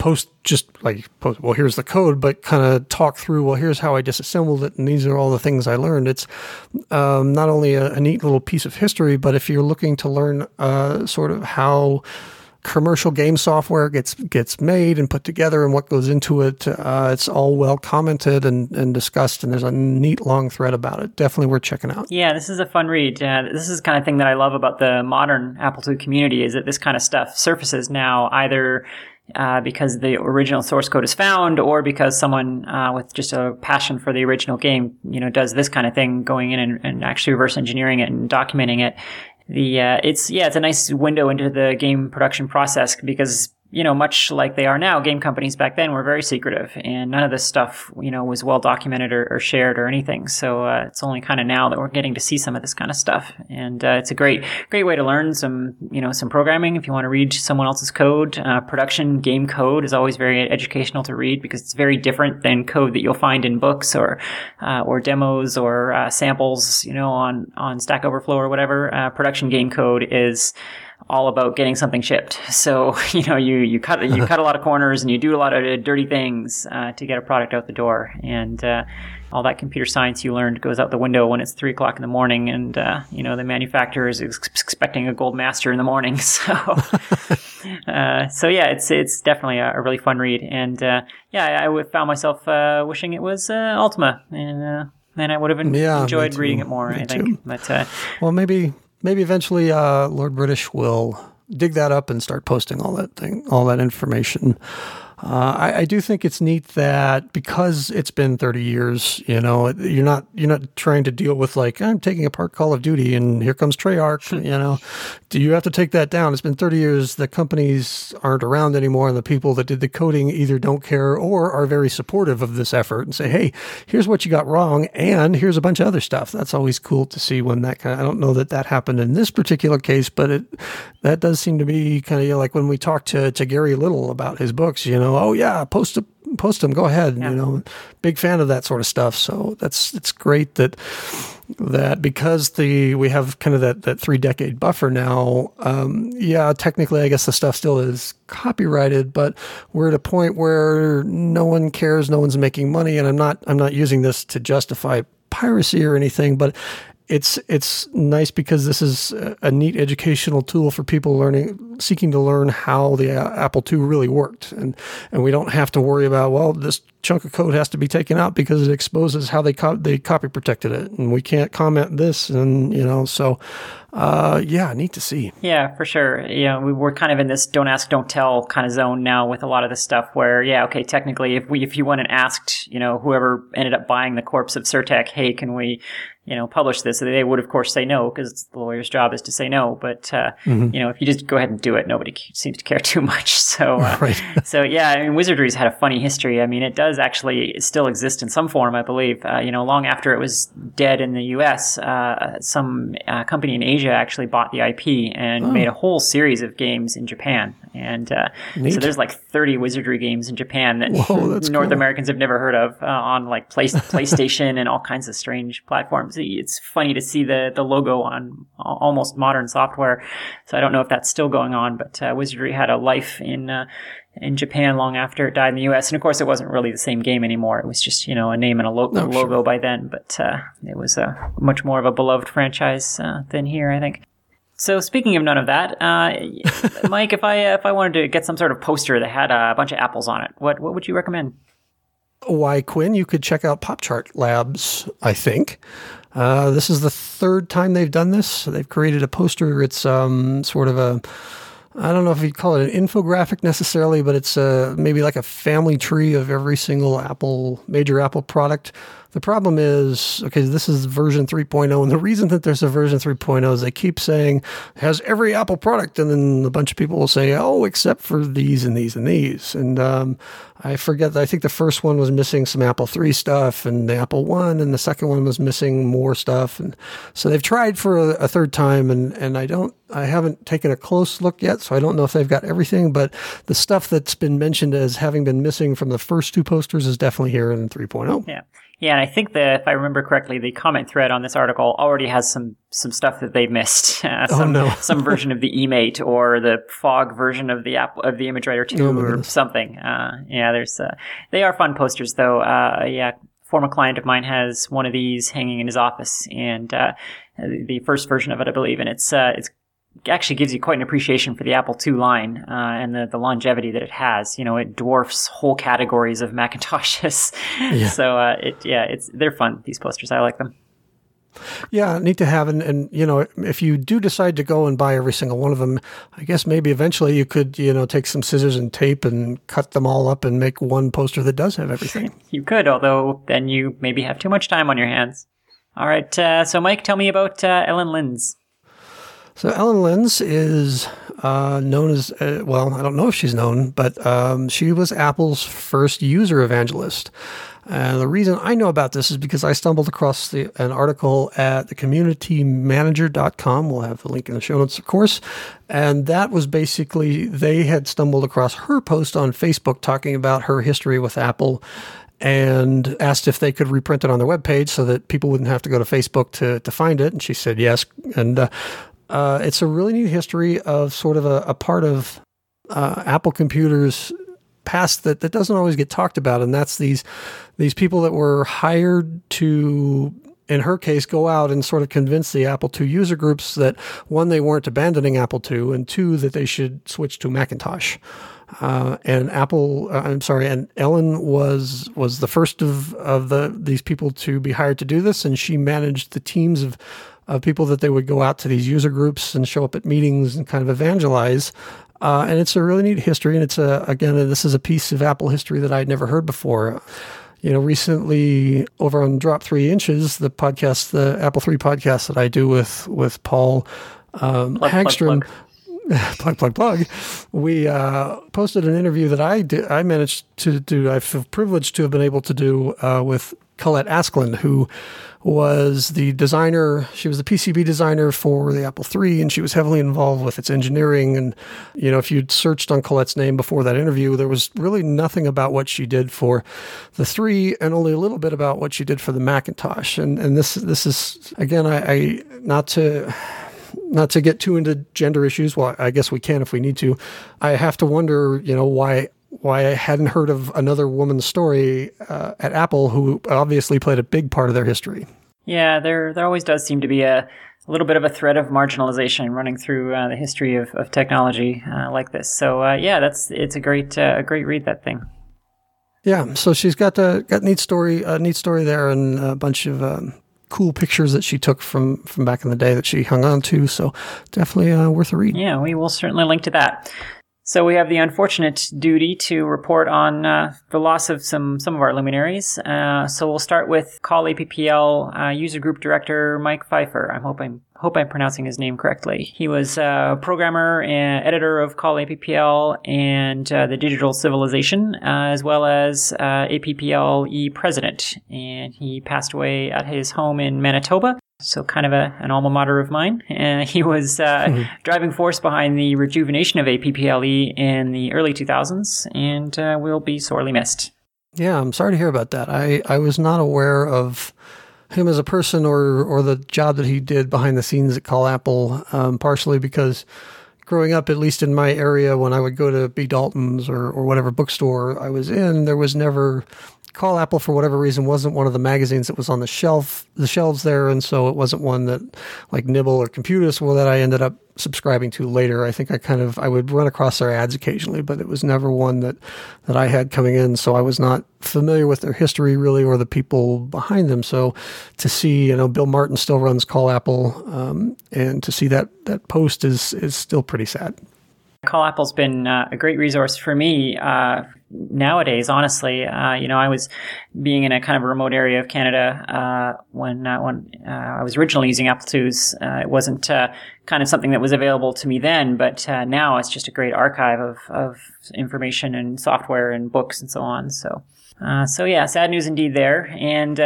post just like post, well here's the code but kind of talk through well here's how i disassembled it and these are all the things i learned. It's um, not only a, a, neat little piece of history but if you're looking to learn uh, sort of how commercial game software gets gets made and put together and what goes into it uh, it's all well commented and, and discussed and there's a neat long thread about it. Definitely worth checking out. Yeah this is a fun read. Uh, this is kind of thing that i love about the modern apple ii community is that this kind of stuff surfaces now either uh, because the original source code is found, or because someone uh, with just a passion for the original game, you know, does this kind of thing, going in and, and actually reverse engineering it and documenting it. The uh, it's yeah, it's a nice window into the game production process because you know, much like they are now, game companies back then were very secretive, and none of this stuff, you know, was well documented or, or shared or anything. So uh, it's only kind of now that we're getting to see some of this kind of stuff, and uh, it's a great, great way to learn some, you know, some programming. If you want to read someone else's code, uh, production game code is always very educational to read because it's very different than code that you'll find in books or uh, or demos or uh, samples, you know, on on Stack Overflow or whatever. Uh, production game code is all about getting something shipped. So you know you you cut you cut a lot of corners and you do a lot of dirty things uh, to get a product out the door, and uh, all that computer science you learned goes out the window when it's three o'clock in the morning, and uh, you know the manufacturer is expecting a gold master in the morning. So uh, so yeah, it's it's definitely a, a really fun read, and uh, yeah, I, I, found myself uh, wishing it was Ultima, and then I would have yeah, enjoyed reading it more. Me I think, too. but well, maybe maybe eventually uh, Lord British will dig that up and start posting all that thing, all that information uh, I, I, do think it's neat that because it's been 30 years, you know, you're not you're not trying to deal with like I'm taking apart Call of Duty and here comes Treyarch. you know, do you have to take that down? It's been 30 years. The companies aren't around anymore, and the people that did the coding either don't care or are very supportive of this effort and say, "Hey, here's what you got wrong, and here's a bunch of other stuff." That's always cool to see when that kind. Of, I don't know that that happened in this particular case, but it that does seem to be kind of you know, like when we talked to to Gary Little about his books. You know know, oh yeah, post a, post them, go ahead. Yeah. You know, big fan of that sort of stuff. So that's it's great that that because the we have kind of that that three decade buffer now. Um, yeah, technically, I guess the stuff still is copyrighted, but we're at a point where no one cares, no one's making money, and I'm not I'm not using this to justify piracy or anything, but it's it's nice because this is a neat educational tool for people learning seeking to learn how the Apple II really worked and and we don't have to worry about well this chunk of code has to be taken out because it exposes how they co- they copy protected it and we can't comment this and you know so uh, yeah, neat to see. Yeah, for sure. We, we're kind of in this don't ask, don't tell kind of zone now with a lot of this stuff. Where, yeah, okay, technically, if we if you went and asked, you know, whoever ended up buying the corpse of Sir-Tech, hey, can we you know, publish this. They would, of course, say no because the lawyer's job is to say no. But uh, mm-hmm. you know, if you just go ahead and do it, nobody seems to care too much. So, uh, right. so yeah, I mean, Wizardry's had a funny history. I mean, it does actually still exist in some form, I believe. Uh, you know, long after it was dead in the U.S., uh, some uh, company in Asia actually bought the IP and oh. made a whole series of games in Japan. And uh, so there's like 30 Wizardry games in Japan that Whoa, North cool. Americans have never heard of on like play- PlayStation and all kinds of strange platforms it's funny to see the the logo on almost modern software. So I don't know if that's still going on, but uh, Wizardry had a life in uh, in Japan long after it died in the U.S. And of course, it wasn't really the same game anymore. It was just you know a name and a lo- no, logo sure. by then, but uh, it was a much more of a beloved franchise uh, than here, I think. So speaking of none of that, uh, Mike, if I if I wanted to get some sort of poster that had a bunch of apples on it, what what would you recommend? Why, Quinn, you could check out PopChart Labs, I think. Uh, this is the third time they've done this. They've created a poster. It's um, sort of a, I don't know if you'd call it an infographic necessarily, but it's uh, maybe like a family tree of every single Apple, major Apple product the problem is, okay, this is version 3.0. And the reason that there's a version 3.0 is they keep saying has every Apple product. And then a bunch of people will say, oh, except for these and these and these. And um, I forget I think the first one was missing some Apple 3 stuff and the Apple 1, and the second one was missing more stuff. And so they've tried for a, a third time. And, and I don't, I haven't taken a close look yet. So I don't know if they've got everything. But the stuff that's been mentioned as having been missing from the first two posters is definitely here in 3.0. Yeah. Yeah, and I think that if I remember correctly, the comment thread on this article already has some some stuff that they missed. Uh, oh, some, oh no! some version of the eMate or the Fog version of the app of the ImageWriter two oh, or something. Uh, yeah, there's uh, they are fun posters though. Uh, yeah, former client of mine has one of these hanging in his office, and uh, the first version of it, I believe, and it's uh, it's actually gives you quite an appreciation for the Apple II line uh, and the, the longevity that it has. You know, it dwarfs whole categories of Macintoshes. Yeah. so uh, it yeah, it's they're fun. These posters, I like them. Yeah, neat to have. And, and, you know, if you do decide to go and buy every single one of them, I guess maybe eventually you could, you know, take some scissors and tape and cut them all up and make one poster that does have everything. you could, although then you maybe have too much time on your hands. All right. Uh, so, Mike, tell me about uh, Ellen Lins. So Ellen Lins is uh, known as, uh, well, I don't know if she's known, but um, she was Apple's first user evangelist. And the reason I know about this is because I stumbled across the, an article at thecommunitymanager.com. We'll have the link in the show notes, of course. And that was basically, they had stumbled across her post on Facebook talking about her history with Apple and asked if they could reprint it on their webpage so that people wouldn't have to go to Facebook to, to find it. And she said yes. And uh, uh, it's a really neat history of sort of a, a part of uh, Apple computers past that that doesn't always get talked about, and that's these these people that were hired to in her case, go out and sort of convince the Apple II user groups that one, they weren't abandoning Apple II, and two, that they should switch to Macintosh. Uh, and Apple, uh, I'm sorry, and Ellen was was the first of of the these people to be hired to do this, and she managed the teams of of people that they would go out to these user groups and show up at meetings and kind of evangelize. Uh, and it's a really neat history. And it's a, again, this is a piece of Apple history that I'd never heard before. You know, recently over on Drop Three Inches, the podcast, the Apple Three podcast that I do with with Paul um, plug, Hagstrom. Plug, plug. plug, plug, plug. We uh, posted an interview that I did. I managed to do. I feel privileged to have been able to do uh, with Colette Askeland, who was the designer. She was the PCB designer for the Apple III, and she was heavily involved with its engineering. And, you know, if you'd searched on Colette's name before that interview, there was really nothing about what she did for the 3 and only a little bit about what she did for the Macintosh. And, and this, this is, again, I, I not to not to get too into gender issues. Well, I guess we can if we need to. I have to wonder, you know, why why I hadn't heard of another woman's story uh, at Apple who obviously played a big part of their history. Yeah, there there always does seem to be a, a little bit of a thread of marginalization running through uh, the history of, of technology uh, like this. So uh, yeah, that's it's a great uh, a great read that thing. Yeah, so she's got a got neat story a neat story there and a bunch of um, cool pictures that she took from from back in the day that she hung on to. So definitely uh, worth a read. Yeah, we will certainly link to that. So we have the unfortunate duty to report on uh, the loss of some some of our luminaries. Uh, so we'll start with Call APPL uh, user group director Mike Pfeiffer. I'm hoping hope I'm pronouncing his name correctly. He was a programmer and editor of Call APPL and uh, the Digital Civilization, uh, as well as uh, E president. And he passed away at his home in Manitoba so kind of a, an alma mater of mine. And he was uh, mm-hmm. driving force behind the rejuvenation of APPLE in the early 2000s, and uh, will be sorely missed. Yeah, I'm sorry to hear about that. I, I was not aware of him as a person or or the job that he did behind the scenes at Call Apple, um, partially because growing up, at least in my area, when I would go to B. Dalton's or, or whatever bookstore I was in, there was never Call Apple for whatever reason wasn't one of the magazines that was on the shelf, the shelves there, and so it wasn't one that like Nibble or Computus, well, that I ended up subscribing to later. I think I kind of I would run across their ads occasionally, but it was never one that that I had coming in, so I was not familiar with their history really or the people behind them. So to see, you know, Bill Martin still runs Call Apple, um, and to see that that post is is still pretty sad. Call Apple's been uh, a great resource for me uh, nowadays, honestly, uh, you know, I was being in a kind of a remote area of Canada uh, when uh, when uh, I was originally using Apple IIs. It wasn't kind of something that was available to me then, but now it's just a great archive of, of information and software and books and so on. So, so yeah, sad news indeed there. And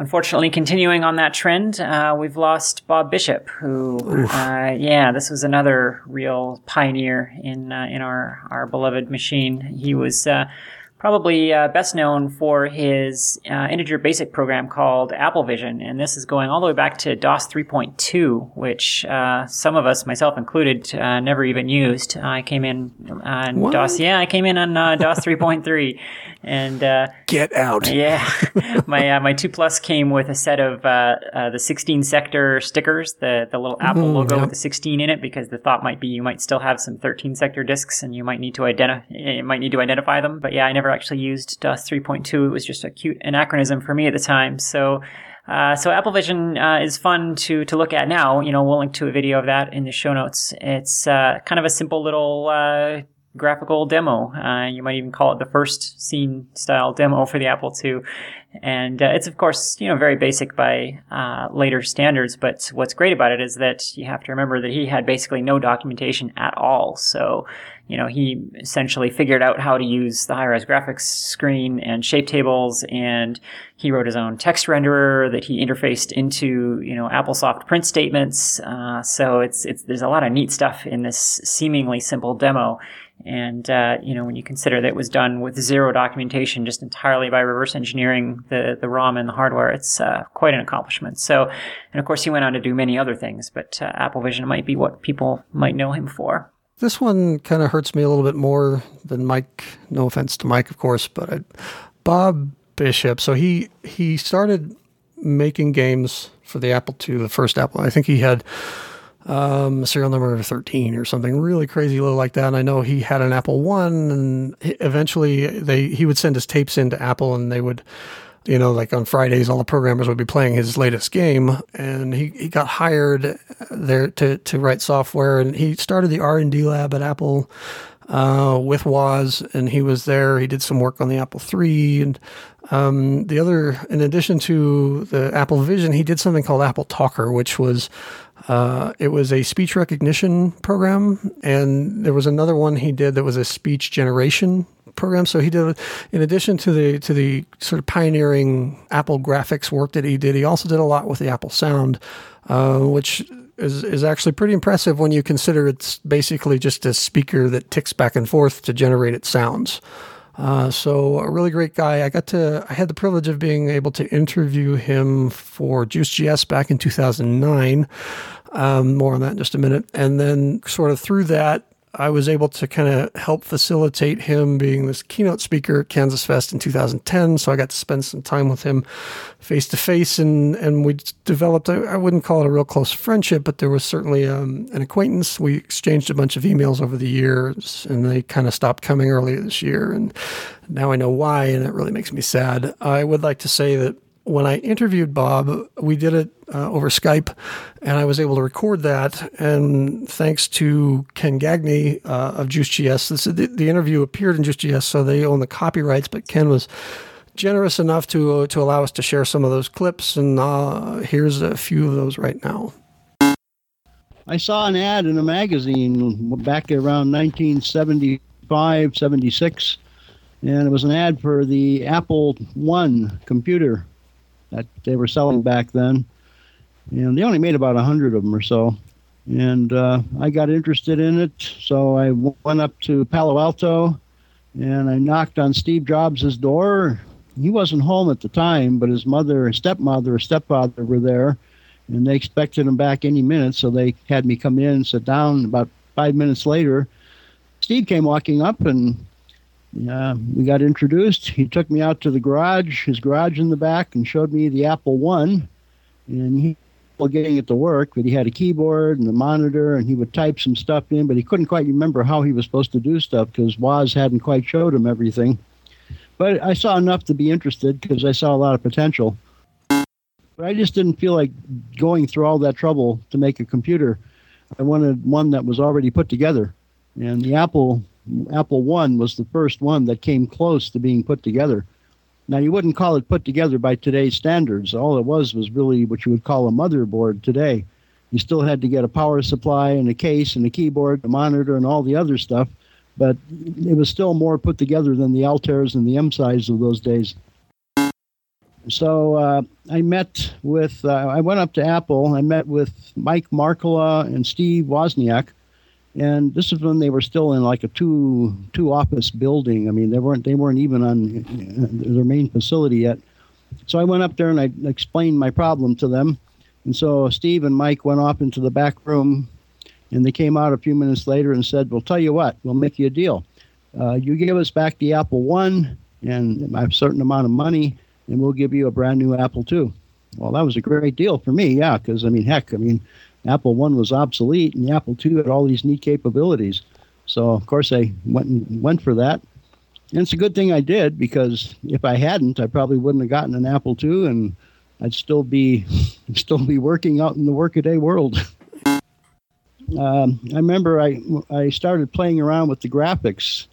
Unfortunately, continuing on that trend, uh, we've lost Bob Bishop, who, uh, yeah, this was another real pioneer in uh, in our our beloved machine. He was uh, probably uh, best known for his uh, integer basic program called AppleVision, and this is going all the way back to DOS 3.2, which uh, some of us, myself included, uh, never even used. I came in on DOS, yeah, I came in on uh, DOS 3.3, and uh, get out. Yeah, my my two plus came with a set of the 16 sector stickers, the the little Apple mm, logo yep. with the 16 in it, because the thought might be you might still have some 13 sector disks, and you might need to identify you might need to identify them. But yeah, I never actually used DOS 3.2. It was just a cute anachronism for me at the time. So, uh, so AppleVision uh, is fun to to look at now. You know, we'll link to a video of that in the show notes. It's uh, kind of a simple little uh, graphical demo. Uh, you might even call it the first scene style demo for the Apple II. And uh, it's of course, you know, very basic by uh, later standards. But what's great about it is that you have to remember that he had basically no documentation at all. So, you know, he essentially figured out how to use the high-res graphics screen and shape tables, and he wrote his own text renderer that he interfaced into, you know, AppleSoft print statements. Uh, so it's it's there's a lot of neat stuff in this seemingly simple demo. And, uh, you know, when you consider that it was done with zero documentation, just entirely by reverse engineering the, the ROM and the hardware, it's uh, quite an accomplishment. So, and of course, he went on to do many other things, but uh, AppleVision might be what people might know him for. This one kind of hurts me a little bit more than Mike. No offense to Mike, of course, but I, Bob Bishop. So he he started making games for the Apple II, the first Apple. I think he had um, serial number 13 or something really crazy low like that. And I know he had an Apple One, and eventually they he would send his tapes into Apple, and they would, you know, like on Fridays, all the programmers would be playing his latest game, and he, he got hired there to to write software, and he started the R and D lab at Apple. Uh, with Woz, and he was there. He did some work on the Apple III, and um, the other, in addition to the Apple Vision, he did something called Apple Talker, which was uh, it was a speech recognition program, and there was another one he did that was a speech generation program. So he did, in addition to the to the sort of pioneering Apple graphics work that he did, he also did a lot with the Apple Sound, uh, which is is actually pretty impressive when you consider it's basically just a speaker that ticks back and forth to generate its sounds. Uh, so a really great guy. I got to, I had the privilege of being able to interview him for Juiced.GS back in 2009. Um, more on that in just a minute. And then sort of through that, I was able to kind of help facilitate him being this keynote speaker at KansasFest in 2010. So I got to spend some time with him face to face, and and we developed. I wouldn't call it a real close friendship, but there was certainly um, an acquaintance. We exchanged a bunch of emails over the years, and they kind of stopped coming earlier this year, and now I know why, and it really makes me sad. I would like to say that when I interviewed Bob, we did it uh, over Skype, and I was able to record that. And thanks to Ken Gagne uh, of Juiced.GS, this, the, the interview appeared in Juiced.GS, so they own the copyrights. But Ken was generous enough to uh, to allow us to share some of those clips, and uh, here's a few of those right now. I saw an ad in a magazine back around 1975, 76, and it was an ad for the Apple One computer that they were selling back then. And they only made about a hundred of them or so. And uh, I got interested in it, so I went up to Palo Alto and I knocked on Steve Jobs' door. He wasn't home at the time, but his mother and stepmother or stepfather were there, and they expected him back any minute, so they had me come in and sit down. About five minutes later, Steve came walking up and uh, we got introduced. He took me out to the garage, his garage in the back, and showed me the Apple One. And he was getting it to work, but he had a keyboard and a monitor, and he would type some stuff in, but he couldn't quite remember how he was supposed to do stuff because Woz hadn't quite showed him everything. But I saw enough to be interested because I saw a lot of potential. But I just didn't feel like going through all that trouble to make a computer. I wanted one that was already put together. And the Apple Apple One was the first one that came close to being put together. Now, you wouldn't call it put together by today's standards. All it was was really what you would call a motherboard today. You still had to get a power supply and a case and a keyboard, a monitor, and all the other stuff, but it was still more put together than the Altairs and the IMSAIs of those days. So uh, I met with, uh, I went up to Apple. I met with Mike Markkula and Steve Wozniak and this is when they were still in like a two two office building. I mean, they weren't they weren't even on their main facility yet. So I went up there and I explained my problem to them. And so Steve and Mike went off into the back room, and they came out a few minutes later and said, "We'll tell you what, we'll make you a deal. Uh, you give us back the Apple One and a certain amount of money, and we'll give you a brand new Apple Two." Well, that was a great deal for me, yeah, because I mean, heck, I mean, Apple One was obsolete, and the Apple Two had all these neat capabilities. So of course I went and went for that, and it's a good thing I did because if I hadn't, I probably wouldn't have gotten an Apple Two, and I'd still be still be working out in the workaday world. um, I remember I I started playing around with the graphics.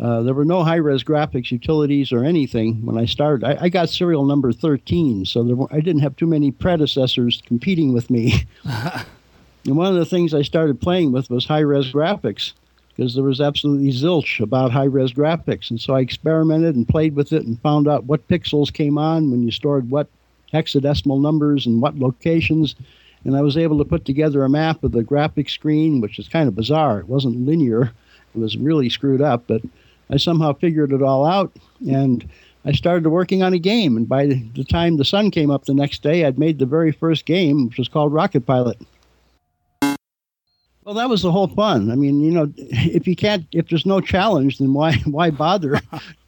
Uh, there were no high res graphics utilities or anything when I started. I, I got serial number 13, so were, I didn't have too many predecessors competing with me. and one of the things I started playing with was high res graphics because there was absolutely zilch about high res graphics. And so I experimented and played with it and found out what pixels came on when you stored what hexadecimal numbers and what locations. And I was able to put together a map of the graphic screen, which is kind of bizarre. It wasn't linear, it was really screwed up, but I somehow figured it all out and I started working on a game. And by the time the sun came up the next day, I'd made the very first game, which was called Rocket Pilot. Well, that was the whole fun. I mean, you know, if you can't, if there's no challenge, then why why bother?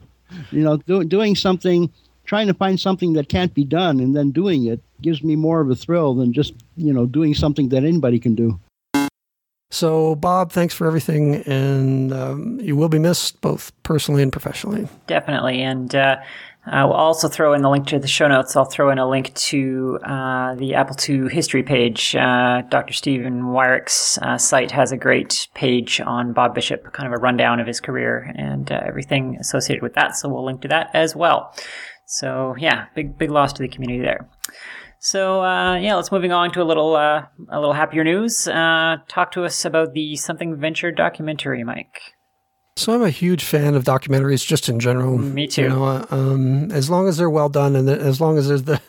you know, do, doing something, trying to find something that can't be done, and then doing it gives me more of a thrill than just you know doing something that anybody can do. So, Bob, thanks for everything, and um, you will be missed both personally and professionally. Definitely, and uh, I'll also throw in the link to the show notes. I'll throw in a link to uh, the Apple II history page. Uh, Dr. Steven Weyhrich's uh, site has a great page on Bob Bishop, kind of a rundown of his career and uh, everything associated with that. So we'll link to that as well. So yeah, big big loss to the community there. So uh, yeah, let's moving on to a little uh, a little happier news. Uh, talk to us about the Something Venture documentary, Mike. So I'm a huge fan of documentaries, just in general. Me too. You know, um, as long as they're well done, and as long as there's the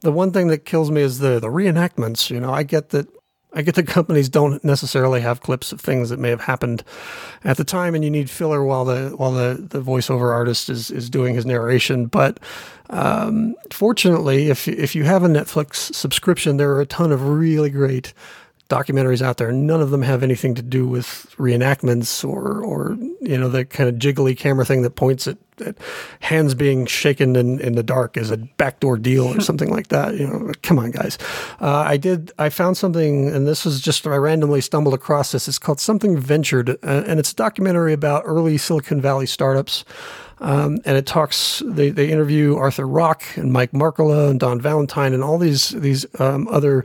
the one thing that kills me is the the reenactments. You know, I get that I get the companies don't necessarily have clips of things that may have happened at the time, and you need filler while the while the, the voiceover artist is is doing his narration. But um, fortunately, if if you have a Netflix subscription, there are a ton of really great documentaries out there. None of them have anything to do with reenactments or, or you know, the kind of jiggly camera thing that points at, at hands being shaken in, in the dark as a backdoor deal or something like that. You know, come on, guys. Uh, I did. I found something, and this was just I randomly stumbled across this. It's called Something Ventured, uh, and it's a documentary about early Silicon Valley startups. Um, and it talks. They, they interview Arthur Rock and Mike Markkula and Don Valentine and all these these um, other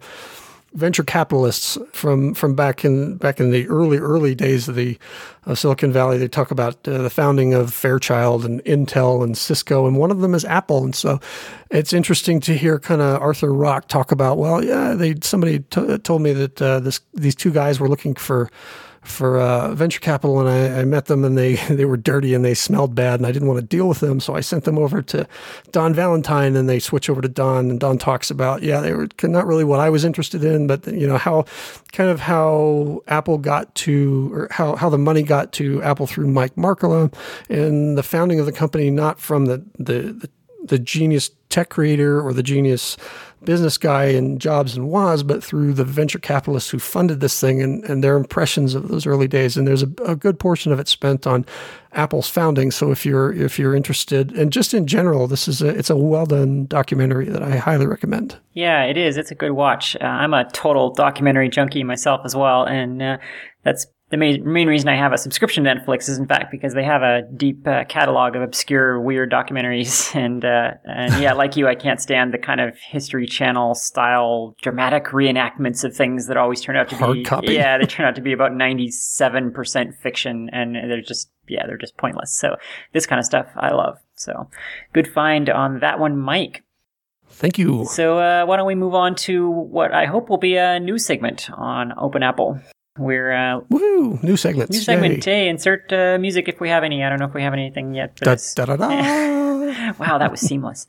venture capitalists from from back in back in the early early days of the Silicon Valley. They talk about uh, the founding of Fairchild and Intel and Cisco, and one of them is Apple. And so, it's interesting to hear kind of Arthur Rock talk about. Well, yeah, they somebody t- told me that uh, this these two guys were looking for for uh, venture capital, and I, I, met them, and they they were dirty and they smelled bad, and I didn't want to deal with them, so I sent them over to Don Valentine, and they switch over to Don, and Don talks about yeah, they were not really what I was interested in, but you know how kind of how Apple got to or how how the money got to Apple through Mike Markkula and the founding of the company, not from the the, the the genius tech creator or the genius business guy in Jobs and Woz, but through the venture capitalists who funded this thing and, and their impressions of those early days. And there's a, a, good portion of it spent on Apple's founding. So if you're if you're interested, and just in general, this is a it's a well done documentary that I highly recommend. Yeah, it is. It's a good watch. Uh, I'm a total documentary junkie myself as well, and uh, that's the main, main reason I have a subscription to Netflix is in fact because they have a deep uh, catalog of obscure, weird documentaries, and uh, and yeah, like you, I can't stand the kind of History Channel style dramatic reenactments of things that always turn out to Hard be copy. yeah, they turn out to be about ninety seven percent fiction, and they're just yeah, they're just pointless. So this kind of stuff I love. So good find on that one, Mike. Thank you. So uh, why don't we move on to what I hope will be a new segment on Open Apple. We're uh, woo new segments. New segment. Yay. Hey, insert uh, music if we have any. I don't know if we have anything yet. Da, da, da, wow, that was seamless.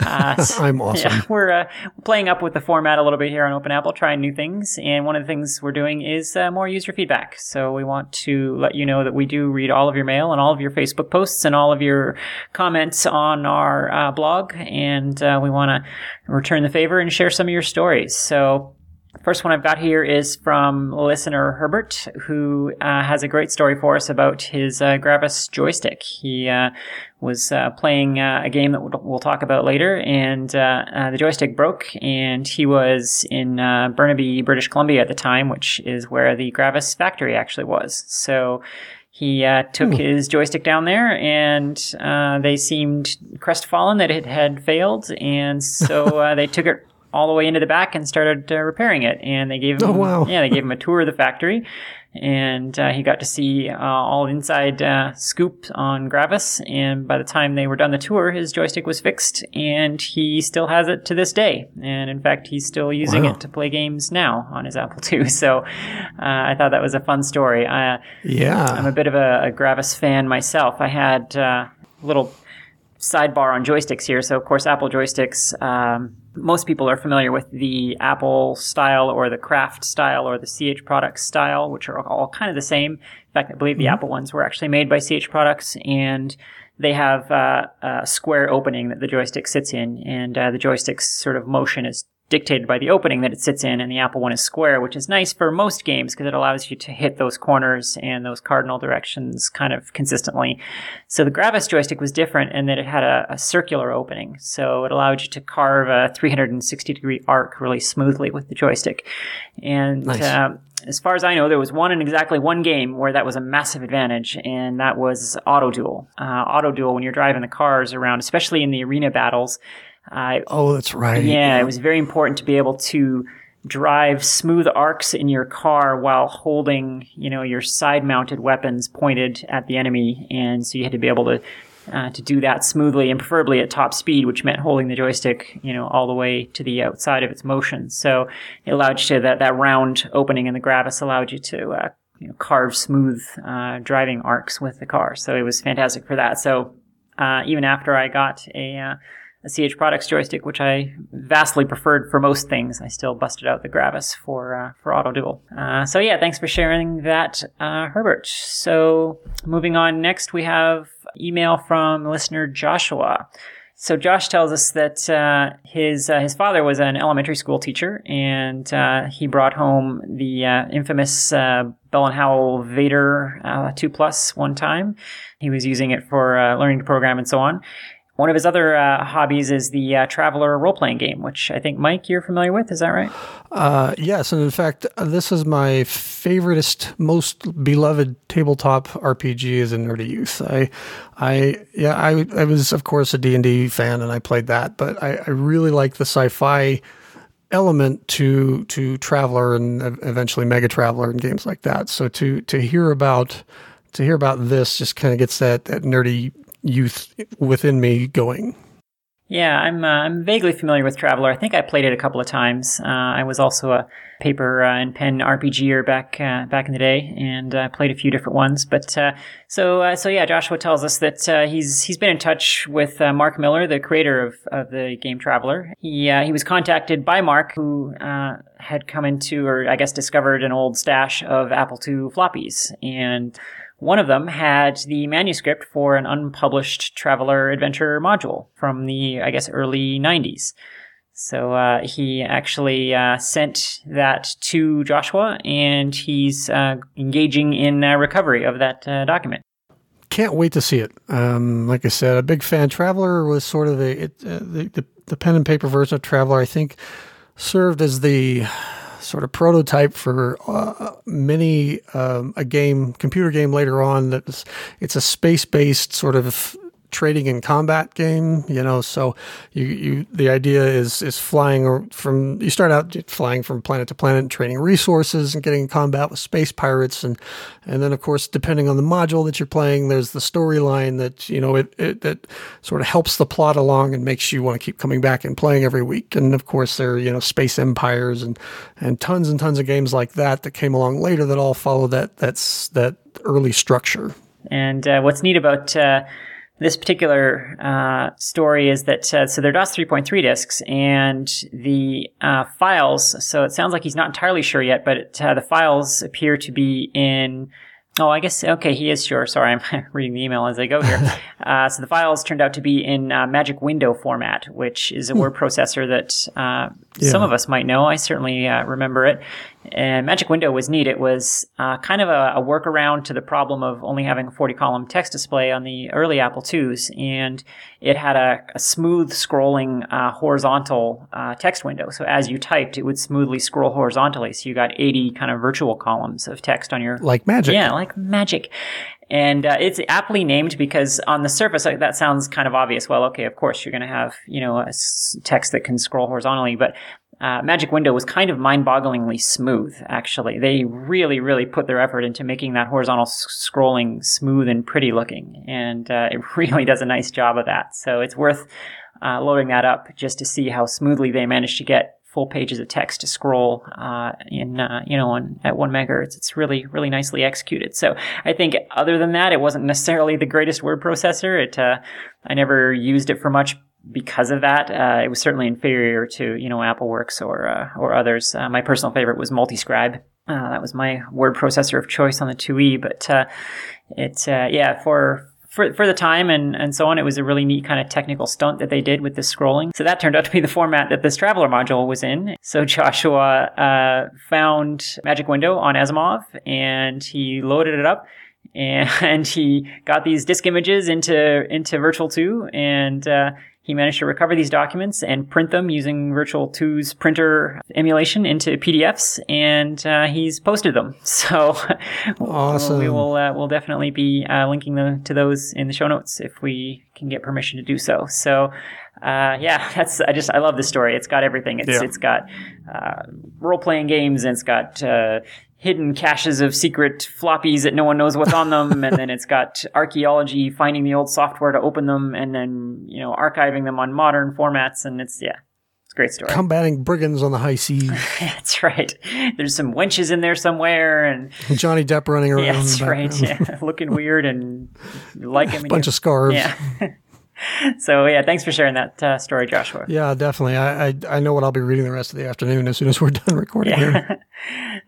Uh, I'm awesome. Yeah, we're uh, playing up with the format a little bit here on Open Apple, trying new things. And one of the things we're doing is uh, more user feedback. So we want to let you know that we do read all of your mail and all of your Facebook posts and all of your comments on our uh, blog. And uh, we want to return the favor and share some of your stories. So First one I've got here is from listener Herbert, who uh, has a great story for us about his uh, Gravis joystick. He uh, was uh, playing uh, a game that we'll talk about later, and uh, the joystick broke, and he was in Burnaby, British Columbia at the time, which is where the Gravis factory actually was. So he uh, took Ooh. his joystick down there, and uh, they seemed crestfallen that it had failed, and so uh, they took it all the way into the back and started uh, repairing it. And they gave him, oh, wow. yeah, they gave him a tour of the factory, and uh, he got to see uh, all inside uh, scoop on Gravis. And by the time they were done the tour, his joystick was fixed, and he still has it to this day. And in fact, he's still using wow. it to play games now on his Apple II. So uh, I thought that was a fun story. yeah, I'm a bit of a, a Gravis fan myself. I had uh, a little sidebar on joysticks here. So of course, Apple joysticks. Um, most people are familiar with the Apple style or the Kraft style or the CH Products style, which are all kind of the same. In fact, I believe the mm-hmm. Apple ones were actually made by CH Products and they have uh, a square opening that the joystick sits in, and uh, the joystick's sort of motion is dictated by the opening that it sits in, and the Apple one is square, which is nice for most games because it allows you to hit those corners and those cardinal directions kind of consistently. So the Gravis joystick was different in that it had a, a circular opening, so it allowed you to carve a 360 degree arc really smoothly with the joystick. And nice. uh, as far as I know, there was one and exactly one game where that was a massive advantage, and that was Autoduel. Uh, Autoduel, when you're driving the cars around, especially in the arena battles, uh, oh, that's right. Yeah, it was very important to be able to drive smooth arcs in your car while holding, you know, your side-mounted weapons pointed at the enemy, and so you had to be able to uh, to do that smoothly and preferably at top speed, which meant holding the joystick, you know, all the way to the outside of its motion. So it allowed you to that that round opening in the Gravis allowed you to uh, you know, carve smooth uh, driving arcs with the car. So it was fantastic for that. So uh, even after I got a uh, a CH Products joystick, which I vastly preferred for most things. I still busted out the Gravis for uh, for Autoduel. Uh, so yeah, thanks for sharing that, uh, Herbert. So moving on, next we have email from listener Joshua. So Josh tells us that uh, his uh, his father was an elementary school teacher, and uh, he brought home the infamous Bell and Howell Vader 2 Plus one time. He was using it for learning to program and so on one of his other uh, hobbies is the uh, Traveller role playing game, which I think, Mike, you're familiar with. Is that right? Uh, yes. And in fact, this is my favoriteest, most beloved tabletop RPG as a nerdy youth. I, I, yeah, I, I was, of course, a D&D fan and I played that, but I, I really like the sci fi element to to Traveller and eventually MegaTraveller and games like that. So to to hear about to hear about this just kind of gets that that nerdy youth within me going. Yeah, I'm uh, I'm vaguely familiar with Traveller. I think I played it a couple of times. Uh, I was also a paper uh, and pen RPGer back uh, back in the day, and uh, played a few different ones. But uh, so so yeah, Joshua tells us that he's he's been in touch with Marc Miller, the creator of, of the game Traveller. He he was contacted by Marc, who had come into or I guess discovered an old stash of Apple II floppies and one of them had the manuscript for an unpublished Traveller Adventure module from the, I guess, early 90s. So uh, he actually uh, sent that to Joshua, and he's uh, engaging in uh, recovery of that uh, document. Can't wait to see it. Um, like I said, a big fan. Traveller was sort of a it, uh, the, the the pen and paper version of Traveller. I think served as the sort of prototype for uh, many um, a game, computer game later on. That's it's a space based sort of trading and combat game, you know. So you, you the idea is is flying from you start out flying from planet to planet, and trading resources and getting in combat with space pirates, and and then of course depending on the module that you're playing, there's the storyline that you know it, it that sort of helps the plot along and makes you want to keep coming back and playing every week. And of course there are you know space empires and and tons and tons of games like that that came along later that all follow that that's that early structure. And uh, what's neat about uh, this particular uh, story is that uh, so they're DOS 3.3 disks and the uh, files. So it sounds like he's not entirely sure yet, but it, uh, the files appear to be in. Oh, I guess okay. He is sure. Sorry, I'm reading the email as I go here. Uh, so the files turned out to be in uh, Magic Window format, which is a hmm. word processor that yeah. some of us might know. I certainly remember it. And Magic Window was neat. It was uh, kind of a, a, workaround to the problem of only having a 40 column text display on the early Apple IIs. And it had a, a smooth scrolling uh, horizontal uh, text window. So as you typed, it would smoothly scroll horizontally. So you got 80 kind of virtual columns of text on your. Like magic. Yeah, like magic. And uh, it's aptly named because on the surface, like, that sounds kind of obvious. Well, okay, of course, you're going to have, you know, a text that can scroll horizontally. But uh, Magic Window was kind of mind-bogglingly smooth. Actually, they really, really put their effort into making that horizontal s- scrolling smooth and pretty looking, and uh, it really does a nice job of that. So it's worth uh, loading that up just to see how smoothly they managed to get full pages of text to scroll uh, in uh, you know on, at one megahertz. It's really really nicely executed. So I think other than that, it wasn't necessarily the greatest word processor. It uh, I never used it for much because of that, uh, it was certainly inferior to you know AppleWorks or uh, or others. Uh, my personal favorite was Multiscribe. Uh, that was my word processor of choice on the 2E. But uh, it's uh, yeah for for, for the time and, and so on, it was a really neat kind of technical stunt that they did with this scrolling. So that turned out to be the format that this Traveller module was in. So Joshua uh, found Magic Window on Asimov and he loaded it up and he got these disk images into into Virtual 2 and uh, he managed to recover these documents and print them using Virtual 2's printer emulation into PDFs, and uh, he's posted them. So awesome. we will uh, we'll definitely be uh, linking the, to those in the show notes if we can get permission to do so. So. Uh, yeah, that's I just I love this story. It's got everything. It's yeah. it's got uh, role playing games and it's got uh, hidden caches of secret floppies that no one knows what's on them, and then it's got archaeology finding the old software to open them, and then you know archiving them on modern formats, and it's yeah, it's a great story. Combating brigands on the high seas. that's right. There's some wenches in there somewhere, and Johnny Depp running around. Yeah, that's right. Yeah, looking weird and like him. A bunch of scarves. Yeah. so yeah, thanks for sharing that uh, story, Joshua. Yeah, definitely. I, I, I know what I'll be reading the rest of the afternoon as soon as we're done recording yeah. here.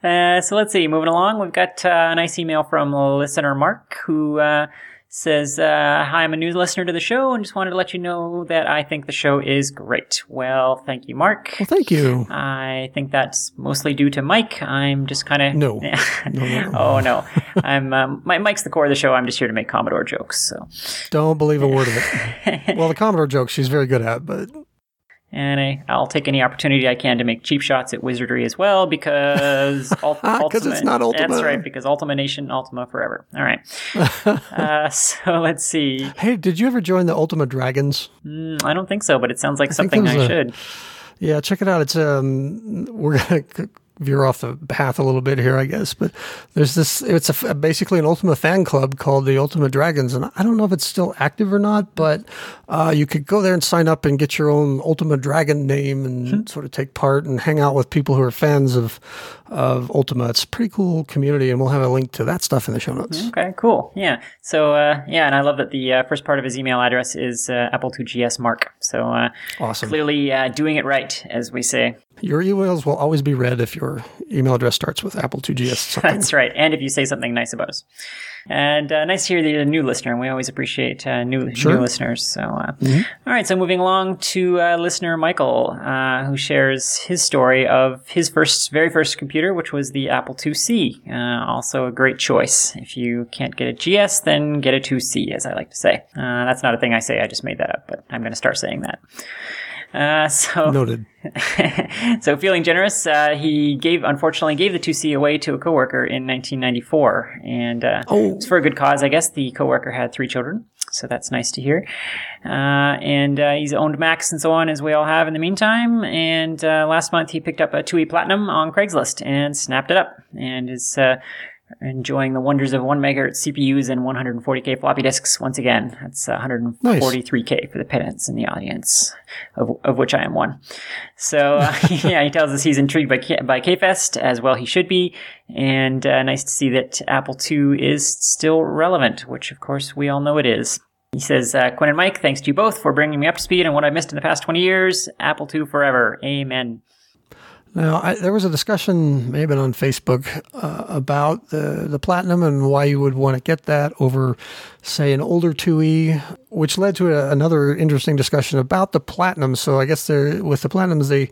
Uh, so let's see. Moving along, we've got uh, a nice email from listener Mark who uh, says, uh, Hi, I'm a new listener to the show and just wanted to let you know that I think the show is great. Well, thank you, Mark. Well, thank you. I think that's mostly due to Mike. I'm just kind of. No. no, no, no. oh, no. I'm, um, my, Mike's the core of the show. I'm just here to make Commodore jokes. So Don't believe a word of it. well, the Commodore jokes she's very good at, but and I, will take any opportunity I can to make cheap shots at Wizardry as well because ult- Ultima. it's not Ultima. That's right, because Ultima Nation, Ultima forever. All right. uh, so let's see. Hey, did you ever join the Ultima Dragons? Mm, I don't think so, but it sounds like I something I a, should. Yeah, check it out. It's um, we're gonna veer off the path a little bit here, I guess. But there's this, it's a, basically an Ultima fan club called the Ultima Dragons. And I don't know if it's still active or not, but uh, you could go there and sign up and get your own Ultima Dragon name and mm-hmm. sort of take part and hang out with people who are fans of, of Ultima. It's a pretty cool community. And we'll have a link to that stuff in the show notes. Okay, cool. Yeah. So, uh, yeah, and I love that the uh, first part of his email address is uh, Apple2GS Mark. So, uh, awesome. Clearly uh, doing it right, as we say. Your emails will always be read if your email address starts with Apple2GS. That's right. And if you say something nice about us. And uh, nice to hear that you're a new listener. And we always appreciate uh, new, sure. new listeners. So, uh, mm-hmm. all right. So moving along to uh, listener Michael, uh, who shares his story of his first, very first computer, which was the Apple IIc. Uh, also a great choice. If you can't get a GS, then get a 2C, as I like to say. that's not a thing I say. I just made that up, but I'm going to start saying that. Uh, so noted. so feeling generous, uh, he gave unfortunately gave the 2C away to a coworker in 1994, and uh, oh. it's for a good cause, I guess. The coworker had three children, so that's nice to hear. Uh, and uh, he's owned Macs and so on, as we all have in the meantime. And uh, last month he picked up a 2E Platinum on Craigslist and snapped it up, and is enjoying the wonders of 1 megahertz CPUs and 140k floppy disks once again. That's 143k nice. for the pedants in the audience, of, of which I am one. So, uh, yeah, he tells us he's intrigued by, K- by KFest, as well he should be, and uh, nice to see that Apple II is still relevant, which of course we all know it is. He says, uh, Quinn and Mike, thanks to you both for bringing me up to speed on what I missed in the past 20 years. Apple II forever. Amen. Now, I, there was a discussion, maybe on Facebook, uh, about the, the platinum and why you would want to get that over, say, an older 2E, which led to a, another interesting discussion about the platinum. So I guess with the platinums, they,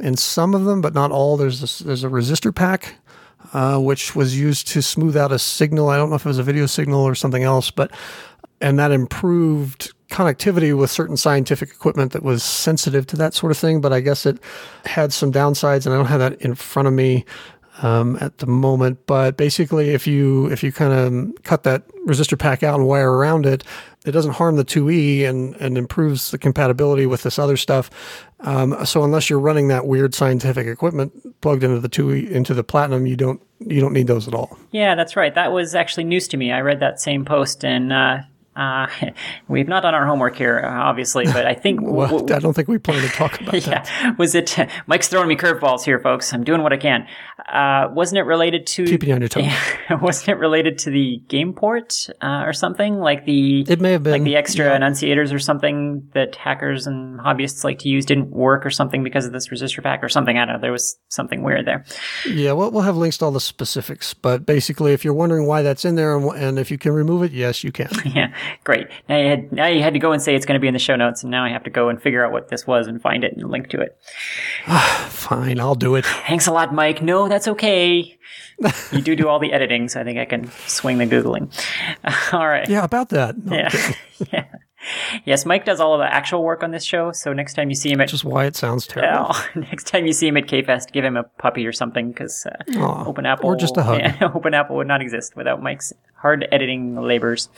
in some of them, but not all, there's a, there's a resistor pack, uh, which was used to smooth out a signal. I don't know if it was a video signal or something else, but and that improved connectivity with certain scientific equipment that was sensitive to that sort of thing. But I guess it had some downsides, and I don't have that in front of me um, at the moment. But basically, if you if you kind of cut that resistor pack out and wire around it, it doesn't harm the 2E and and improves the compatibility with this other stuff. Um, so unless you're running that weird scientific equipment plugged into the 2E into the platinum, you don't you don't need those at all. Yeah, that's right. That was actually news to me. I read that same post and. Uh uh, we've not done our homework here, uh, obviously, but I think well, w- w- I don't think we plan to talk about yeah. that. Was it Mike's throwing me curveballs here, folks? I'm doing what I can. Uh, wasn't it related to keeping you on your toes? wasn't it related to the game port uh, or something like the? It may have been like the extra yeah. annunciators or something that hackers and hobbyists like to use didn't work or something because of this resistor pack or something. I don't know. There was something weird there. Yeah, well, we'll have links to all the specifics, but basically, if you're wondering why that's in there and, and if you can remove it, yes, you can. yeah, great. Now you had now you had to go and say it's going to be in the show notes, and now I have to go and figure out what this was and find it and link to it. Fine, I'll do it. Thanks a lot, Mike. No, that's okay. you do do all the editing, so I think I can swing the googling. all right. Yeah, about that. No, yeah. yeah. Yes, Mike does all of the actual work on this show. So next time you see him at just why it sounds terrible. Uh, next time you see him at KFest, give him a puppy or something because uh, Open Apple or just a hug. Yeah, Open Apple would not exist without Mike's hard editing labors.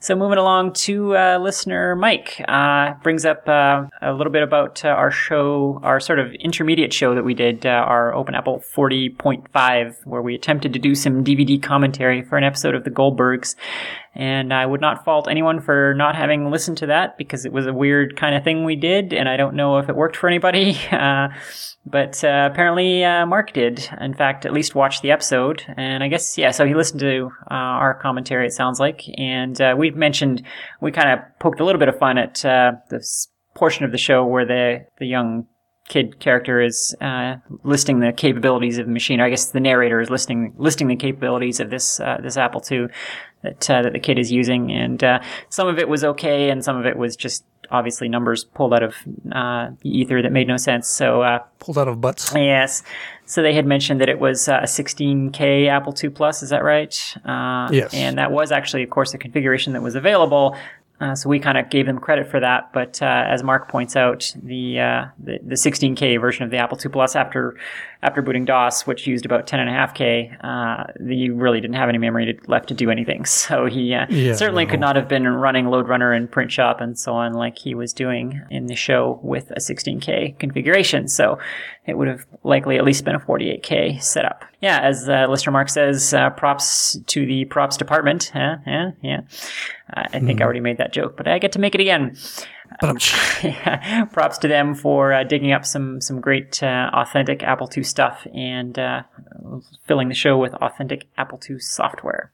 So moving along to uh, listener Mike uh, brings up uh, a little bit about uh, our show, our sort of intermediate show that we did, uh, our Open Apple 40.5, where we attempted to do some DVD commentary for an episode of The Goldbergs. And I would not fault anyone for not having listened to that because it was a weird kind of thing we did, and I don't know if it worked for anybody. Uh, but apparently, Mark did, in fact, at least watch the episode. And I guess, yeah, so he listened to uh, our commentary, it sounds like. And uh, we've mentioned, we kind of poked a little bit of fun at uh, this portion of the show where the, the young kid character is uh, listing the capabilities of the machine. I guess the narrator is listing listing the capabilities of this uh, this Apple II that uh, that the kid is using, and uh, some of it was okay, and some of it was just obviously numbers pulled out of uh, ether that made no sense. So uh, pulled out of butts. Yes. So they had mentioned that it was a 16K Apple II Plus. Is that right? yes. And that was actually, of course, a configuration that was available. Uh, so we kind of gave them credit for that, but uh, as Mark points out, the, uh, the, the 16K version of the Apple II Plus after after booting DOS, which used about 10.5K, uh, he really didn't have any memory to, left to do anything. So he uh, yeah, certainly no. could not have been running Lode Runner and Print Shop and so on like he was doing in the show with a 16K configuration. So it would have likely at least been a 48K setup. Yeah, as uh, Lister Mark says, props to the props department. Yeah, yeah, yeah. I think mm. I hmm. already made that joke, but I get to make it again. props to them for uh, digging up some some great uh, authentic Apple II stuff and uh, filling the show with authentic Apple II software.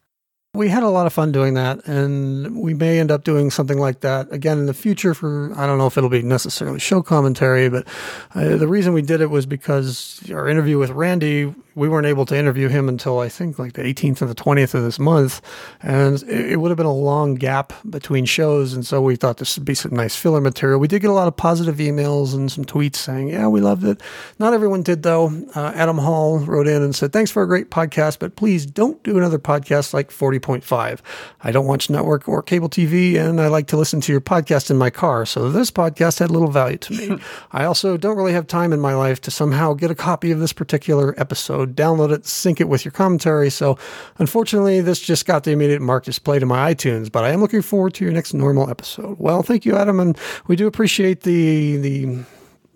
We had a lot of fun doing that, and we may end up doing something like that again in the future. For I don't know if it'll be necessarily show commentary, but uh, the reason we did it was because our interview with Randy we weren't able to interview him until I think like the 18th or the 20th of this month. And it, it, would have been a long gap between shows. And so we thought this would be some nice filler material. We did get a lot of positive emails and some tweets saying, yeah, we loved it. Not everyone did, though. Uh, Adam Hall wrote in and said, thanks for a great podcast, but please don't do another podcast like 40.5. I don't watch network or cable TV, and I like to listen to your podcast in my car. So this podcast had little value to me. I also don't really have time in my life to somehow get a copy of this particular episode download it, sync it with your commentary. So, unfortunately, this just got the immediate mark display to my iTunes, but I am looking forward to your next normal episode. Well, thank you, Adam, and we do appreciate the the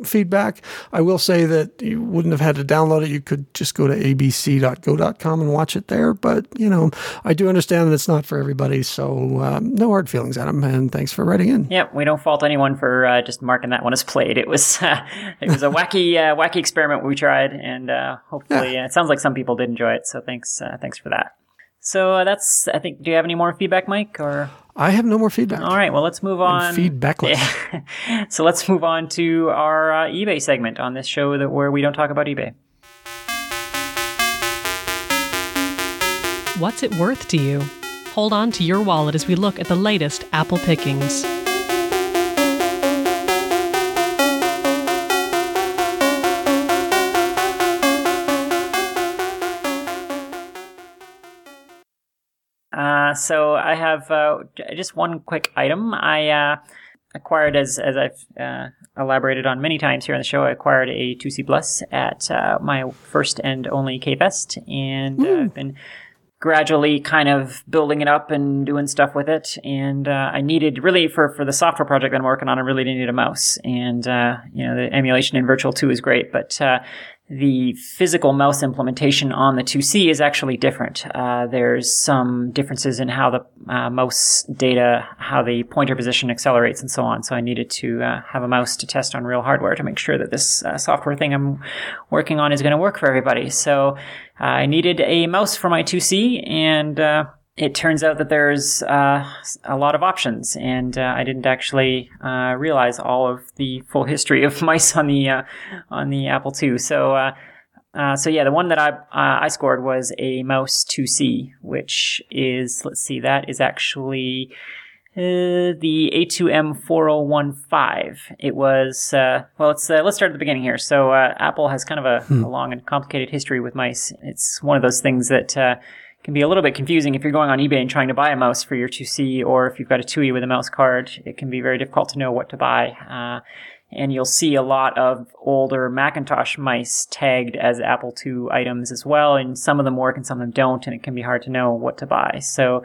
feedback. I will say that you wouldn't have had to download it. You could just go to abc.go.com and watch it there. But, you know, I do understand that it's not for everybody. So um, no hard feelings, Adam. And thanks for writing in. Yep. We don't fault anyone for uh, just marking that one as played. It was, uh, it was a wacky, uh, wacky experiment we tried. And uh, hopefully yeah. it sounds like some people did enjoy it. So thanks, uh, thanks for that. So uh, that's, I think, do you have any more feedback, Mike? Or I have no more feedback. All right, well, let's move on. Feedbackless. So let's move on to our uh, eBay segment on this show that where we don't talk about eBay. What's it worth to you? Hold on to your wallet as we look at the latest Apple pickings. Uh, so I have uh, just one quick item. I uh, acquired, as as I've uh, elaborated on many times here on the show, I acquired a 2C Plus at uh, my first and only K-Fest, and I've been gradually kind of building it up and doing stuff with it. And I needed really for for the software project that I'm working on, I really needed a mouse. And you know, the emulation in Virtual 2 is great, but the physical mouse implementation on the 2C is actually different. Uh, there's some differences in how the uh, mouse data, how the pointer position accelerates and so on. So I needed to uh, have a mouse to test on real hardware to make sure that this uh, software thing I'm working on is going to work for everybody. So uh, I needed a mouse for my 2C and uh, it turns out that there's uh, a lot of options, and uh, I didn't actually uh, realize all of the full history of mice on the uh, on the Apple II. So, uh, uh, so yeah, the one that I I scored was a Mouse 2C, which is let's see, that is actually the A2M 4015. It was well. Let's let's start at the beginning here. So, Apple has kind of a, hmm. a, long and complicated history with mice. It's one of those things that can be a little bit confusing if you're going on eBay and trying to buy a mouse for your 2C, or if you've got a 2E with a mouse card. It can be very difficult to know what to buy. Uh, and you'll see a lot of older Macintosh mice tagged as Apple II items as well, and some of them work and some of them don't, and it can be hard to know what to buy. So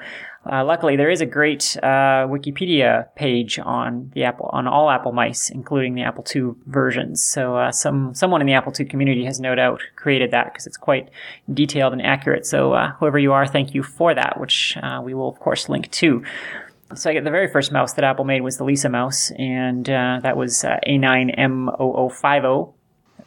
uh, luckily, there is a great uh, Wikipedia page on the Apple on all Apple mice, including the Apple II versions. So uh, some someone in the Apple II community has no doubt created that because it's quite detailed and accurate. So uh, whoever you are, thank you for that, which uh, we will of course link to. So I get the very first mouse that Apple made was the Lisa mouse, and uh, that was A9M0050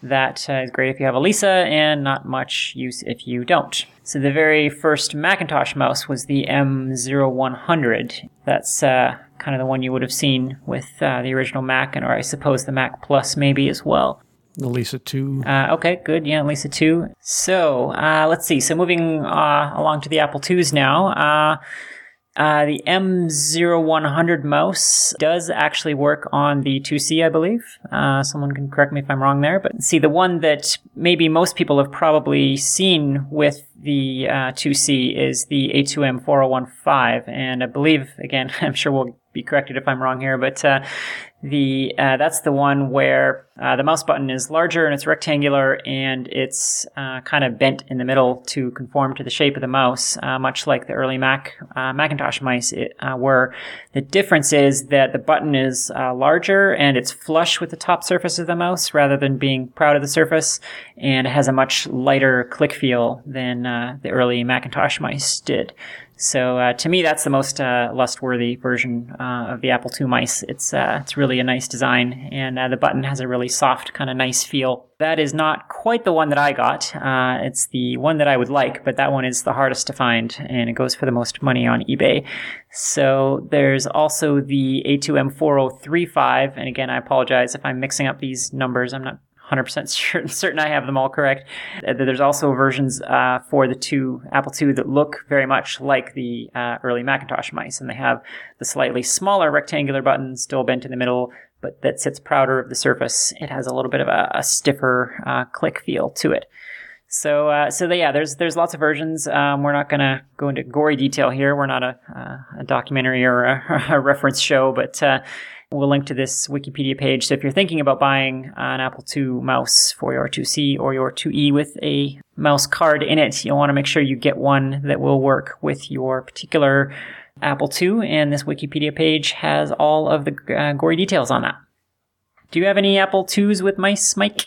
that uh, is great if you have a Lisa and not much use if you don't. So the very first Macintosh mouse was the M0100. That's uh, kind of the one you would have seen with uh, the original Mac, and or I suppose the Mac Plus maybe as well. The Lisa 2. Uh, okay, good. Yeah, Lisa 2. So, uh, let's see. So, moving uh, along to the Apple 2s now. Uh, the M0100 mouse does actually work on the 2C, I believe. Uh, someone can correct me if I'm wrong there. But see, the one that maybe most people have probably seen with the uh, 2C is the A2M 4015. And I believe, again, I'm sure we'll be corrected if I'm wrong here, but uh, the uh, that's the one where uh, the mouse button is larger and it's rectangular and it's uh, kind of bent in the middle to conform to the shape of the mouse, uh, much like the early Mac Macintosh mice it, were. The difference is that the button is larger and it's flush with the top surface of the mouse rather than being proud of the surface, and it has a much lighter click feel than the early Macintosh mice did. So uh, to me, that's the most uh, lust-worthy version uh, of the Apple II mice. It's uh, it's really a nice design, and uh, the button has a really soft, kind of nice feel. That is not quite the one that I got. Uh, it's the one that I would like, but that one is the hardest to find, and it goes for the most money on eBay. So there's also the A2M4035, and again, I apologize if I'm mixing up these numbers. I'm not 100% certain I have them all correct. Uh, there's also versions uh, for the two Apple II that look very much like the uh, early Macintosh mice, and they have the slightly smaller rectangular button still bent in the middle, but that sits prouder of the surface. It has a little bit of a, a stiffer uh, click feel to it. So, uh, so yeah, there's there's lots of versions. Um, we're not going to go into gory detail here. We're not a, uh, a documentary or a, a, reference show, but We'll link to this Wikipedia page. So if you're thinking about buying an Apple II mouse for your 2C or your 2E with a mouse card in it, you'll want to make sure you get one that will work with your particular Apple II. And this Wikipedia page has all of the uh, gory details on that. Do you have any Apple IIs with mice, Mike?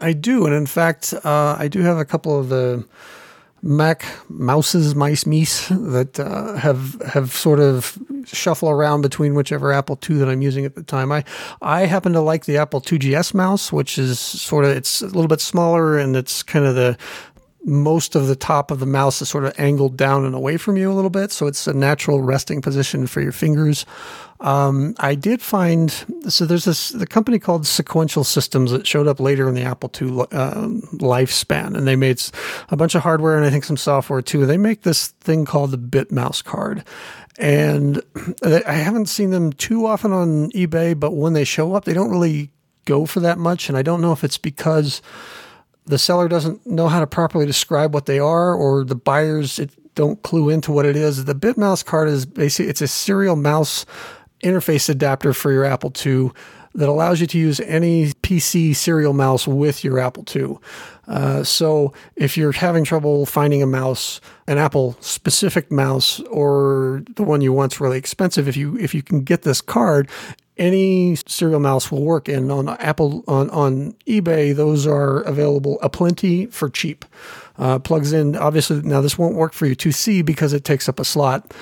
I do. And in fact, uh, I do have a couple of the Mac mouses, mice, meese that uh, have have sort of shuffle around between whichever Apple II that I'm using at the time. I I happen to like the Apple IIgs mouse, which is sort of it's a little bit smaller and it's kind of the most of the top of the mouse is sort of angled down and away from you a little bit, so it's a natural resting position for your fingers. Um, I did find so there's this the company called Sequential Systems that showed up later in the Apple II uh, lifespan, and they made a bunch of hardware and I think some software too. They make this thing called the BitMouse card, and I haven't seen them too often on eBay, but when they show up, they don't really go for that much, and I don't know if it's because the seller doesn't know how to properly describe what they are, or the buyers don't clue into what it is. The BitMouse card is basically it's a serial mouse interface adapter for your Apple II that allows you to use any PC serial mouse with your Apple II. Uh, so if you're having trouble finding a mouse, an Apple specific mouse, or the one you want's really expensive, if you if you can get this card, any serial mouse will work. And on Apple on on eBay, those are available aplenty for cheap. Uh, plugs in obviously now this won't work for your 2C because it takes up a slot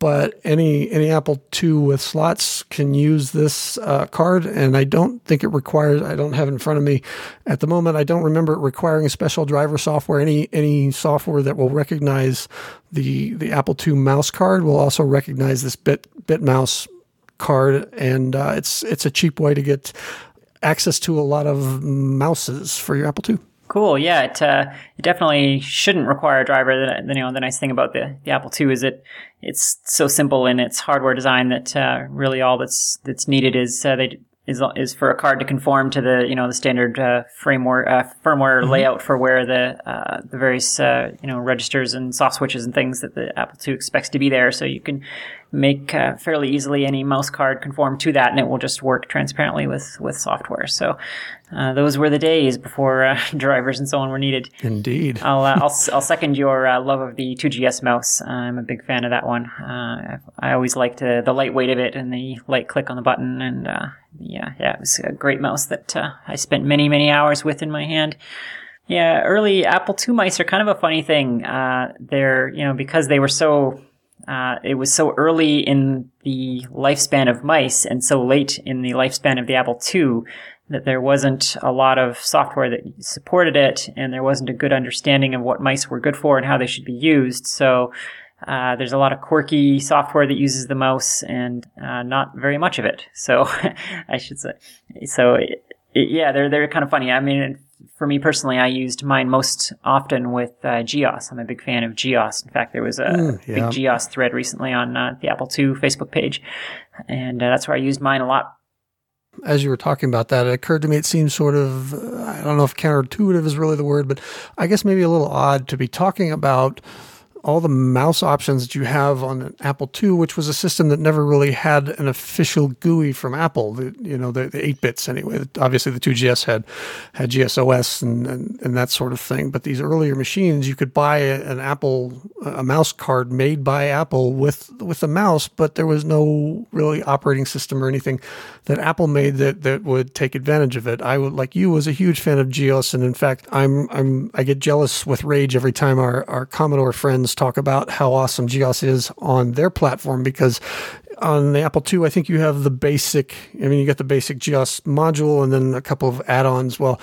but any any Apple II with slots can use this uh, card, and I don't think it requires. I don't have in front of me at the moment. I don't remember it requiring special driver software. Any any software that will recognize the the Apple II mouse card will also recognize this bit bit mouse card, and uh, it's it's a cheap way to get access to a lot of mouses for your Apple II. Cool. Yeah, it, uh, it definitely shouldn't require a driver. The, you know, the nice thing about the, the Apple II is it it's so simple in its hardware design that uh, really all that's that's needed is uh, they is is for a card to conform to the you know the standard uh, framework uh, firmware mm-hmm. layout for where the uh, the various uh, you know registers and soft switches and things that the Apple II expects to be there. So you can make uh, fairly easily any mouse card conform to that, and it will just work transparently with with software. So uh, those were the days before uh, drivers and so on were needed. Indeed. I'll uh, I'll, I'll second your uh, love of the 2GS mouse. I'm a big fan of that one. Uh, I always liked the lightweight of it and the light click on the button, and yeah, yeah, it was a great mouse that I spent many many hours with in my hand. Yeah, early Apple II mice are kind of a funny thing. they're you know because they were so uh, it was so early in the lifespan of mice and so late in the lifespan of the Apple II that there wasn't a lot of software that supported it and there wasn't a good understanding of what mice were good for and how they should be used. So uh, there's a lot of quirky software that uses the mouse and uh, not very much of it. So I should say. So yeah, they're they're kind of funny. I mean, for me personally, I used mine most often with uh, GEOS. I'm a big fan of GEOS. In fact, there was a mm, yeah. big GEOS thread recently on uh, the Apple II Facebook page, and uh, that's where I used mine a lot. As you were talking about that, it occurred to me it seems sort of, I don't know if counterintuitive is really the word, but I guess maybe a little odd to be talking about all the mouse options that you have on an Apple II, which was a system that never really had an official GUI from Apple. The, you know, the, the eight bits anyway. Obviously, the 2GS had had GSOS and, and, and that sort of thing. But these earlier machines, you could buy an Apple a mouse card made by Apple with with a mouse, but there was no really operating system or anything that Apple made that that would take advantage of it. I would like you was a huge fan of GEOS, and in fact, I'm I'm I get jealous with rage every time our our Commodore friends talk about how awesome GEOS is on their platform because on the Apple II, I think you have the basic. I mean, you got the basic GEOS module and then a couple of add-ons. Well,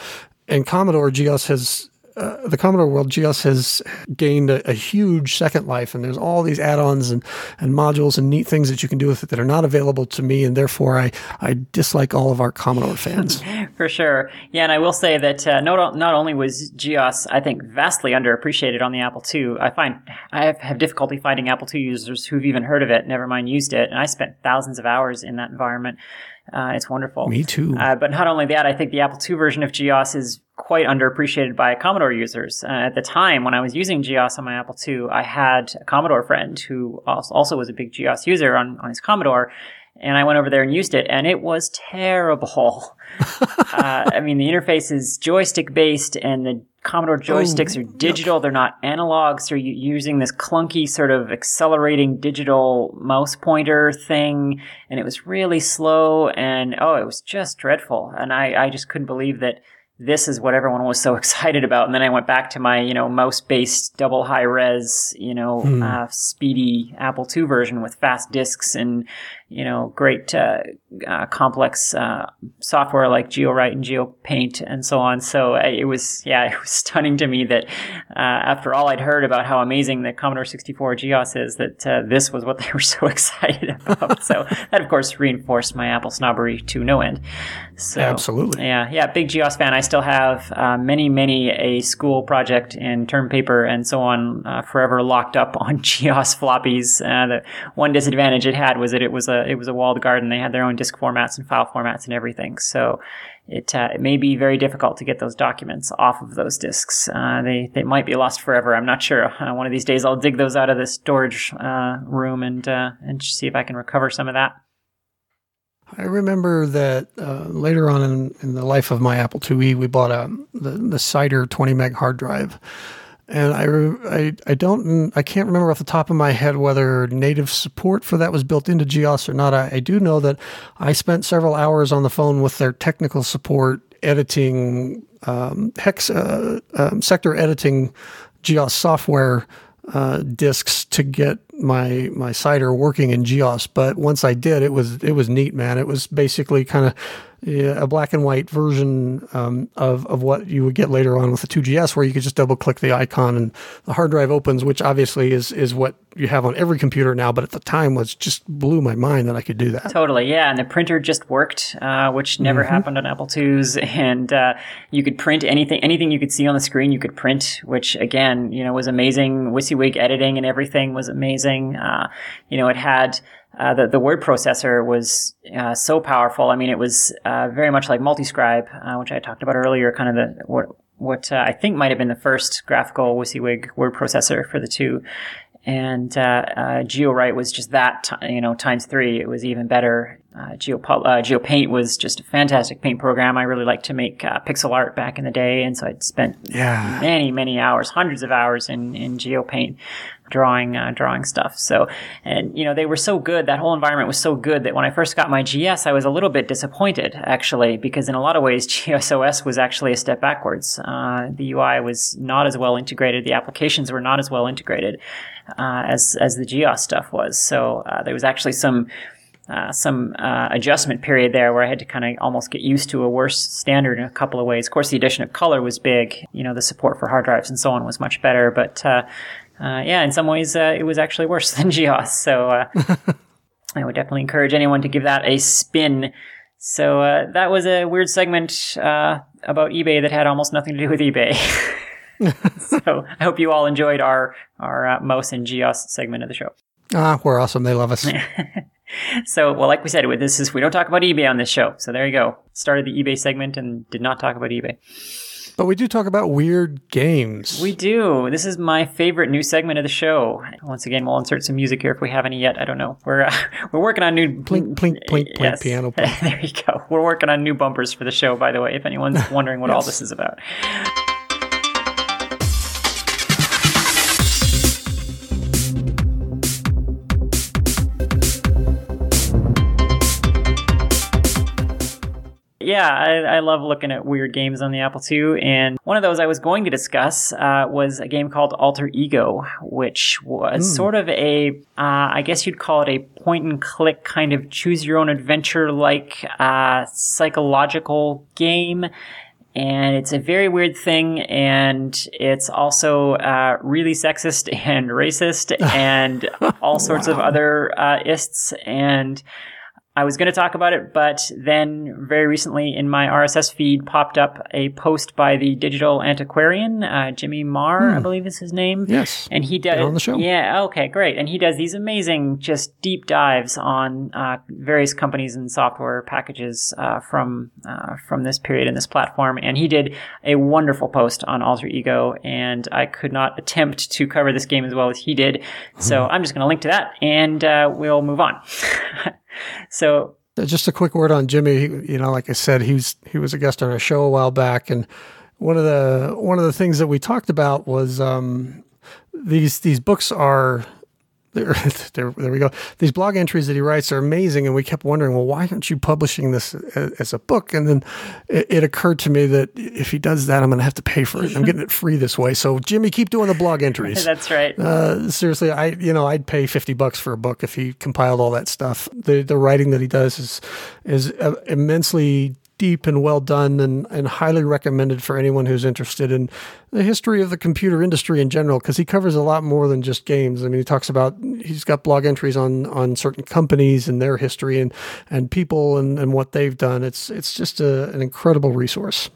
in Commodore, GEOS has the Commodore World GEOS has gained a, a, huge second life, and there's all these add-ons and, and modules and neat things that you can do with it that are not available to me, and therefore I, I dislike all of our Commodore fans. For sure, yeah, and I will say that uh, not not only was GEOS I think vastly underappreciated on the Apple II, I find I have, have difficulty finding Apple II users who've even heard of it, never mind used it, and I spent thousands of hours in that environment. Uh, it's wonderful. Me too. Uh, but not only that, I think the Apple II version of GEOS is quite underappreciated by Commodore users. Uh, at the time when I was using GEOS on my Apple II, I had a Commodore friend who also was a big GEOS user on, on his Commodore. And I went over there and used it, and it was terrible. Uh, I mean, the interface is joystick based, and the Commodore joysticks oh, are digital. They're not analog. So you're using this clunky sort of accelerating digital mouse pointer thing. And it was really slow. And oh, it was just dreadful. And I, I just couldn't believe that this is what everyone was so excited about. And then I went back to my, you know, mouse based double high res, you know, hmm. uh, speedy Apple II version with fast disks and, you know, great, uh, uh, complex, uh, software like GeoWrite and GeoPaint and so on. So uh, it was, yeah, it was stunning to me that, uh, after all I'd heard about how amazing the Commodore 64 GEOS is, that, this was what they were so excited about. so that, of course, reinforced my Apple snobbery to no end. So, Absolutely. Yeah, yeah, big GEOS fan. I still have uh, many, many a school project and term paper and so on uh, forever locked up on GEOS floppies. Uh, the one disadvantage it had was that it was a it was a walled garden. They had their own disk formats and file formats and everything. So it, uh, it may be very difficult to get those documents off of those disks. Uh, they they might be lost forever. I'm not sure. Uh, one of these days, I'll dig those out of the storage room and and see if I can recover some of that. I remember that uh, later on in, in, the life of my Apple IIe, we bought a the, the Sider 20 meg hard drive, and I, I I don't I can't remember off the top of my head whether native support for that was built into GEOS or not. I, I do know that I spent several hours on the phone with their technical support editing um, hex uh, um, sector editing GEOS software uh, disks to get my my Sider working in GEOS. But once I did, it was it was neat, man. It was basically kind of yeah, a black and white version um, of of what you would get later on with the 2GS, where you could just double click the icon and the hard drive opens, which obviously is is what you have on every computer now. But at the time, was just blew my mind that I could do that. Totally, yeah. And the printer just worked, uh, which never mm-hmm. happened on Apple IIs. And uh, you could print anything, anything you could see on the screen, you could print, which again, you know, was amazing. WYSIWYG editing and everything was amazing. Uh, you know, it had uh, the, the word processor was uh, so powerful. I mean, it was uh, very much like Multiscribe, uh, which I talked about earlier, kind of the what what uh, I think might have been the first graphical WYSIWYG word processor for the two. And uh, GeoWrite was just that, t- you know, times three. It was even better. Geo GeoPaint was just a fantastic paint program. I really liked to make pixel art back in the day, and so I'd spent yeah. many, many hours, hundreds of hours in in GeoPaint drawing uh, drawing stuff. So, and you know, they were so good. That whole environment was so good that when I first got my GS, I was a little bit disappointed actually, because in a lot of ways, GSOS was actually a step backwards. Uh, the UI was not as well integrated. The applications were not as well integrated uh, as as the GEOS stuff was. So uh, there was actually some. Uh, some uh, adjustment period there where I had to kind of almost get used to a worse standard in a couple of ways. Of course, the addition of color was big. You know, the support for hard drives and so on was much better, but uh, uh, yeah, in some ways, uh, it was actually worse than GEOS. So uh, I would definitely encourage anyone to give that a spin So uh, that was a weird segment uh, about eBay that had almost nothing to do with eBay. so I hope you all enjoyed our our uh, Mouse and Geos segment of the show. Ah, we're awesome. They love us. so, well, like we said, with this is we don't talk about eBay on this show. So there you go. Started the eBay segment and did not talk about eBay. But we do talk about weird games. We do. This is my favorite new segment of the show. Once again, we'll insert some music here if we have any yet. I don't know. We're uh, we're working on new plink plink plink plink yes. piano. Plink. there you go. We're working on new bumpers for the show. By the way, if anyone's wondering what yes. all this is about. Yeah, I, I, love looking at weird games on the Apple II. And one of those I was going to discuss uh, was a game called Alter Ego, which was mm. sort of a, uh, I guess you'd call it a point and click kind of choose your own adventure like uh, psychological game and it's a very weird thing and it's also uh, really sexist and racist and all sorts wow. of other uh, ists and I was going to talk about it, but then very recently in my RSS feed popped up a post by the digital antiquarian, uh, Jimmy Maher, hmm. I believe is his name. Yes. And he does. on the show. Yeah. Okay. Great. And he does these amazing, just deep dives on uh, various companies and software packages uh, from uh, from this period and this platform. And he did a wonderful post on Alter Ego, and I could not attempt to cover this game as well as he did. So hmm. I'm just going to link to that, and uh, we'll move on. so just a quick word on Jimmy. You know, like I said, he's he was a guest on our show a while back, and one of the one of the things that we talked about was um, these these books are there, there, there we go. These blog entries that he writes are amazing, and we kept wondering, well, why aren't you publishing this as a book? And then it, it occurred to me that if he does that, I'm going to have to pay for it. I'm getting it free this way. So, Jimmy, keep doing the blog entries. That's right. Uh, seriously, I you know I'd pay fifty bucks for a book if he compiled all that stuff. The the writing that he does is is uh, immensely deep and well done and, and highly recommended for anyone who's interested in the history of the computer industry in general because he covers a lot more than just games. I mean, he talks about he's got blog entries on on certain companies and their history and and people and, and what they've done. It's it's just a, an incredible resource.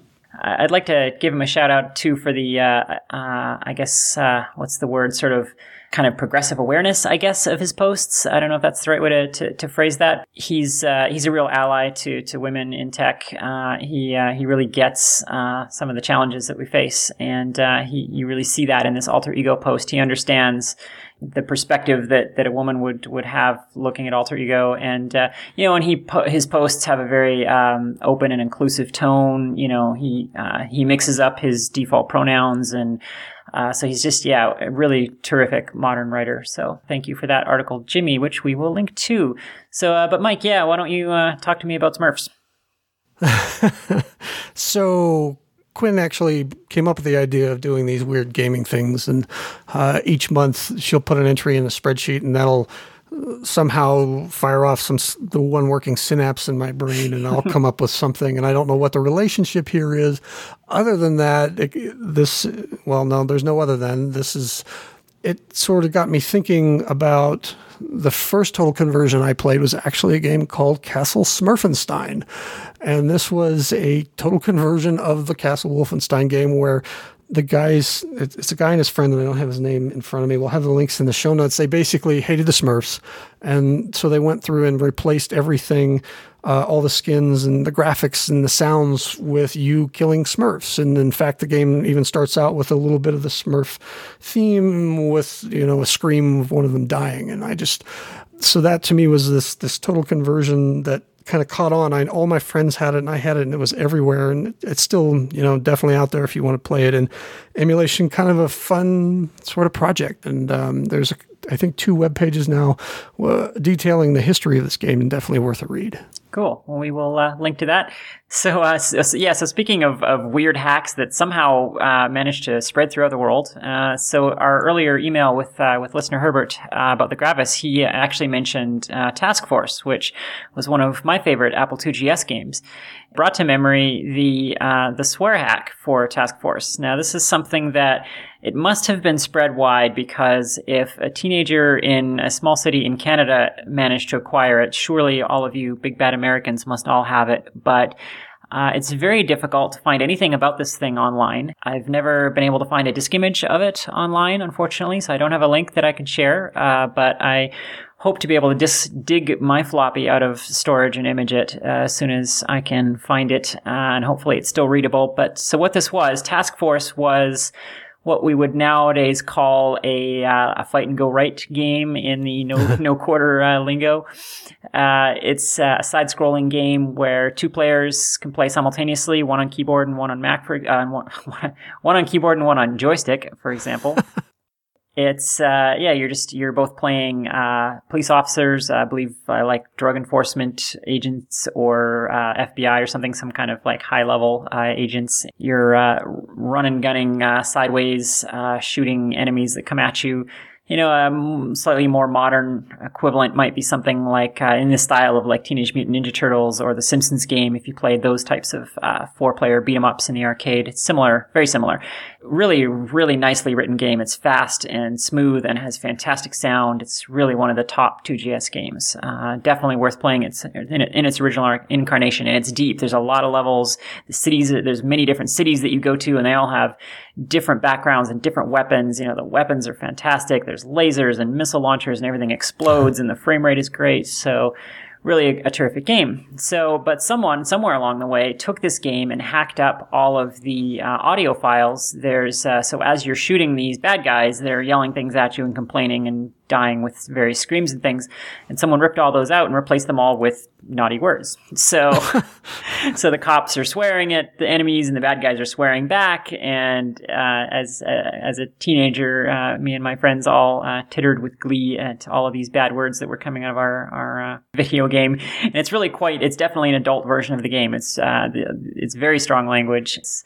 I'd like to give him a shout out too for the uh, uh, I guess uh, what's the word sort of kind of progressive awareness, I guess, of his posts. I don't know if that's the right way to, to, to phrase that. He's uh, he's a real ally to to women in tech. Uh, he uh, he really gets uh, some of the challenges that we face, and uh, he you really see that in this alter ego post. He understands the perspective that, that a woman would, would have looking at alter ego. And, uh, you know, and he, po- his posts have a very, um, open and inclusive tone. You know, he, uh, he mixes up his default pronouns and, uh, so he's just, yeah, a really terrific modern writer. So thank you for that article, Jimmy, which we will link to. So, uh, but Mike, yeah, why don't you uh, talk to me about Smurfs? so Quinn actually came up with the idea of doing these weird gaming things, and uh, each month she'll put an entry in a spreadsheet, and that'll somehow fire off some the one working synapse in my brain and I'll come up with something and I don't know what the relationship here is other than that it, this well no there's no other than this is it sort of got me thinking about the first total conversion I played was actually a game called Castle Smurfenstein. And this was a total conversion of the Castle Wolfenstein game where the guys, it's a guy and his friend, and I don't have his name in front of me. We'll have the links in the show notes. They basically hated the Smurfs. And so they went through and replaced everything, uh, all the skins and the graphics and the sounds with you killing Smurfs. And in fact, the game even starts out with a little bit of the Smurf theme with, you know, a scream of one of them dying. And I just, so that to me was this, this total conversion that kind of caught on. I all my friends had it, and I had it, and it was everywhere. And it's still, you know, definitely out there if you want to play it. And emulation, kind of a fun sort of project. And um, there's, a, I think, two web pages now uh, detailing the history of this game, and definitely worth a read. Cool. Well, we will uh, link to that. So, uh, so, so, yeah. So speaking of, of weird hacks that somehow uh, managed to spread throughout the world. Uh, so our earlier email with uh, with listener Herbert uh, about the Gravis, he actually mentioned Task Force, which was one of my favorite Apple II GS games. Brought to memory the the swear hack for Task Force. Now, this is something that it must have been spread wide because if a teenager in a small city in Canada managed to acquire it, surely all of you big bad Americans must all have it, but uh, it's very difficult to find anything about this thing online. I've never been able to find a disk image of it online, unfortunately, so I don't have a link that I can share. Uh, but I hope to be able to dis- dig my floppy out of storage and image it uh, as soon as I can find it, uh, and hopefully it's still readable. But so what this was, Task Force was what we would nowadays call a, uh, a fight and go right game in the no, no quarter uh, lingo. Uh, it's a side scrolling game where two players can play simultaneously, one on keyboard and one on Mac, for, uh, one, one on keyboard and one on joystick, for example. It's uh, yeah, you're just you're both playing uh, police officers, I believe, uh, like drug enforcement agents or uh, FBI or something, some kind of like high level uh, agents. You're uh, running, gunning sideways, shooting enemies that come at you you know, a slightly more modern equivalent might be something like in the style of like Teenage Mutant Ninja Turtles or the Simpsons game. If you played those types of uh, four-player beat 'em ups in the arcade, it's similar, very similar. Really, really nicely written game. It's fast and smooth and has fantastic sound. It's really one of the top 2GS games. Uh, definitely worth playing. It's in, in, its original incarnation and it's deep. There's a lot of levels. The cities, there's many different cities that you go to and they all have different backgrounds and different weapons. You know, the weapons are fantastic. There's lasers and missile launchers and everything explodes and the frame rate is great. So really a, a, terrific game. So, but someone somewhere along the way took this game and hacked up all of the uh, audio files. There's uh, so as you're shooting these bad guys, they're yelling things at you and complaining and dying with various screams and things. And someone ripped all those out and replaced them all with naughty words. So, so the cops are swearing at the enemies and the bad guys are swearing back. And uh, as uh, as a teenager, uh, me and my friends all uh, tittered with glee at all of these bad words that were coming out of our our uh, video game. And it's really quite. It's definitely an adult version of the game. It's uh, it's very strong language. It's,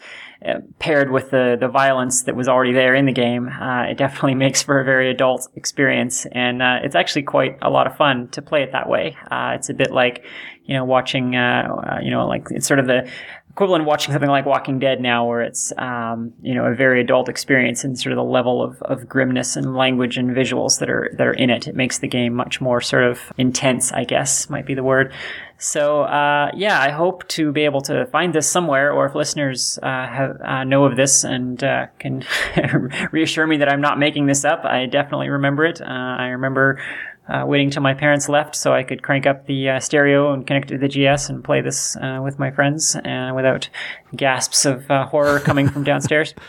paired with the the violence that was already there in the game, it definitely makes for a very adult experience. And it's actually quite a lot of fun to play it that way. it's a bit like you know, watching, uh, uh, you know, like it's sort of the equivalent of watching something like Walking Dead now, where it's, um, you know, a very adult experience and sort of the level of, of grimness and language and visuals that are, that are in it. It makes the game much more sort of intense, I guess, might be the word. So, uh, yeah, I hope to be able to find this somewhere, or if listeners uh, have, uh, know of this and uh, can reassure me that I'm not making this up, I definitely remember it. Uh, I remember uh, waiting till my parents left so I could crank up the uh, stereo and connect to the GS and play this uh, with my friends uh, without gasps of uh, horror coming from downstairs.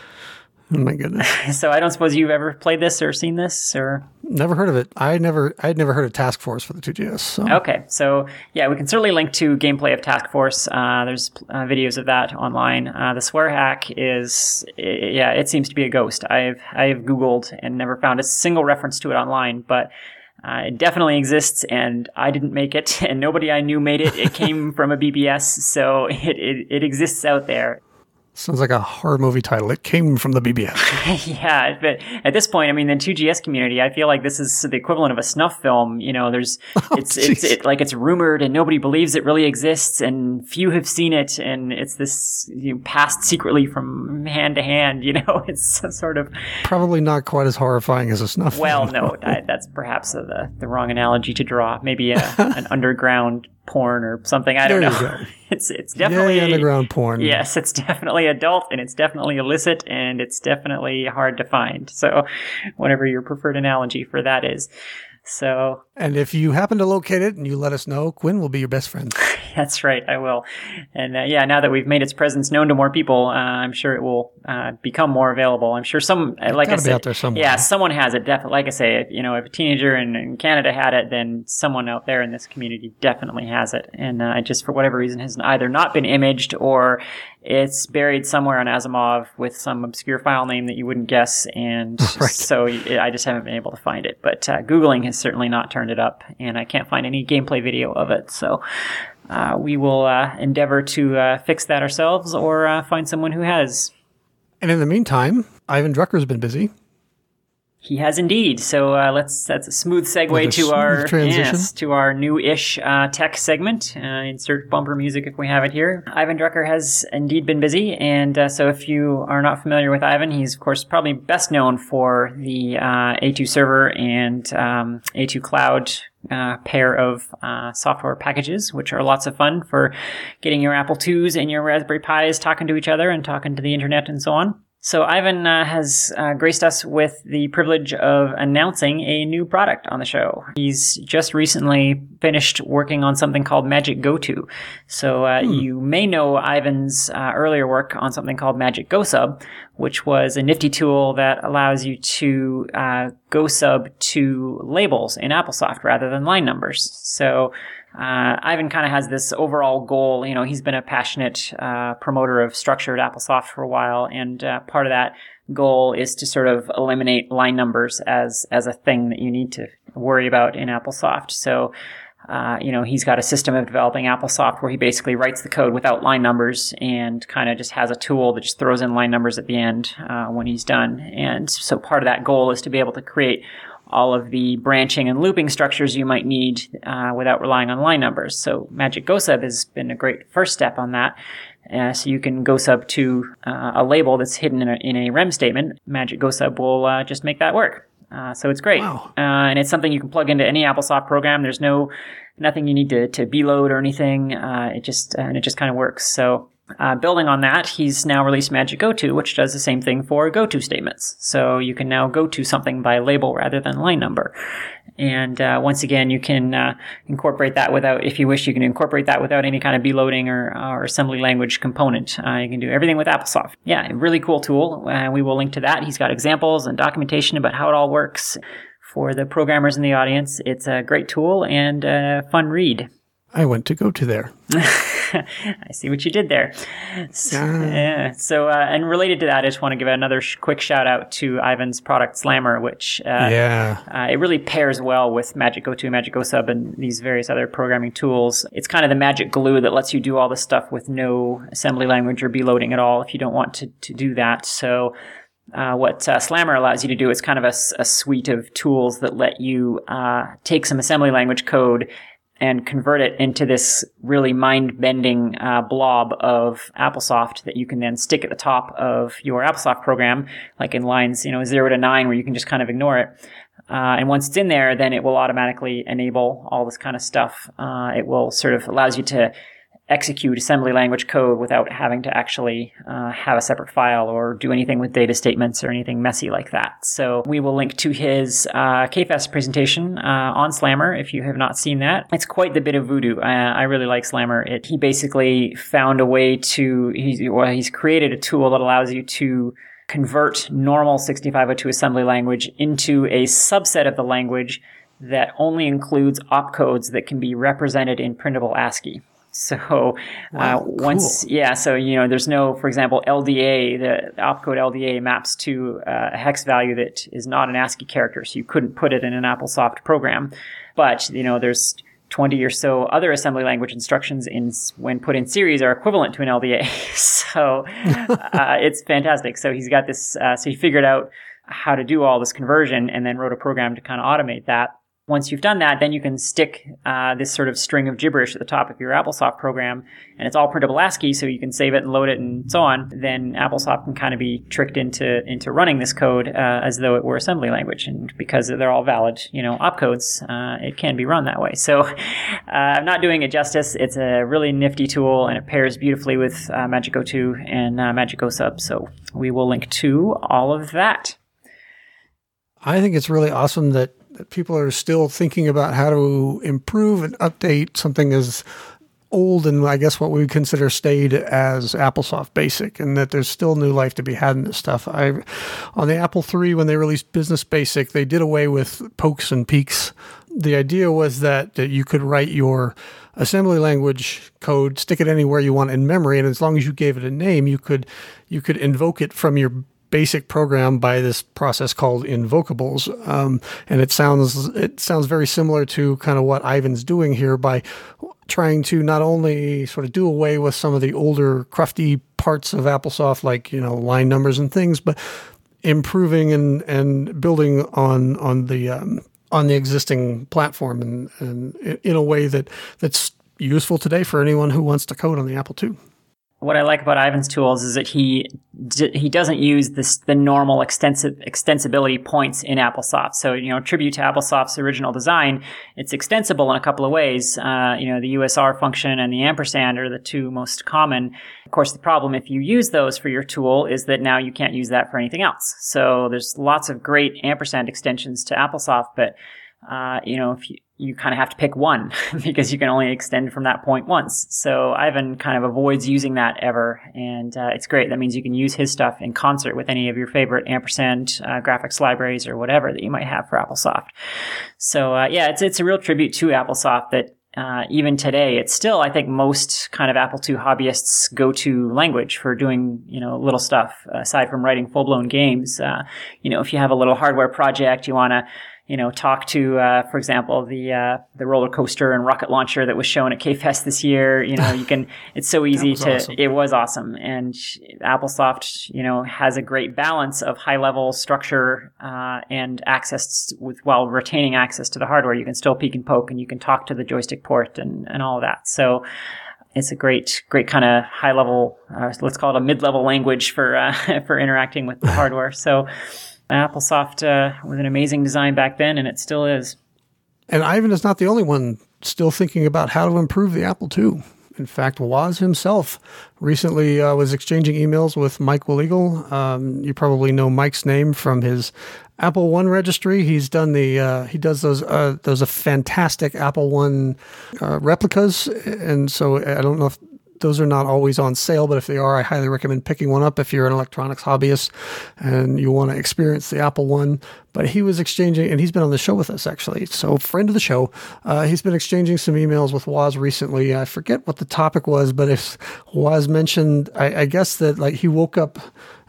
Oh my goodness! so I don't suppose you've ever played this or seen this or never heard of it. I never, I'd never heard of Task Force for the 2GS. So. Okay, so yeah, we can certainly link to gameplay of Task Force. Uh, there's videos of that online. the swear hack is, yeah, it seems to be a ghost. I've I've googled and never found a single reference to it online, but uh, it definitely exists, and I didn't make it, and nobody I knew made it. It came from a BBS, so it, it, it exists out there. Sounds like a horror movie title. It came from the BBS. yeah, but at this point, I mean, the 2GS community, I feel like this is the equivalent of a snuff film. You know, there's, oh, it's, it's it, like it's rumored and nobody believes it really exists and few have seen it. And it's this you know, passed secretly from hand to hand, you know, it's sort of. Probably not quite as horrifying as a snuff well, film. Well, no, that's perhaps the, the wrong analogy to draw. Maybe a, an underground porn or something. I don't there know. It's it's definitely Yay, underground porn. Yes, it's definitely adult and it's definitely illicit and it's definitely hard to find. So, whatever your preferred analogy for that is. So, and if you happen to locate it and you let us know, Quinn will be your best friend. That's right, I will. And uh, yeah, now that we've made its presence known to more people, uh, I'm sure it will uh, become more available. I'm sure some, uh, like I said, yeah, someone has it. Definitely, like I say, if, you know, if a teenager in, in, Canada had it, then someone out there in this community definitely has it. And uh, just for whatever reason has either not been imaged or it's buried somewhere on Asimov with some obscure file name that you wouldn't guess, and right. so I just haven't been able to find it. But uh, googling has certainly not turned it up, and I can't find any gameplay video of it. So uh, we will uh, endeavor to uh, fix that ourselves or uh, find someone who has. And in the meantime, Ivan Drucker's been busy. He has indeed. So uh, let's that's a smooth segue to our yes, to our new-ish uh, tech segment. Uh, insert bumper music if we have it here. Ivan Drucker has indeed been busy, and uh, so if you are not familiar with Ivan, he's of course probably best known for the uh, A2 server and um, A2 cloud uh, pair of uh, software packages, which are lots of fun for getting your Apple IIs and your Raspberry Pis talking to each other and talking to the internet and so on. So Ivan uh, has uh, graced us with the privilege of announcing a new product on the show. He's just recently finished working on something called Magic GoTo. So uh, hmm. you may know Ivan's uh, earlier work on something called Magic GoSub, which was a nifty tool that allows you to uh, go sub to labels in AppleSoft rather than line numbers. So uh, Ivan kind of has this overall goal. You know, he's been a passionate uh, promoter of structured AppleSoft for a while, and uh, part of that goal is to sort of eliminate line numbers as as a thing that you need to worry about in AppleSoft. So. Uh, you know, he's got a system of developing AppleSoft where he basically writes the code without line numbers and kind of just has a tool that just throws in line numbers at the end uh, when he's done. And so part of that goal is to be able to create all of the branching and looping structures you might need uh, without relying on line numbers. So Magic GoSub has been a great first step on that. Uh, so you can go sub to uh, a label that's hidden in a, in a rem statement. Magic GoSub will uh, just make that work. Uh, so it's great, wow. Uh, and it's something you can plug into any AppleSoft program. There's no nothing you need to to load or anything. it just and it just kind of works. So uh, building on that, he's now released Magic GoTo, which does the same thing for GoTo statements. So you can now go to something by label rather than line number. And uh, once again, you can uh, incorporate that without, if you wish, you can incorporate that without any kind of B-loading or, or assembly language component. Uh, you can do everything with AppleSoft. Yeah, really cool tool. Uh, we will link to that. He's got examples and documentation about how it all works. For the programmers in the audience, it's a great tool and a fun read. I went to go to there. I see what you did there. So, yeah. So, uh, and related to that, I just want to give another sh- quick shout out to Ivan's product Slammer, which uh, yeah, uh, it really pairs well with Magic GoTo, Magic Go Sub, and these various other programming tools. It's kind of the magic glue that lets you do all this stuff with no assembly language or B loading at all if you don't want to, to do that. So. Uh, what uh, Slammer allows you to do is kind of a, a suite of tools that let you uh, take some assembly language code and convert it into this really mind-bending uh, blob of AppleSoft that you can then stick at the top of your AppleSoft program, like in lines you know zero to nine, where you can just kind of ignore it. Uh, and once it's in there, then it will automatically enable all this kind of stuff. Uh, it will sort of allows you to execute assembly language code without having to actually uh, have a separate file or do anything with data statements or anything messy like that. So we will link to his uh, KFest presentation uh, on Slammer if you have not seen that. It's quite the bit of voodoo. I really like Slammer. It, he basically found a way to, he's, well, he's created a tool that allows you to convert normal 6502 assembly language into a subset of the language that only includes opcodes that can be represented in printable ASCII. So wow, uh, once, cool. yeah, so you know, there's no, for example, LDA. The opcode LDA maps to uh, a hex value that is not an ASCII character, so you couldn't put it in an AppleSoft program. But you know, there's 20 or so other assembly language instructions in when put in series are equivalent to an LDA. so uh, it's fantastic. So he's got this. Uh, so he figured out how to do all this conversion and then wrote a program to kind of automate that. Once you've done that, then you can stick uh, this sort of string of gibberish at the top of your AppleSoft program, and it's all printable ASCII, so you can save it and load it and so on. Then AppleSoft can kind of be tricked into into running this code uh, as though it were assembly language, and because they're all valid, you know, opcodes, uh, it can be run that way. So uh, I'm not doing it justice. It's a really nifty tool, and it pairs beautifully with uh, Magic GoTo and uh, Magic GoSub. So we will link to all of that. I think it's really awesome that that people are still thinking about how to improve and update something as old and I guess what we would consider staid as AppleSoft Basic, and that there's still new life to be had in this stuff. I, on the Apple III, when they released Business Basic, they did away with pokes and peeks. The idea was that, that you could write your assembly language code, stick it anywhere you want in memory, and as long as you gave it a name, you could you could invoke it from your basic program by this process called invocables, um, and it sounds it sounds very similar to kind of what Ivan's doing here by trying to not only sort of do away with some of the older crufty parts of AppleSoft, like you know line numbers and things, but improving and and building on on the um, on the existing platform and, and in a way that that's useful today for anyone who wants to code on the Apple II. What I like about Ivan's tools is that he he doesn't use this the normal extensive extensibility points in AppleSoft. So you know, tribute to AppleSoft's original design, it's extensible in a couple of ways. Uh, you know, the USR function and the ampersand are the two most common. Of course, the problem if you use those for your tool is that now you can't use that for anything else. So there's lots of great ampersand extensions to AppleSoft, but uh, you know, if you, you kind of have to pick one because you can only extend from that point once. So Ivan kind of avoids using that ever, and uh, it's great. That means you can use his stuff in concert with any of your favorite ampersand uh, graphics libraries or whatever that you might have for AppleSoft. So uh, yeah, it's it's a real tribute to AppleSoft that. Uh, even today, it's still, I think, most kind of Apple II hobbyists' go-to language for doing, you know, little stuff aside from writing full-blown games. Uh, you know, if you have a little hardware project, you want to you know, talk to, uh, for example, the uh, the roller coaster and rocket launcher that was shown at KFest this year. You know, you can. It's so easy to. Awesome. It was awesome, and AppleSoft, you know, has a great balance of high level structure uh, and access with while retaining access to the hardware. You can still peek and poke, and you can talk to the joystick port and and all of that. So it's a great, great kind of high level, uh, let's call it a mid level language for uh, for interacting with the hardware. So AppleSoft uh, was an amazing design back then, and it still is. And Ivan is not the only one still thinking about how to improve the Apple II. In fact, Woz himself recently uh, was exchanging emails with Mike Willegal. Um, you probably know Mike's name from his Apple One registry. He's done the uh, he does those uh, those fantastic Apple One uh, replicas, and so I don't know if those are not always on sale, but if they are, I highly recommend picking one up if you're an electronics hobbyist and you want to experience the Apple One. But he was exchanging, and he's been on the show with us actually. So, friend of the show, uh, he's been exchanging some emails with Woz recently. I forget what the topic was, but if Woz mentioned, I, I guess that like he woke up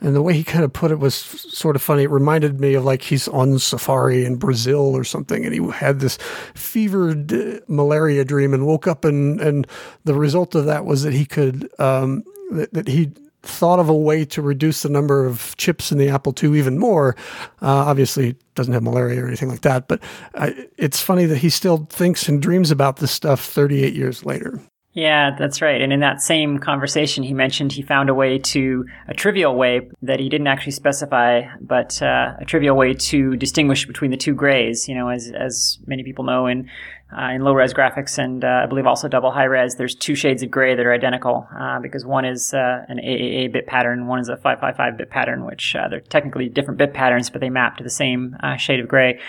and the way he kind of put it was sort of funny. It reminded me of like he's on safari in Brazil or something, and he had this fevered uh, malaria dream and woke up, and and the result of that was that he could um, that, that he thought of a way to reduce the number of chips in the Apple II even more. Uh, obviously, doesn't have malaria or anything like that, but uh, it's funny that he still thinks and dreams about this stuff 38 years later. Yeah, that's right. And in that same conversation, he mentioned he found a way to, a trivial way that he didn't actually specify, but uh, a trivial way to distinguish between the two grays. You know, as, as many people know in, uh, in low res graphics and uh, I believe also double high res, there's two shades of gray that are identical uh, because one is uh, an AAA bit pattern, one is a 555 bit pattern, which uh, they're technically different bit patterns, but they map to the same shade of gray.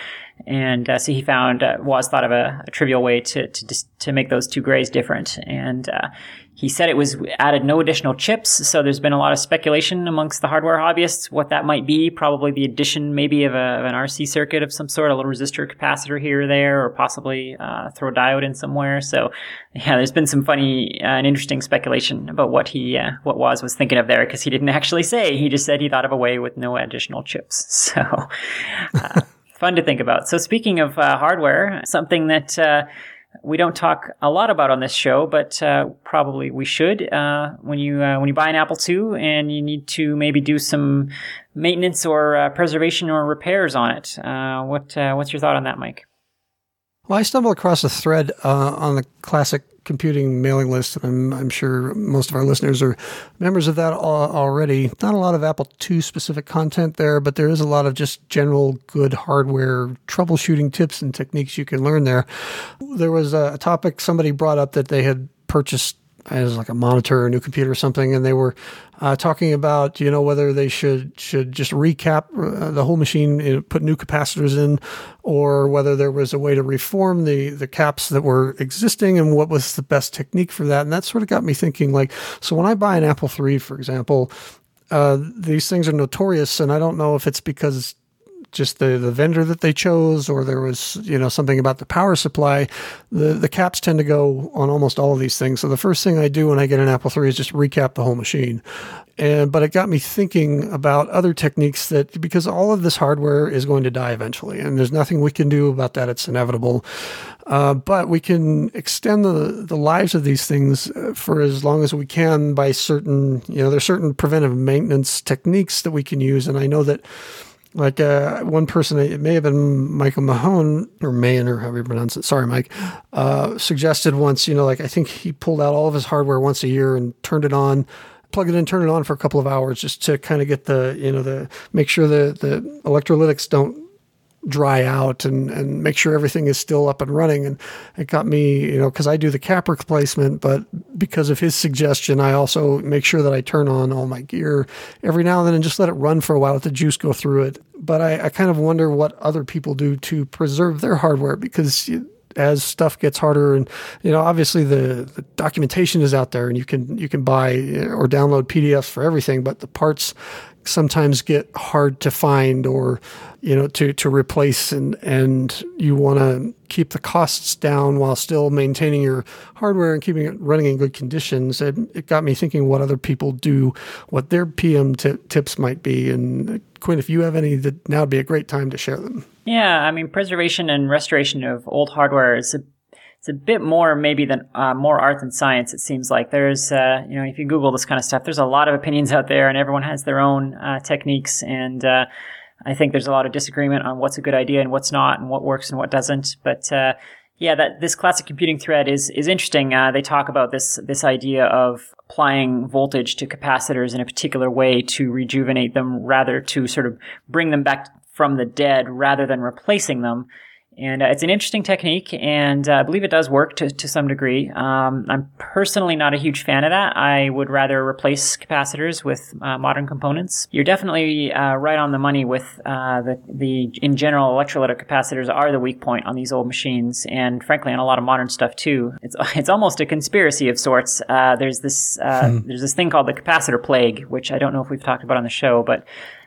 And uh, so he found uh, Woz thought of a, a, trivial way to to to make those two grays different. And uh, he said it was added no additional chips. So there's been a lot of speculation amongst the hardware hobbyists what that might be. Probably the addition maybe of, a, of an RC circuit of some sort, a little resistor capacitor here or there, or possibly uh, throw a diode in somewhere. So yeah, there's been some funny uh, and interesting speculation about what he uh, what Woz was thinking of there because he didn't actually say. He just said he thought of a way with no additional chips. So fun to think about. So speaking of uh, hardware, something that uh, we don't talk a lot about on this show, but uh, probably we should. Uh, when you uh, when you buy an Apple II and you need to maybe do some maintenance or uh, preservation or repairs on it, what what's your thought on that, Mike? Well, I stumbled across a thread uh, on the classic computing mailing list. I'm, I'm sure most of our listeners are members of that uh, already. Not a lot of Apple II specific content there, but there is a lot of just general good hardware troubleshooting tips and techniques you can learn there. There was a topic somebody brought up that they had purchased as like a monitor, or a new computer or something, and they were uh, talking about you know whether they should should just recap uh, the whole machine, you know, put new capacitors in, or whether there was a way to reform the the caps that were existing, and what was the best technique for that. And that sort of got me thinking. Like, so when I buy an Apple III, for example, uh, these things are notorious, and I don't know if it's because just the, the vendor that they chose or there was you know something about the power supply the the caps tend to go on almost all of these things. So the first thing i do when i get an apple iii is just recap the whole machine. And but it got me thinking about other techniques that because all of this hardware is going to die eventually and there's nothing we can do about that. It's inevitable. Uh, but we can extend the, the lives of these things uh, for as long as we can by certain you know there's certain preventive maintenance techniques that we can use. And i know that Like uh, one person, it may have been Michael Mahone or Mahan or however you pronounce it. Sorry, Mike. Uh, suggested once, you know, like I think he pulled out all of his hardware once a year and turned it on, plug it in, turn it on for a couple of hours just to kind of get the, you know, the make sure the the electrolytics don't dry out and, and make sure everything is still up and running. And it got me, you know, because I do the cap replacement, but because of his suggestion, I also make sure that I turn on all my gear every now and then and just let it run for a while, let the juice go through it. But I, I kind of wonder what other people do to preserve their hardware because as stuff gets harder and you know obviously the, the documentation is out there and you can you can buy or download PDFs for everything but the parts sometimes get hard to find or you know to to replace and and you want to keep the costs down while still maintaining your hardware and keeping it running in good conditions. And it got me thinking what other people do what their pm t- tips might be. And uh, quinn if you have any that now would be a great time to share them. Yeah i mean preservation and restoration of old hardware is a it's a bit more maybe than uh, more art than science. It seems like there's uh, you know if you Google this kind of stuff, there's a lot of opinions out there, and everyone has their own uh, techniques. And uh, I think there's a lot of disagreement on what's a good idea and what's not, and what works and what doesn't. But uh, yeah, that this classic computing thread is is interesting. Uh, they talk about this this idea of applying voltage to capacitors in a particular way to rejuvenate them, rather to sort of bring them back from the dead, rather than replacing them. And uh, it's an interesting technique, and uh, I believe it does work to, to some degree. Um, I'm personally not a huge fan of that. I would rather replace capacitors with uh, modern components. You're definitely uh, right on the money with uh, the, the, in general, electrolytic capacitors are the weak point on these old machines, and frankly, on a lot of modern stuff too. It's, it's almost a conspiracy of sorts. Uh, there's this, hmm. there's this thing called the capacitor plague, which I don't know if we've talked about on the show, but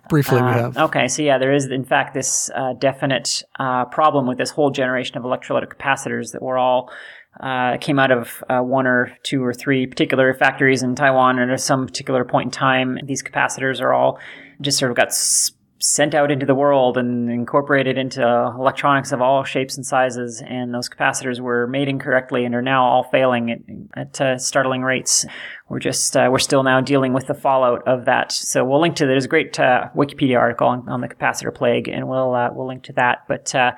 Briefly, uh, we have. Okay, so yeah, there is in fact this uh, definite uh, problem with this whole generation of electrolytic capacitors that were all uh, came out of uh, one or two or three particular factories in Taiwan, and at some particular point in time, these capacitors are all just sort of got sent out into the world and incorporated into electronics of all shapes and sizes. And those capacitors were made incorrectly and are now all failing at, at uh, startling rates. We're just uh, we're still now dealing with the fallout of that. So we'll link to there's a great uh, Wikipedia article on, on, the capacitor plague, and we'll uh, we'll link to that. But uh,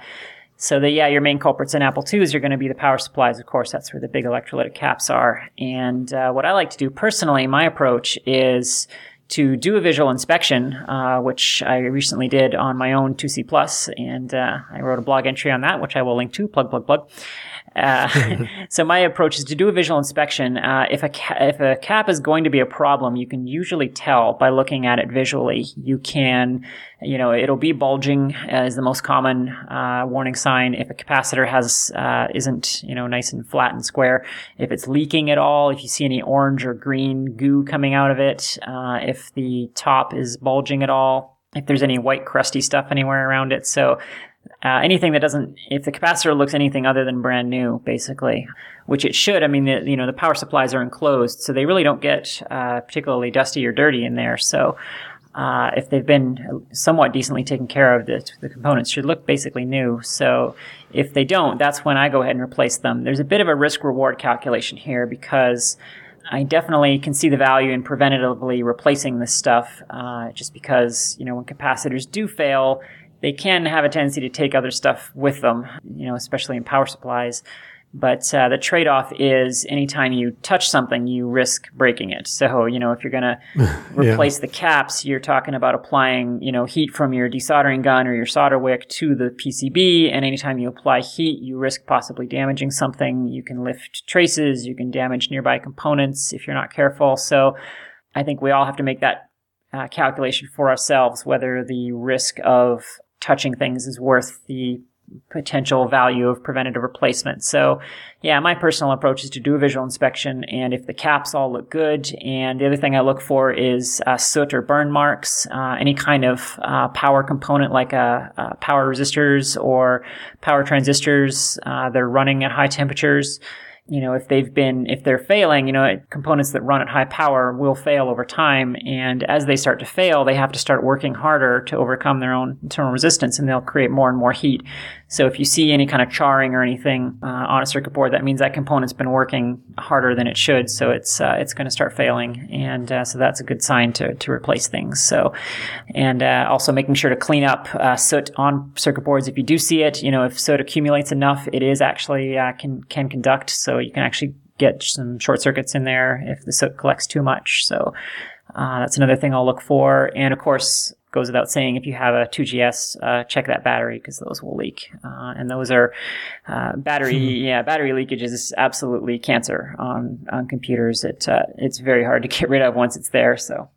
so the yeah, your main culprits in Apple IIs are going to be the power supplies. Of course, that's where the big electrolytic caps are. And uh, what I like to do personally, my approach is to do a visual inspection, uh, which I recently did on my own 2C Plus, and uh, I wrote a blog entry on that, which I will link to. Plug, plug, plug. Uh, so my approach is to do a visual inspection. Uh, if a ca- if a cap is going to be a problem, you can usually tell by looking at it visually. You can, you know, it'll be bulging as the most common uh, warning sign. If a capacitor has uh, isn't you know nice and flat and square, if it's leaking at all, if you see any orange or green goo coming out of it, uh, if the top is bulging at all, if there's any white crusty stuff anywhere around it. So uh, anything that doesn't, if the capacitor looks anything other than brand new, basically, which it should. I mean, the, you know, the power supplies are enclosed, so they really don't get uh, particularly dusty or dirty in there. So, uh, if they've been somewhat decently taken care of, the, the components should look basically new. So, if they don't, that's when I go ahead and replace them. There's a bit of a risk reward calculation here because I definitely can see the value in preventatively replacing this stuff, uh, just because you know when capacitors do fail, they can have a tendency to take other stuff with them, you know, especially in power supplies. But uh, the trade off is anytime you touch something, you risk breaking it. So, you know, if you're going to replace yeah. the caps, you're talking about applying, you know, heat from your desoldering gun or your solder wick to the PCB. And anytime you apply heat, you risk possibly damaging something. You can lift traces, you can damage nearby components if you're not careful. So, I think we all have to make that uh, calculation for ourselves whether the risk of touching things is worth the potential value of preventative replacement. So, yeah, my personal approach is to do a visual inspection, and if the caps all look good, and the other thing I look for is uh, soot or burn marks, uh, any kind of uh, power component like power resistors or power transistors, uh, they're running at high temperatures. You know, if they've been, if they're failing, you know, components that run at high power will fail over time. And as they start to fail, they have to start working harder to overcome their own internal resistance and they'll create more and more heat. So if you see any kind of charring or anything uh, on a circuit board, that means that component's been working harder than it should. So it's, uh, it's going to start failing. And uh, so that's a good sign to, to replace things. So, and uh, also making sure to clean up uh, soot on circuit boards. If you do see it, you know, if soot accumulates enough, it is actually uh, can, can conduct. So you can actually get some short circuits in there if the soot collects too much. So uh, that's another thing I'll look for. And of course, goes without saying, if you have a 2GS, uh, check that battery because those will leak. Uh, and those are uh, battery, hmm. yeah, battery leakage is absolutely cancer on on computers. It uh, it's very hard to get rid of once it's there. So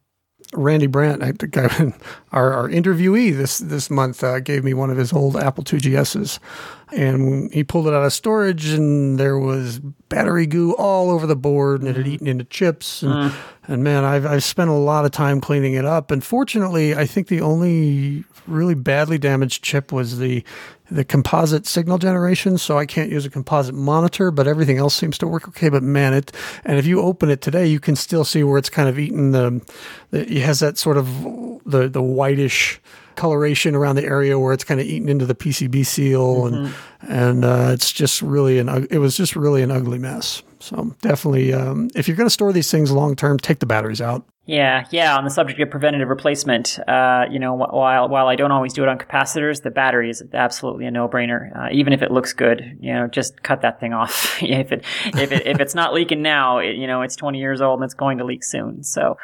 Randy Brandt, our, our interviewee this this month, uh, gave me one of his old Apple IIGSs, and he pulled it out of storage, and there was battery goo all over the board, and it had mm. eaten into chips. And, mm. and man, I've I've spent a lot of time cleaning it up, and fortunately, I think the only really badly damaged chip was the the composite signal generation, so I can't use a composite monitor, but everything else seems to work okay. But man, it and if you open it today, you can still see where it's kind of eaten the, the it has that sort of the the whitish coloration around the area where it's kind of eaten into the PCB seal, mm-hmm. and and uh, it's just really an it was just really an ugly mess. So definitely, um, if you're going to store these things long term, take the batteries out. Yeah, yeah. On the subject of preventative replacement, uh, you know, while while I don't always do it on capacitors, the battery is absolutely a no-brainer. Uh, even if it looks good, you know, just cut that thing off. if it if it if it's not leaking now, it, you know, it's 20 years old and it's going to leak soon. So,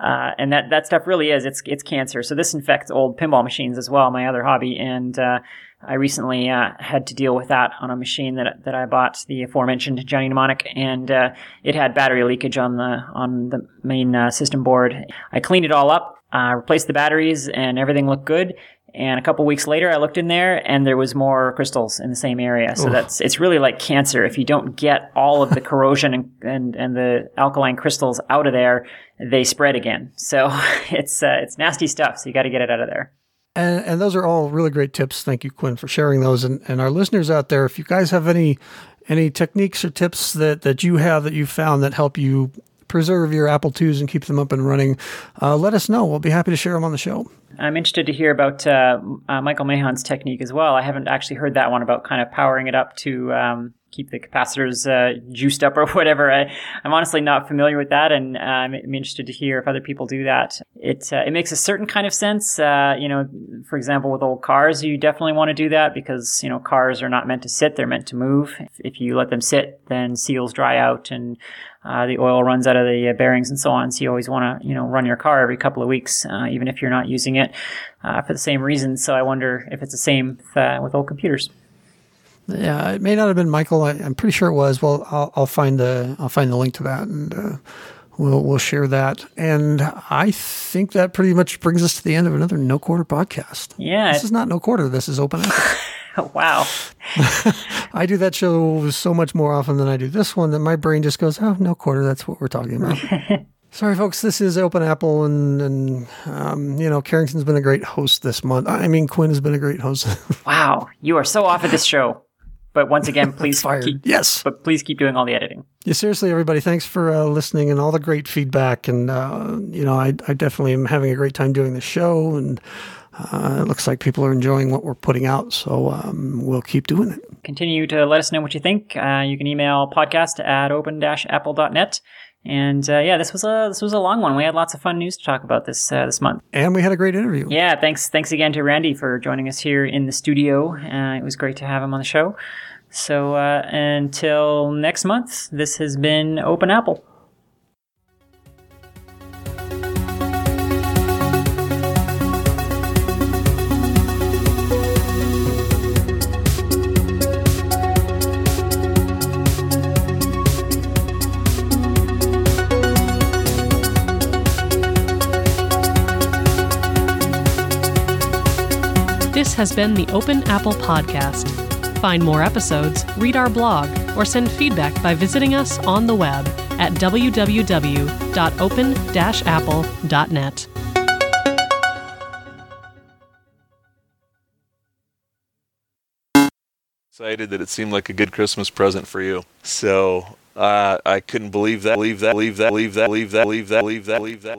uh, and that that stuff really is it's it's cancer. So this infects old pinball machines as well. My other hobby, and uh, I recently uh, had to deal with that on a machine that that I bought, the aforementioned Johnny Mnemonic, and uh, it had battery leakage on the on the main uh, system board. I cleaned it all up, replaced the batteries, and everything looked good. And a couple weeks later, I looked in there, and there was more crystals in the same area. So Oof. that's it's really like cancer. If you don't get all of the corrosion and, and and the alkaline crystals out of there, they spread again. So it's uh, it's nasty stuff. So you got to get it out of there. And, and those are all really great tips. Thank you, Quinn, for sharing those. And, and our listeners out there, if you guys have any any techniques or tips that, that you have that you found that help you preserve your Apple IIs and keep them up and running, uh, let us know. We'll be happy to share them on the show. I'm interested to hear about uh, uh, Michael Mahon's technique as well. I haven't actually heard that one about kind of powering it up to um, keep the capacitors uh, juiced up or whatever. I, am honestly not familiar with that, and uh, I'm, interested to hear if other people do that. It uh, it makes a certain kind of sense. Uh, you know, for example, with old cars, you definitely want to do that because you know cars are not meant to sit; they're meant to move. If, if you let them sit, then seals dry out and uh, the oil runs out of the uh, bearings and so on. So you always want to, you know, run your car every couple of weeks, uh, even if you're not using it uh, for the same reasons. So I wonder if it's the same with, with old computers. Yeah, it may not have been Michael. I, am pretty sure it was. Well, I'll, I'll, find the I'll find the link to that, and uh, we'll we'll share that. And I think that pretty much brings us to the end of another No Quarter podcast. Yeah, this is not No Quarter. This is Open Apple. wow. I do that show so much more often than I do this one that my brain just goes, "Oh, No Quarter. That's what we're talking about." Sorry, folks. This is Open Apple, and and um, you know, Carrington's been a great host this month. I mean, Quinn has been a great host. wow, you are so off of this show. But once again, please keep, yes, but please keep doing all the editing. Yeah, seriously, everybody, thanks for uh, listening and all the great feedback. And uh, you know, I, I definitely am having a great time doing the show, and uh, it looks like people are enjoying what we're putting out. So um, we'll keep doing it. Continue to let us know what you think. Uh, you can email podcast at open-apple.net. And uh, yeah, this was a this was a long one. We had lots of fun news to talk about this uh, this month, and we had a great interview. Yeah, thanks thanks again to Randy for joining us here in the studio. Uh, it was great to have him on the show. So uh, until next month, this has been Open Apple. Has been the Open Apple Podcast. Find more episodes, read our blog, or send feedback by visiting us on the web at www.open-apple.net. Excited that it seemed like a good Christmas present for you. So uh, I couldn't believe that. Leave that. Leave that. Leave that. Leave that. Leave that. Leave that. Leave that.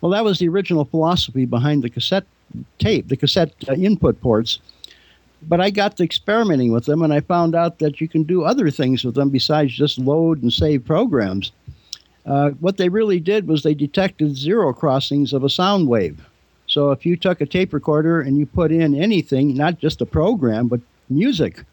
Well, that was the original philosophy behind the cassette tape, the cassette uh, input ports. But I got to experimenting with them and I found out that you can do other things with them besides just load and save programs. Uh, what they really did was they detected zero crossings of a sound wave. So if you took a tape recorder and you put in anything, not just a program, but music,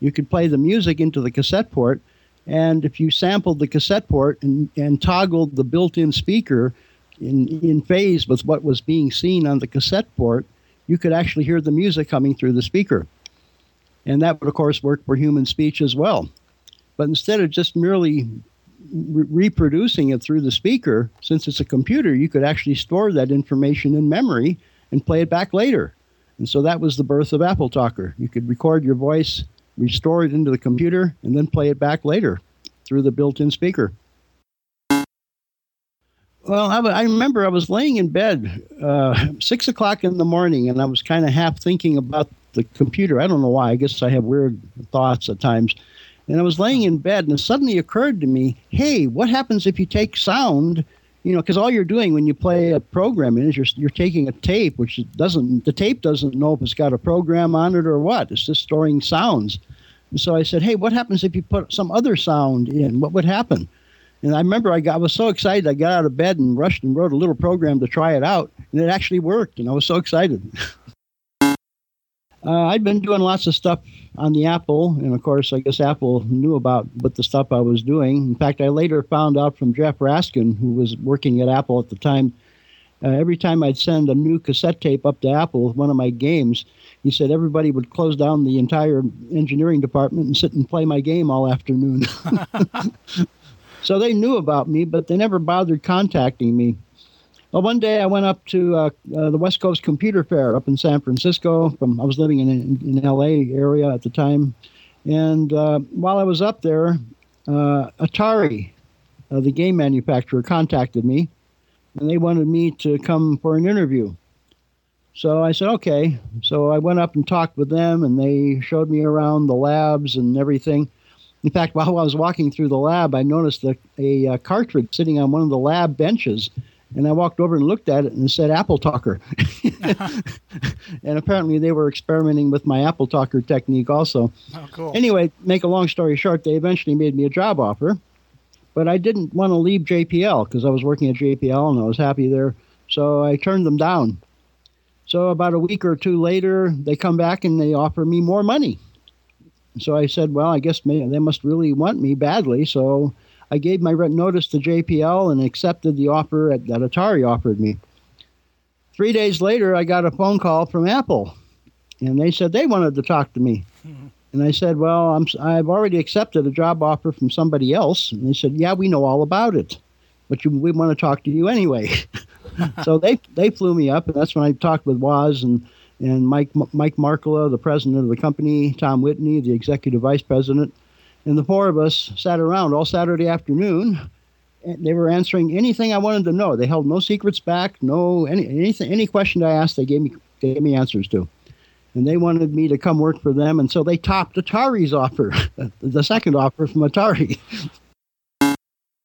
you could play the music into the cassette port. And if you sampled the cassette port and, and toggled the built in speaker in, in phase with what was being seen on the cassette port, you could actually hear the music coming through the speaker. And that would, of course, work for human speech as well. But instead of just merely re- reproducing it through the speaker, since it's a computer, you could actually store that information in memory and play it back later. And so that was the birth of Apple Talker. You could record your voice restore it into the computer, and then play it back later through the built in speaker. Well, I, I, remember I was laying in bed uh, six o'clock in the morning, and I was kind of half thinking about the computer. I don't know why. I guess I have weird thoughts at times. And I was laying in bed, and it suddenly occurred to me, "Hey, what happens if you take sound you know, because all you're doing when you play a program is you're you're taking a tape, which doesn't the tape doesn't know if it's got a program on it or what. It's just storing sounds. And so I said, hey, what happens if you put some other sound in? What would happen? And I remember I, got, I was so excited. I got out of bed and rushed and wrote a little program to try it out, and it actually worked. And I was so excited. Uh, I'd been doing lots of stuff on the Apple, and of course, I guess Apple knew about what the stuff I was doing. In fact, I later found out from Jeff Raskin, who was working at Apple at the time. Uh, every time I'd send a new cassette tape up to Apple with one of my games, he said everybody would close down the entire engineering department and sit and play my game all afternoon. so they knew about me, but they never bothered contacting me. Well, one day I went up to uh, uh, the West Coast Computer Fair up in San Francisco. From I was living in in, in L.A. area at the time, and uh, while I was up there, uh, Atari, uh, the game manufacturer, contacted me, and they wanted me to come for an interview. So I said, okay. So I went up and talked with them, and they showed me around the labs and everything. In fact, while I was walking through the lab, I noticed a, a, a cartridge sitting on one of the lab benches and I walked over and looked at it and said Apple Talker. and apparently they were experimenting with my Apple Talker technique also. Oh, cool. Anyway, make a long story short, they eventually made me a job offer. But I didn't want to leave JPL because I was working at JPL and I was happy there. So I turned them down. So about a week or two later, they come back and they offer me more money. So I said, well, I guess they must really want me badly. So I gave my notice to JPL and accepted the offer at, that Atari offered me. Three days later, I got a phone call from Apple, and they said they wanted to talk to me. Mm-hmm. And I said, "Well, I'm I've already accepted a job offer from somebody else." And they said, "Yeah, we know all about it, but you, we want to talk to you anyway." so they they flew me up, and that's when I talked with Woz and and Mike Mike Markkula, the president of the company, Tom Whitney, the executive vice president, and the four of us sat around all Saturday afternoon. And they were answering anything I wanted to know. They held no secrets back. No any anything any question I asked, they gave me gave me answers to. And they wanted me to come work for them, and so they topped Atari's offer, the second offer from Atari.